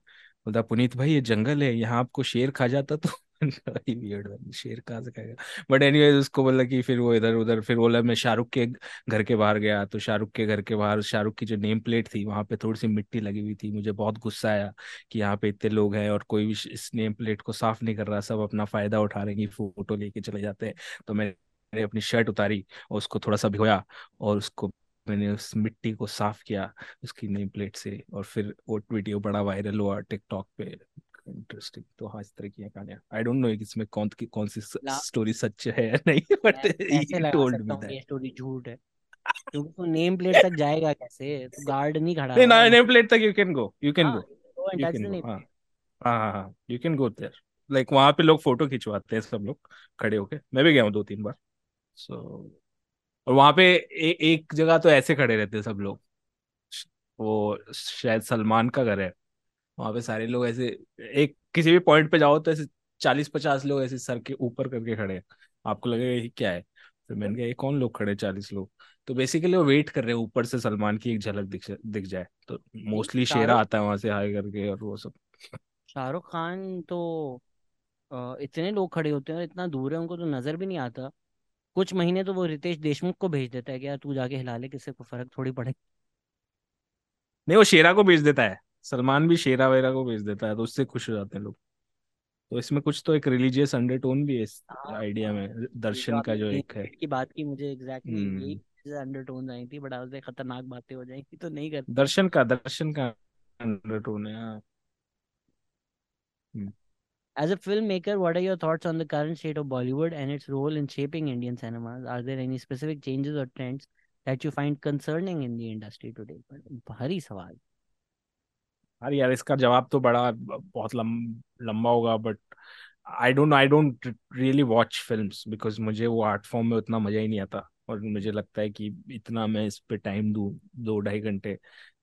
बोलता पुनीत भाई ये जंगल है यहाँ आपको शेर खा जाता तो [laughs] शेर कहाँ से खाएगा? बट एनीवेज उसको बोला कि फिर वो इधर उधर, फिर बोला मैं शाहरुख के घर के बाहर गया तो शाहरुख के घर के बाहर, शाहरुख की जो नेम प्लेट थी, वहाँ पे थोड़ी सी मिट्टी लगी हुई थी, मुझे बहुत गुस्सा आया कि यहाँ पे इतने लोग हैं और कोई भी इस नेम प्लेट को साफ़ नहीं कर रहा, सब अपना फ़ायदा उठा रहे हैं फ़ोटो लेके चले जाते हैं। तो मैंने अपनी शर्ट उतारी और उसको थोड़ा सा भिगोया और उसको मैंने उस मिट्टी को साफ़ किया, उसकी नेम प्लेट से और फिर वो वीडियो बड़ा वायरल हुआ टिकटॉक पे। इंटरेस्टिंग तो हाँ इस तरह की कहानियाँ। आई डोंट नो इसमें कौन की कौन सी स्टोरी सच है या नहीं but he told me that ये स्टोरी झूठ है। क्योंकि तो नेम प्लेट तक जाएगा कैसे? तो गार्ड नहीं खड़ा नहीं ना नेम प्लेट तक you can go you can go you can go हाँ। हाँ हाँ you can go there like वहाँ पे लोग फ़ोटो खिंचवाते हैं सब लोग खड़े होके। मैं भी गया हूँ दो तीन बार। सो so, और वहाँ पे ए, एक जगह तो ऐसे खड़े रहते हैं सब लोग। वो शायद सलमान का घर है। वहाँ पे सारे लोग ऐसे एक किसी भी पॉइंट पे जाओ तो ऐसे चालीस पचास लोग ऐसे सर के ऊपर करके खड़े हैं। आपको लगेगा ये क्या है? फिर मैंने कहा ये कौन लोग खड़े चालीस लोग? तो बेसिकली वो वेट कर रहे हैं ऊपर से सलमान की एक झलक दिख दिख जाए। तो मोस्टली शेरा आता है वहाँ से हाई करके और वो सब। शाहरुख खान तो इतने लोग खड़े होते हैं और इतना दूर है उनको तो नज़र भी नहीं आता। कुछ महीने तो वो रितेश देशमुख को भेज देता है कि यार तू जाके हिला ले किसी को फ़र्क थोड़ी पड़े। नहीं वो शेरा को भेज देता है। सलमान भी शेरा वेरा को भेज देता है तो उससे खुश हो जाते हैं लोग तो इसमें कुछ तो एक रिलीजियस अंडरटोन भी है इस हाँ आइडिया हाँ में दर्शन का जो एक है की बात की मुझे एग्जैक्टली हम्म अंडरटोन आई थी बट उससे खतरनाक बातें हो जाएँगी तो नहीं करते दर्शन का दर्शन का अंडरटोन है हाँ हम्म। As a filmmaker, what are your thoughts on the current state of Bollywood and its role in shaping Indian cinemas? Are there any specific changes or trends that you find concerning in the industry today? भारी सवाल अरे यार इसका जवाब तो बड़ा बहुत लम, लंबा होगा but I don't I don't really watch films because मुझे वो आर्ट फॉर्म में उतना मज़ा ही नहीं आता और मुझे लगता है कि इतना मैं इस पे टाइम दूँ दो ढाई घंटे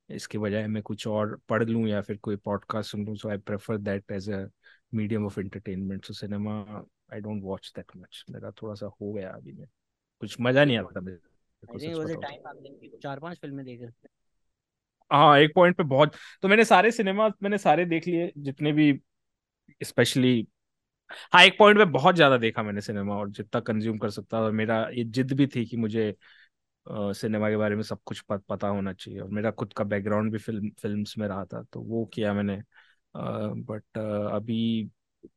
इसके बजाय मैं कुछ और पढ़ लूँ या फिर कोई पॉडकास्ट सुन लूँ so I prefer that as a medium of entertainment so cinema I don't watch that much मेरा थोड़ा सा हो गया अभी में। कुछ मज़ा नहीं आता की चार पाँच फ़िल्में देख सकते हाँ एक पॉइंट पे बहुत तो मैंने सारे सिनेमा मैंने सारे देख लिए जितने भी स्पेशली हाँ एक पॉइंट पे बहुत ज़्यादा देखा मैंने सिनेमा और जितना कंज्यूम कर सकता और मेरा ये जिद भी थी कि मुझे सिनेमा के बारे में सब कुछ पत, पता होना चाहिए और मेरा खुद का बैकग्राउंड भी फ़िल्म फिल्म्स में रहा था तो वो किया मैंने। बट अभी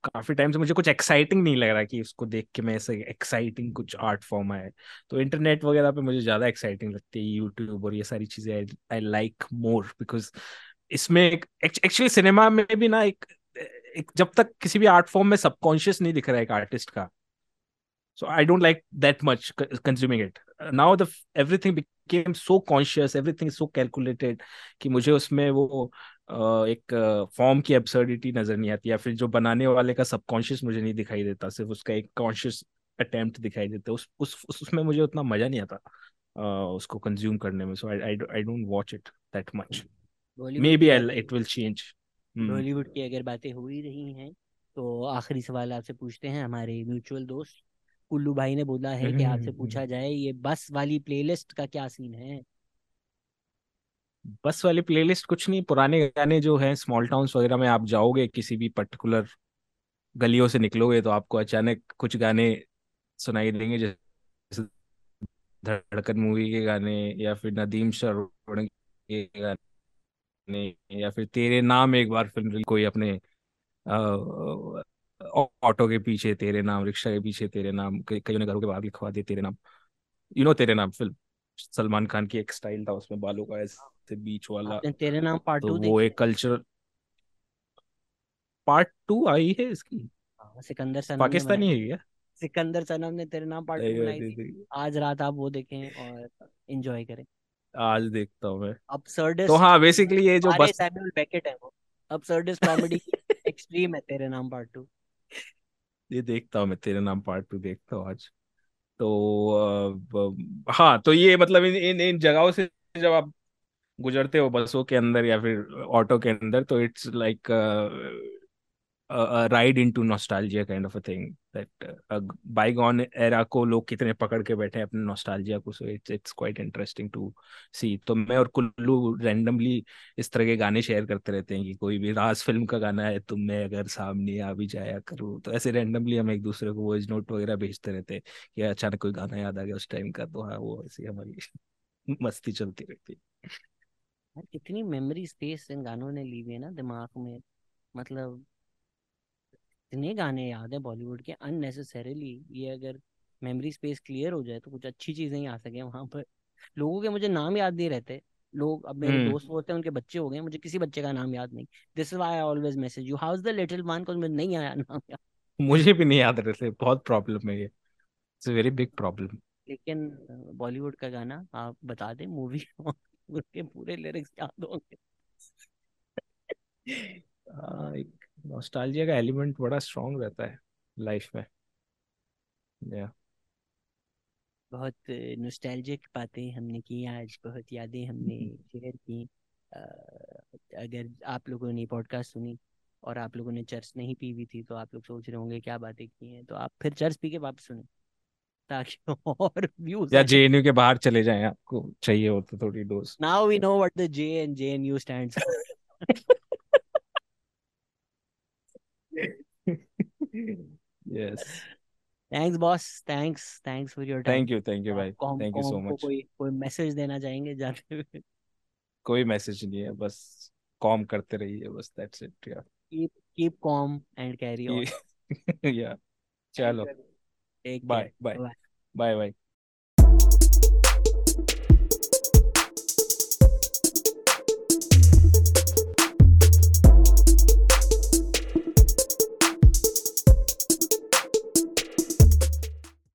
काफ़ी टाइम से मुझे कुछ एक्साइटिंग नहीं लग रहा कि उसको देख के मैं ऐसे एक्साइटिंग कुछ आर्ट फॉर्म आए तो इंटरनेट वगैरह पे मुझे ज़्यादा एक्साइटिंग लगती है यूट्यूब और ये सारी चीज़ें। आई लाइक मोर बिकॉज़ इसमें एक्चुअली सिनेमा में भी ना एक, एक जब तक किसी भी आर्ट फॉर्म में सबकॉन्शियस नहीं दिख रहा है एक आर्टिस्ट का so I don't like that much consuming it now the everything became so conscious everything is so calculated कि मुझे उसमें वो एक फॉर्म की एब्सर्डिटी नज़र नहीं आती या फिर जो बनाने वाले का सबकॉन्शियस मुझे नहीं दिखाई देता सिर्फ़ उसका एक कॉन्शियस अटेम्प्ट दिखाई देता उस उस उसमें मुझे उतना मज़ा नहीं आता उसको कंज्यूम करने में so I I don't watch it that much maybe it will change Bollywood की अगर बातें हो ही रही हैं तो आखिरी सवाल आपसे पूछते हैं हमारे म्यूचुअल दोस्त। कुल्लू भाई ने बोला है कि आपसे पूछा जाए ये बस वाली प्लेलिस्ट का क्या सीन है? बस वाली प्लेलिस्ट कुछ नहीं पुराने गाने जो हैं स्मॉल टाउन्स वगैरह में आप जाओगे किसी भी पर्टिकुलर गलियों से निकलोगे तो आपको अचानक कुछ गाने सुनाई देंगे जैसे धड़कन मूवी के गाने या फिर नदीम श्रवण के गाने या फिर तेरे नाम एक बार फ़िल्म कोई अपने ऑटो के पीछे तेरे नाम रिक्शा के पीछे तेरे नाम कईयों ने घरों के बाहर लिखवा दिए तेरे नाम। यू नो तेरे नाम फ़िल्म। सलमान खान की एक स्टाइल था उसमें बालों का ऐसे बीच वाला तेरे नाम पार्ट तो वो एक कल्चर पार्ट टू आई है इसकी। हाँ, सिकंदर सनम पाकिस्तानी है क्या सिकंदर सनम ने तेरे नाम पार्ट टू बनाई थी। आज रात आप वो देखें और एंजॉय करें। आज देखता हूँ मैं। Absurdist तो हाँ बेसिकली ये जो बस सैमुअल बेकेट है वो। Absurdist कॉमेडी एक्सट्रीम [laughs] है तेरे नाम पार्ट टू ये देखता हूँ मैं, तेरे नाम पार्ट टू देखता हूँ आज। तो हाँ तो ये मतलब इन इन इन जगहों से जब आप गुजरते हो बसों के अंदर या फिर ऑटो के अंदर तो it's like ride into nostalgia kind of a thing that bygone era को लोग कितने पकड़ के बैठे हैं अपने नॉस्टैल्जिया को so it's it's quite interesting to see तो मैं और कुल्लू रैंडमली इस तरह के गाने शेयर करते रहते हैं कि कोई भी राज फ़िल्म का गाना है, तुम मैं अगर सामने आ भी जाया करूँ। तो ऐसे रैंडमली हम एक दूसरे को वॉइस नोट वगैरह भेजते रहते हैं कि अचानक कोई गाना याद आ गया उस टाइम का तो हाँ वो ऐसी हमारी [laughs] मस्ती चलती रहती है। कितनी मेमोरी स्पेस इन गानों ने ली हुई है ना दिमाग में मतलब इतने गाने याद है बॉलीवुड के अननेसेसरीली ये अगर मेमोरी स्पेस क्लियर हो जाए तो कुछ अच्छी चीज़ें ही आ सके वहाँ पर। लोगों के मुझे नाम याद नहीं रहते। लोग अब मेरे दोस्त बोलते हैं उनके बच्चे हो गए मुझे किसी बच्चे का नाम याद नहीं। This is why I always message you how is the little one को मुझे नहीं आया नाम याद। मुझे भी नहीं याद रहते बहुत प्रॉब्लम है ये। It's a very big problem लेकिन बॉलीवुड का गाना आप बता दें मूवी [laughs] उसके पूरे लिरिक्स याद होंगे। [laughs] एक नॉस्टैल्जिया का एलिमेंट बड़ा स्ट्रांग रहता है लाइफ में। या बहुत नॉस्टैल्जिक बातें हमने की आज बहुत यादें हमने [laughs] शेयर की। अगर आप लोगों ने पॉडकास्ट सुनी और आप लोगों ने चर्च नहीं पी हुई थी तो आप लोग सोच रहे होंगे क्या बातें की हैं? तो आप फिर चर्च पी के वापस सुने ताकि [laughs] और व्यूज़ या जेएनयू के बाहर चले जाएँ आपको चाहिए हो तो थोड़ी dose now we know what the J and JNU stands yes. Thanks boss thanks thanks for your thank you thank you भाई थैंक यू सो मच कोई कोई मैसेज देना चाहेंगे जाते हुए कोई मैसेज नहीं है बस कॉम करते रहिए बस दैट्स इट या keep keep calm and carry on. या चलो bye bye bye. Bye bye